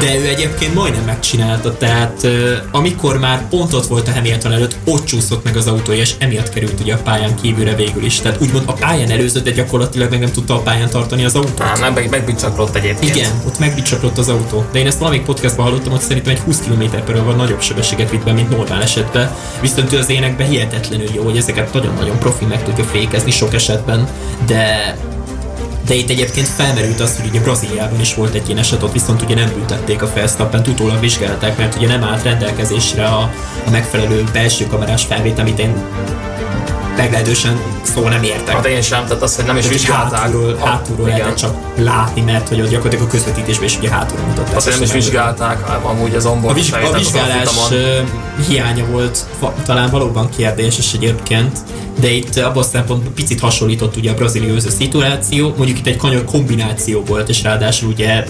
De ő egyébként majdnem megcsinálta, tehát amikor már pont ott volt a Hamilton előtt, ott csúszott meg az autója, és emiatt került ugye a pályán kívülre végül is. Tehát úgymond a pályán előzött, de gyakorlatilag meg nem tudta a pályán tartani az autót. Á, meg, megbicsaklott egyébként. Igen, ott megbicsaklott az autó. De én ezt valamelyik podcastban hallottam, hogy szerintem egy 20 km per van nagyobb sebességet vitt be, mint normál esetben. Viszont ő az énekben hihetetlenül jó, hogy ezeket nagyon-nagyon profi meg tudja fékezni sok esetben, de De itt egyébként felmerült az, hogy ugye Brazíliában is volt egy ilyen eset, ott viszont ugye nem büntették a Verstappen, utólag vizsgálták, mert ugye nem állt rendelkezésre a, a megfelelő belső kamerás felvétel, amit én meglehetősen szó nem értek. Hát én sem, tehát az, hogy nem is vizsgálták. Hátulról, a- hátulról igen. csak látni, mert hogy ott gyakorlatilag a közvetítésben is ugye hátulról mutatták. Azt, nem is vizsgálták, amúgy az a, vizsg- a felvételt az vizsgálás ö, hiánya volt talán valóban kérdéses egyébként, de itt abban a szempontból picit hasonlított ugye a braziliózó szituáció, mondjuk itt egy kanyar kombináció volt, és ráadásul ugye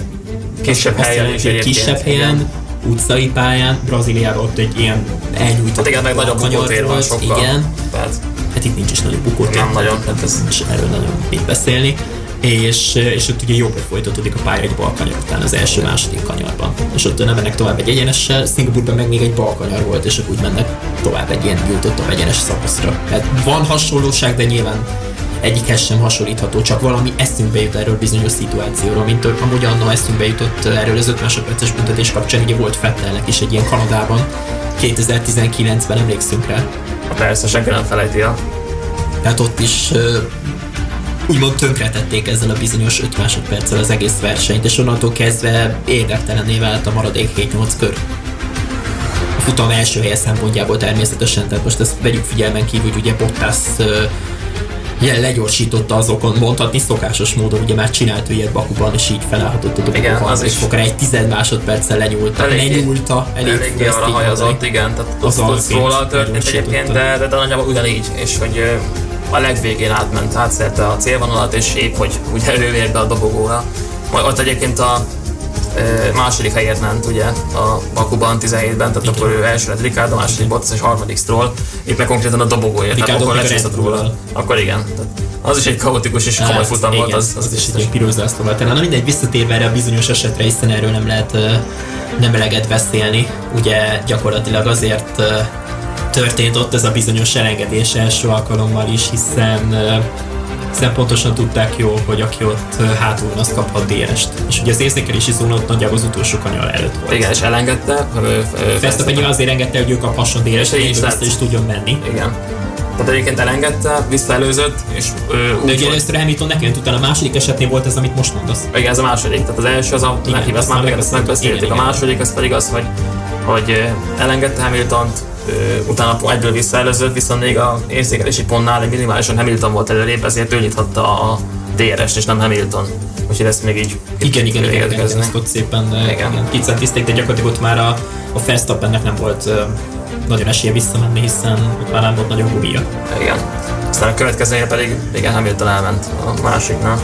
Kisebb azt helyen jelenti, kisebb helyen, utcai pályán, Brazíliában ott egy ilyen elnyújtott Hát igen, meg nagyobb kanyar volt, sokkal. Igen, Tehát hát itt nincs is nagyon bukótér. Nem nagyon, tehát hát ez- nincs erről nagyon mit beszélni. És, és ott ugye jobbra folytatódik a pálya egy bal kanyar után az első-második kanyarban. És ott nem mennek tovább egy egyenessel, Szingapurban meg még egy bal kanyar volt, és akkor úgy mennek tovább egy ilyen nyújtottabb egyenes szakaszra. Tehát van hasonlóság, de nyilván egyikhez sem hasonlítható, csak valami eszünkbe jut erről bizonyos szituációról, mint amúgy annó eszünkbe jutott erről az 5 másodperces büntetés kapcsán, ugye volt Fettelnek is egy ilyen Kanadában, 2019-ben emlékszünk rá, hát persze senki nem felejti el. tehát ott is úgymond tönkretették ezzel a bizonyos 5 másodperccel az egész versenyt, és onnantól kezdve érdektelenné vált a maradék 7-8 kör. A futam első helye szempontjából természetesen, tehát most ezt vegyük figyelmen kívül, hogy ugye Bottas ilyen legyorsította azokon, mondhatni szokásos módon, ugye már csinált ilyet Bakuban, és így felállhatott a Igen, dobogó az is. fokra, egy tized másodperccel lenyúlta, Eléggé- lenyúlta, elég Eléggé arra hajazott, igen, tehát Az az, az róla történt egyébként, de, de, de nagyjából ugyanígy, és hogy a legvégén átment, átszerte a célvonalat, és épp, hogy ugye ő ért be a dobogóra. Majd ott egyébként a második helyért ment ugye a Bakuban 17-ben, tehát akkor ő első lett Ricardo, második Bottas és harmadik Stroll, épp meg konkrétan a dobogóért, tehát Ricardo akkor még a lecsúszott róla. Akkor igen, tehát az is egy kaotikus és komoly Hát, futam igen, volt, az, az, az is egy ilyen piros zászló volt. Na mindegy, visszatérve erre a bizonyos esetre, hiszen erről nem lehet nem eleget beszélni. Ugye gyakorlatilag azért történt ott ez a bizonyos elengedés első alkalommal is, hiszen hiszen pontosan tudták jó, hogy aki ott hátul van, az kaphat DRS-t. És ugye az érzékelési zóna ott nagyjából az utolsó kanyar előtt volt. Igen, és elengedte. Verstappen nyilván azért engedte, hogy ő kaphasson DRS-t, És vissza is tudjon menni. Igen. Tehát egyébként elengedte, visszaelőzött, és ö, De ugye először Hamilton neki jött, utána a második esetnél volt ez, amit most mondasz. Igen, ez a második. Tehát az első az a Igen, neki, azt ezt már megbeszéltük. A második az pedig az, hogy, hogy elengedte Hamiltont, utána egyből visszaelőzött, viszont még a érzékelési pontnál egy minimálisan Hamilton volt előrébb, ezért ő nyithatta a DRS-t, és nem Hamilton. Úgyhogy ezt még így Igen, igen, igen, igen, igen, ezt ott szépen kicentizték, de gyakorlatilag ott már a, a Verstappennek nem volt nagyon esélye visszamenni, hiszen ott már nem volt nagyon gumia. Igen. Aztán a következőnél pedig igen, Hamilton elment a másiknál.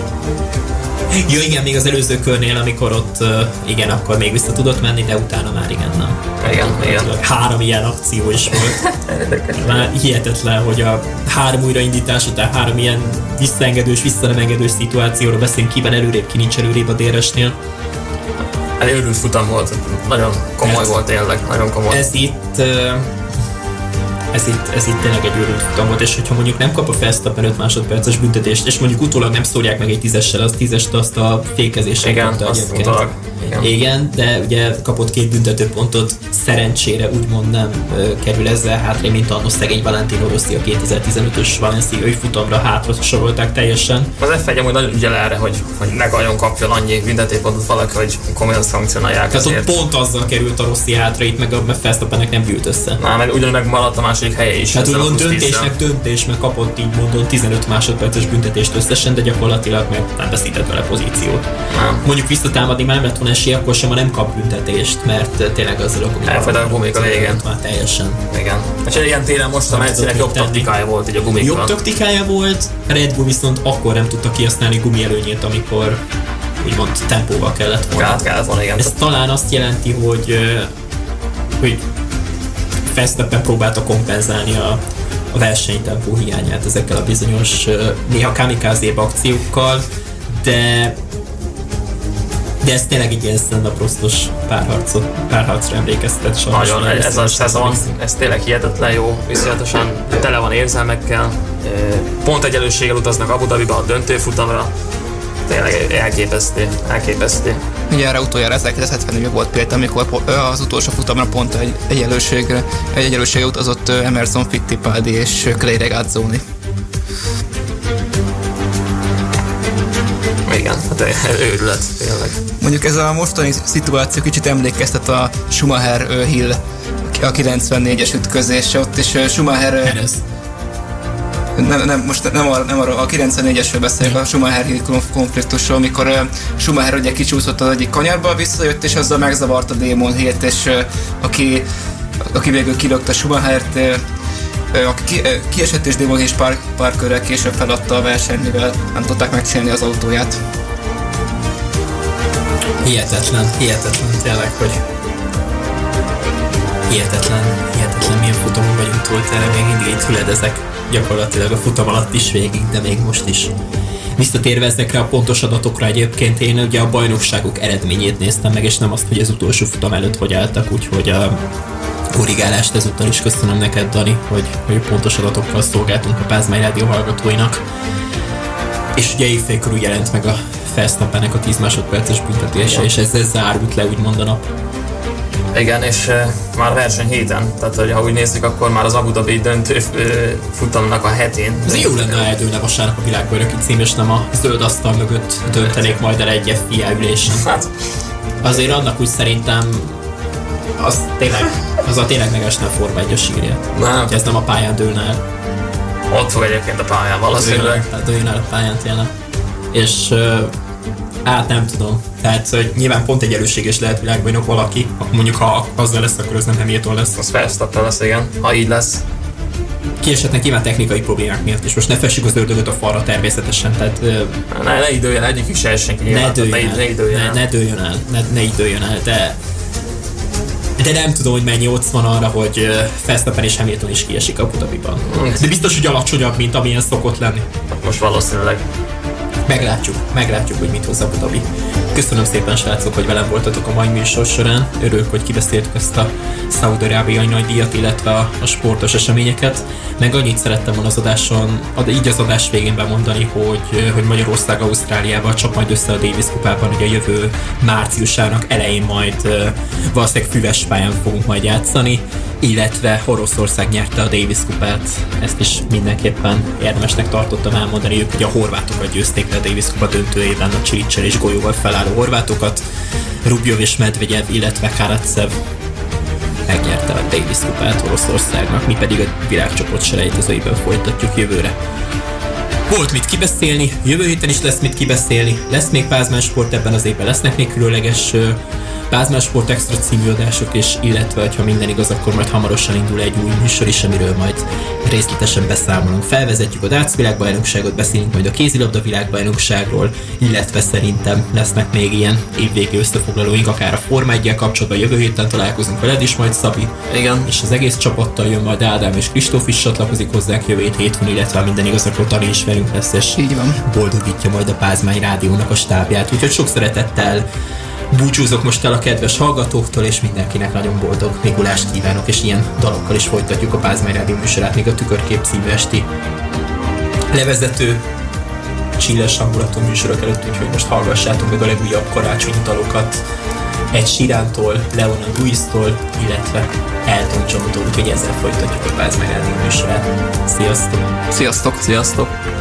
Ja igen, még az előző körnél, amikor ott igen, akkor még vissza tudott menni, de utána már igen, nem. Igen, igen. Három ilyen akció is volt. Már hihetetlen, hogy a három újraindítás után három ilyen visszaengedős, visszanemengedős szituációra beszélünk, ki van előrébb, ki nincs előrébb a DRS-nél. Egy őrült futam volt, nagyon komoly Ez- volt tényleg, nagyon komoly. Ez itt ez itt, ez itt tényleg egy őrült futam volt, és hogyha mondjuk nem kap a Verstappen 5 másodperces büntetést, és mondjuk utólag nem szórják meg egy tízessel, az tízest azt a fékezéssel Igen, kapta azt utólag. Igen. Igen, de ugye kapott két büntetőpontot, szerencsére úgymond nem ö, kerül ezzel hátra, mint annos szegény Valentino Rossi a 2015-ös Valenciai futamra hátra sorolták teljesen. Az F1 amúgy nagyon ügyel erre, hogy, hogy ne gajjon kapjon annyi büntetőpontot valaki, hogy komolyan szankcionálják Tehát ott pont azzal került a Rossi hátra, itt meg a Verstappennek nem gyűlt össze. Na, meg ugyanúgy megmaradt a második helye is. Hát a úgymond döntésnek döntés, meg kapott így mondom 15 másodperces büntetést összesen, de gyakorlatilag meg nem veszített vele pozíciót. Nem. Mondjuk visszatámadni már nem lett volna esélye, akkor sem, ha nem kap büntetést, mert tényleg azzal a. Elfogy a gumik a végén. Már teljesen. Igen. És egy ilyen téren most a Mercinek jobb taktikája volt így a gumikkal. Jobb taktikája volt, Red Bull viszont akkor nem tudta kihasználni gumi előnyét, amikor úgymond tempóval kellett volna. Át kellett volna, igen. Ez talán azt jelenti, hogy, hogy Verstappen próbálta kompenzálni a, a versenytempó hiányát ezekkel a bizonyos néha kamikázébb akciókkal, de de ez tényleg egy ilyen stand-up párharcot, párharcra emlékeztet sajnos. Nagyon, ez a szezon, ez tényleg hihetetlen jó, viszonyatosan tele van érzelmekkel. Pont egyenlőséggel utaznak Abu Dhabiba a döntőfutamra. Tényleg elképesztő, elképesztő. Ugye erre utoljára 1970 volt példa, amikor az utolsó futamra pont egy egyenlőségre, egy egyenlőségre utazott Emerson Fittipaldi és Clay Regazzoni. Igen, hát őrület, tényleg. Mondjuk ez a mostani szituáció kicsit emlékeztet a Schumacher ö, Hill a 94-es ütközésre, ott is Schumacher Perez. Nem, nem, most nem, arra, nem arra, a 94-esről beszélek, a Schumacher konfliktusról, amikor ö, Schumacher ugye kicsúszott az egyik kanyarba, visszajött, és azzal megzavarta Damon Hill-t, és ö, aki, aki végül kilökte Schumachert, ö, aki ki, kiesett, és Hill is pár, pár körrel később feladta a versenyt, mivel nem tudták megcsinálni az autóját. Hihetetlen, hihetetlen tényleg, hogy hihetetlen, hihetetlen milyen futamon vagyunk túl, tényleg még mindig így hüledezek gyakorlatilag a futam alatt is végig, de még most is. Visszatérve ezekre a pontos adatokra egyébként én ugye a bajnokságok eredményét néztem meg, és nem azt, hogy az utolsó futam előtt hogy álltak, úgyhogy a korrigálást ezúttal is köszönöm neked, Dani, hogy, hogy pontos adatokkal szolgáltunk a Pázmány Rádió hallgatóinak. És ugye éjfél körül jelent meg a Verstappennek a 10 másodperces büntetése, és ezzel zárult le úgymond a nap. Igen, és uh, már verseny héten, tehát hogy ha úgy nézzük, akkor már az Abu Dhabi döntő futamnak a hetén. Ez jó lenne, ha eldőlne vasárnap a világbajnoki cím, és nem a zöld asztal mögött döntenék majd el egy FIA ülésen. Hát, Azért annak úgy szerintem az tényleg, az a tényleg megesne a Forma 1 sírja. nem, Hogy ez nem a pályán dőlne el. ott fog egyébként a pályán valószínűleg. Tehát dőljön el a pályán tényleg. És hát nem tudom. Tehát, hogy nyilván pont egy előséges lehet világbajnok valaki, mondjuk ha azzal lesz, akkor az nem Hamilton lesz. Az Verstappen lesz, igen, ha így lesz. Kiesetnek nyilván technikai problémák miatt, és most ne fessük az ördögöt a falra természetesen, tehát Ne, ne időjön, egyikük se senki ne nyilván, tehát dőljön ne, el, ne időjön ne, el. ne dőljön el, ne, ne így dőljön el, de de nem tudom, hogy mennyi ott van arra, hogy ö, Verstappen és Hamilton is kiesik Abu Dhabiban. De biztos, hogy alacsonyabb, mint amilyen szokott lenni. Most valószínűleg. Meglátjuk, meglátjuk, hogy mit hoz Abu Dhabi. Köszönöm szépen, srácok, hogy velem voltatok a mai műsor során. Örülök, hogy kibeszéltük ezt a szaudarábiai nagy díjat, illetve a, a sportos eseményeket. Meg annyit szerettem volna az adáson, ad, így az adás végén bemondani, hogy, hogy Magyarország Ausztráliával csap majd össze a Davis kupában, ugye a jövő márciusának elején majd valószínűleg füves pályán fogunk majd játszani, illetve Oroszország nyerte a Davis kupát. Ezt is mindenképpen érdemesnek tartottam elmondani, ők ugye a horvátokat győzték le a Davis kupa döntőjében, a Csilicsel és golyóval felálló horvátokat. Rubjov és Medvegyev, illetve Karatsev megnyerte a Davis kupát Oroszországnak, mi pedig a világcsoport selejtezőiben folytatjuk jövőre. Volt mit kibeszélni, jövő héten is lesz mit kibeszélni, lesz még Pázmán Sport ebben az évben, lesznek még különleges ö, Pázmán Sport extra című adások, és illetve, ha minden igaz, akkor majd hamarosan indul egy új műsor is, amiről majd részletesen beszámolunk. Felvezetjük a Darts világbajnokságot, beszélünk majd a kézilabda világbajnokságról, illetve szerintem lesznek még ilyen évvégi összefoglalóink, akár a Forma 1 kapcsolatban jövő héten találkozunk veled is, majd Szabi Igen. és az egész csapattal jön majd Ádám és Kristóf is csatlakozik hozzánk jövő hét hétfőn, illetve minden igaz, akkor Tani is velünk lesz, és Így van. boldogítja majd a Pázmány Rádiónak a stábját. Úgyhogy sok szeretettel búcsúzok most el a kedves hallgatóktól, és mindenkinek nagyon boldog Mikulást kívánok, és ilyen dalokkal is folytatjuk a Pázmány Rádió műsorát, még a tükörkép szívű esti levezető csilles hangulatú műsorok előtt, úgyhogy most hallgassátok meg a legújabb karácsonyi dalokat egy Sirántól, Leona Lewis-tól, illetve Elton John-tól, úgyhogy ezzel folytatjuk a Pázmány Rádió műsorát. Sziasztok! Sziasztok! Sziasztok!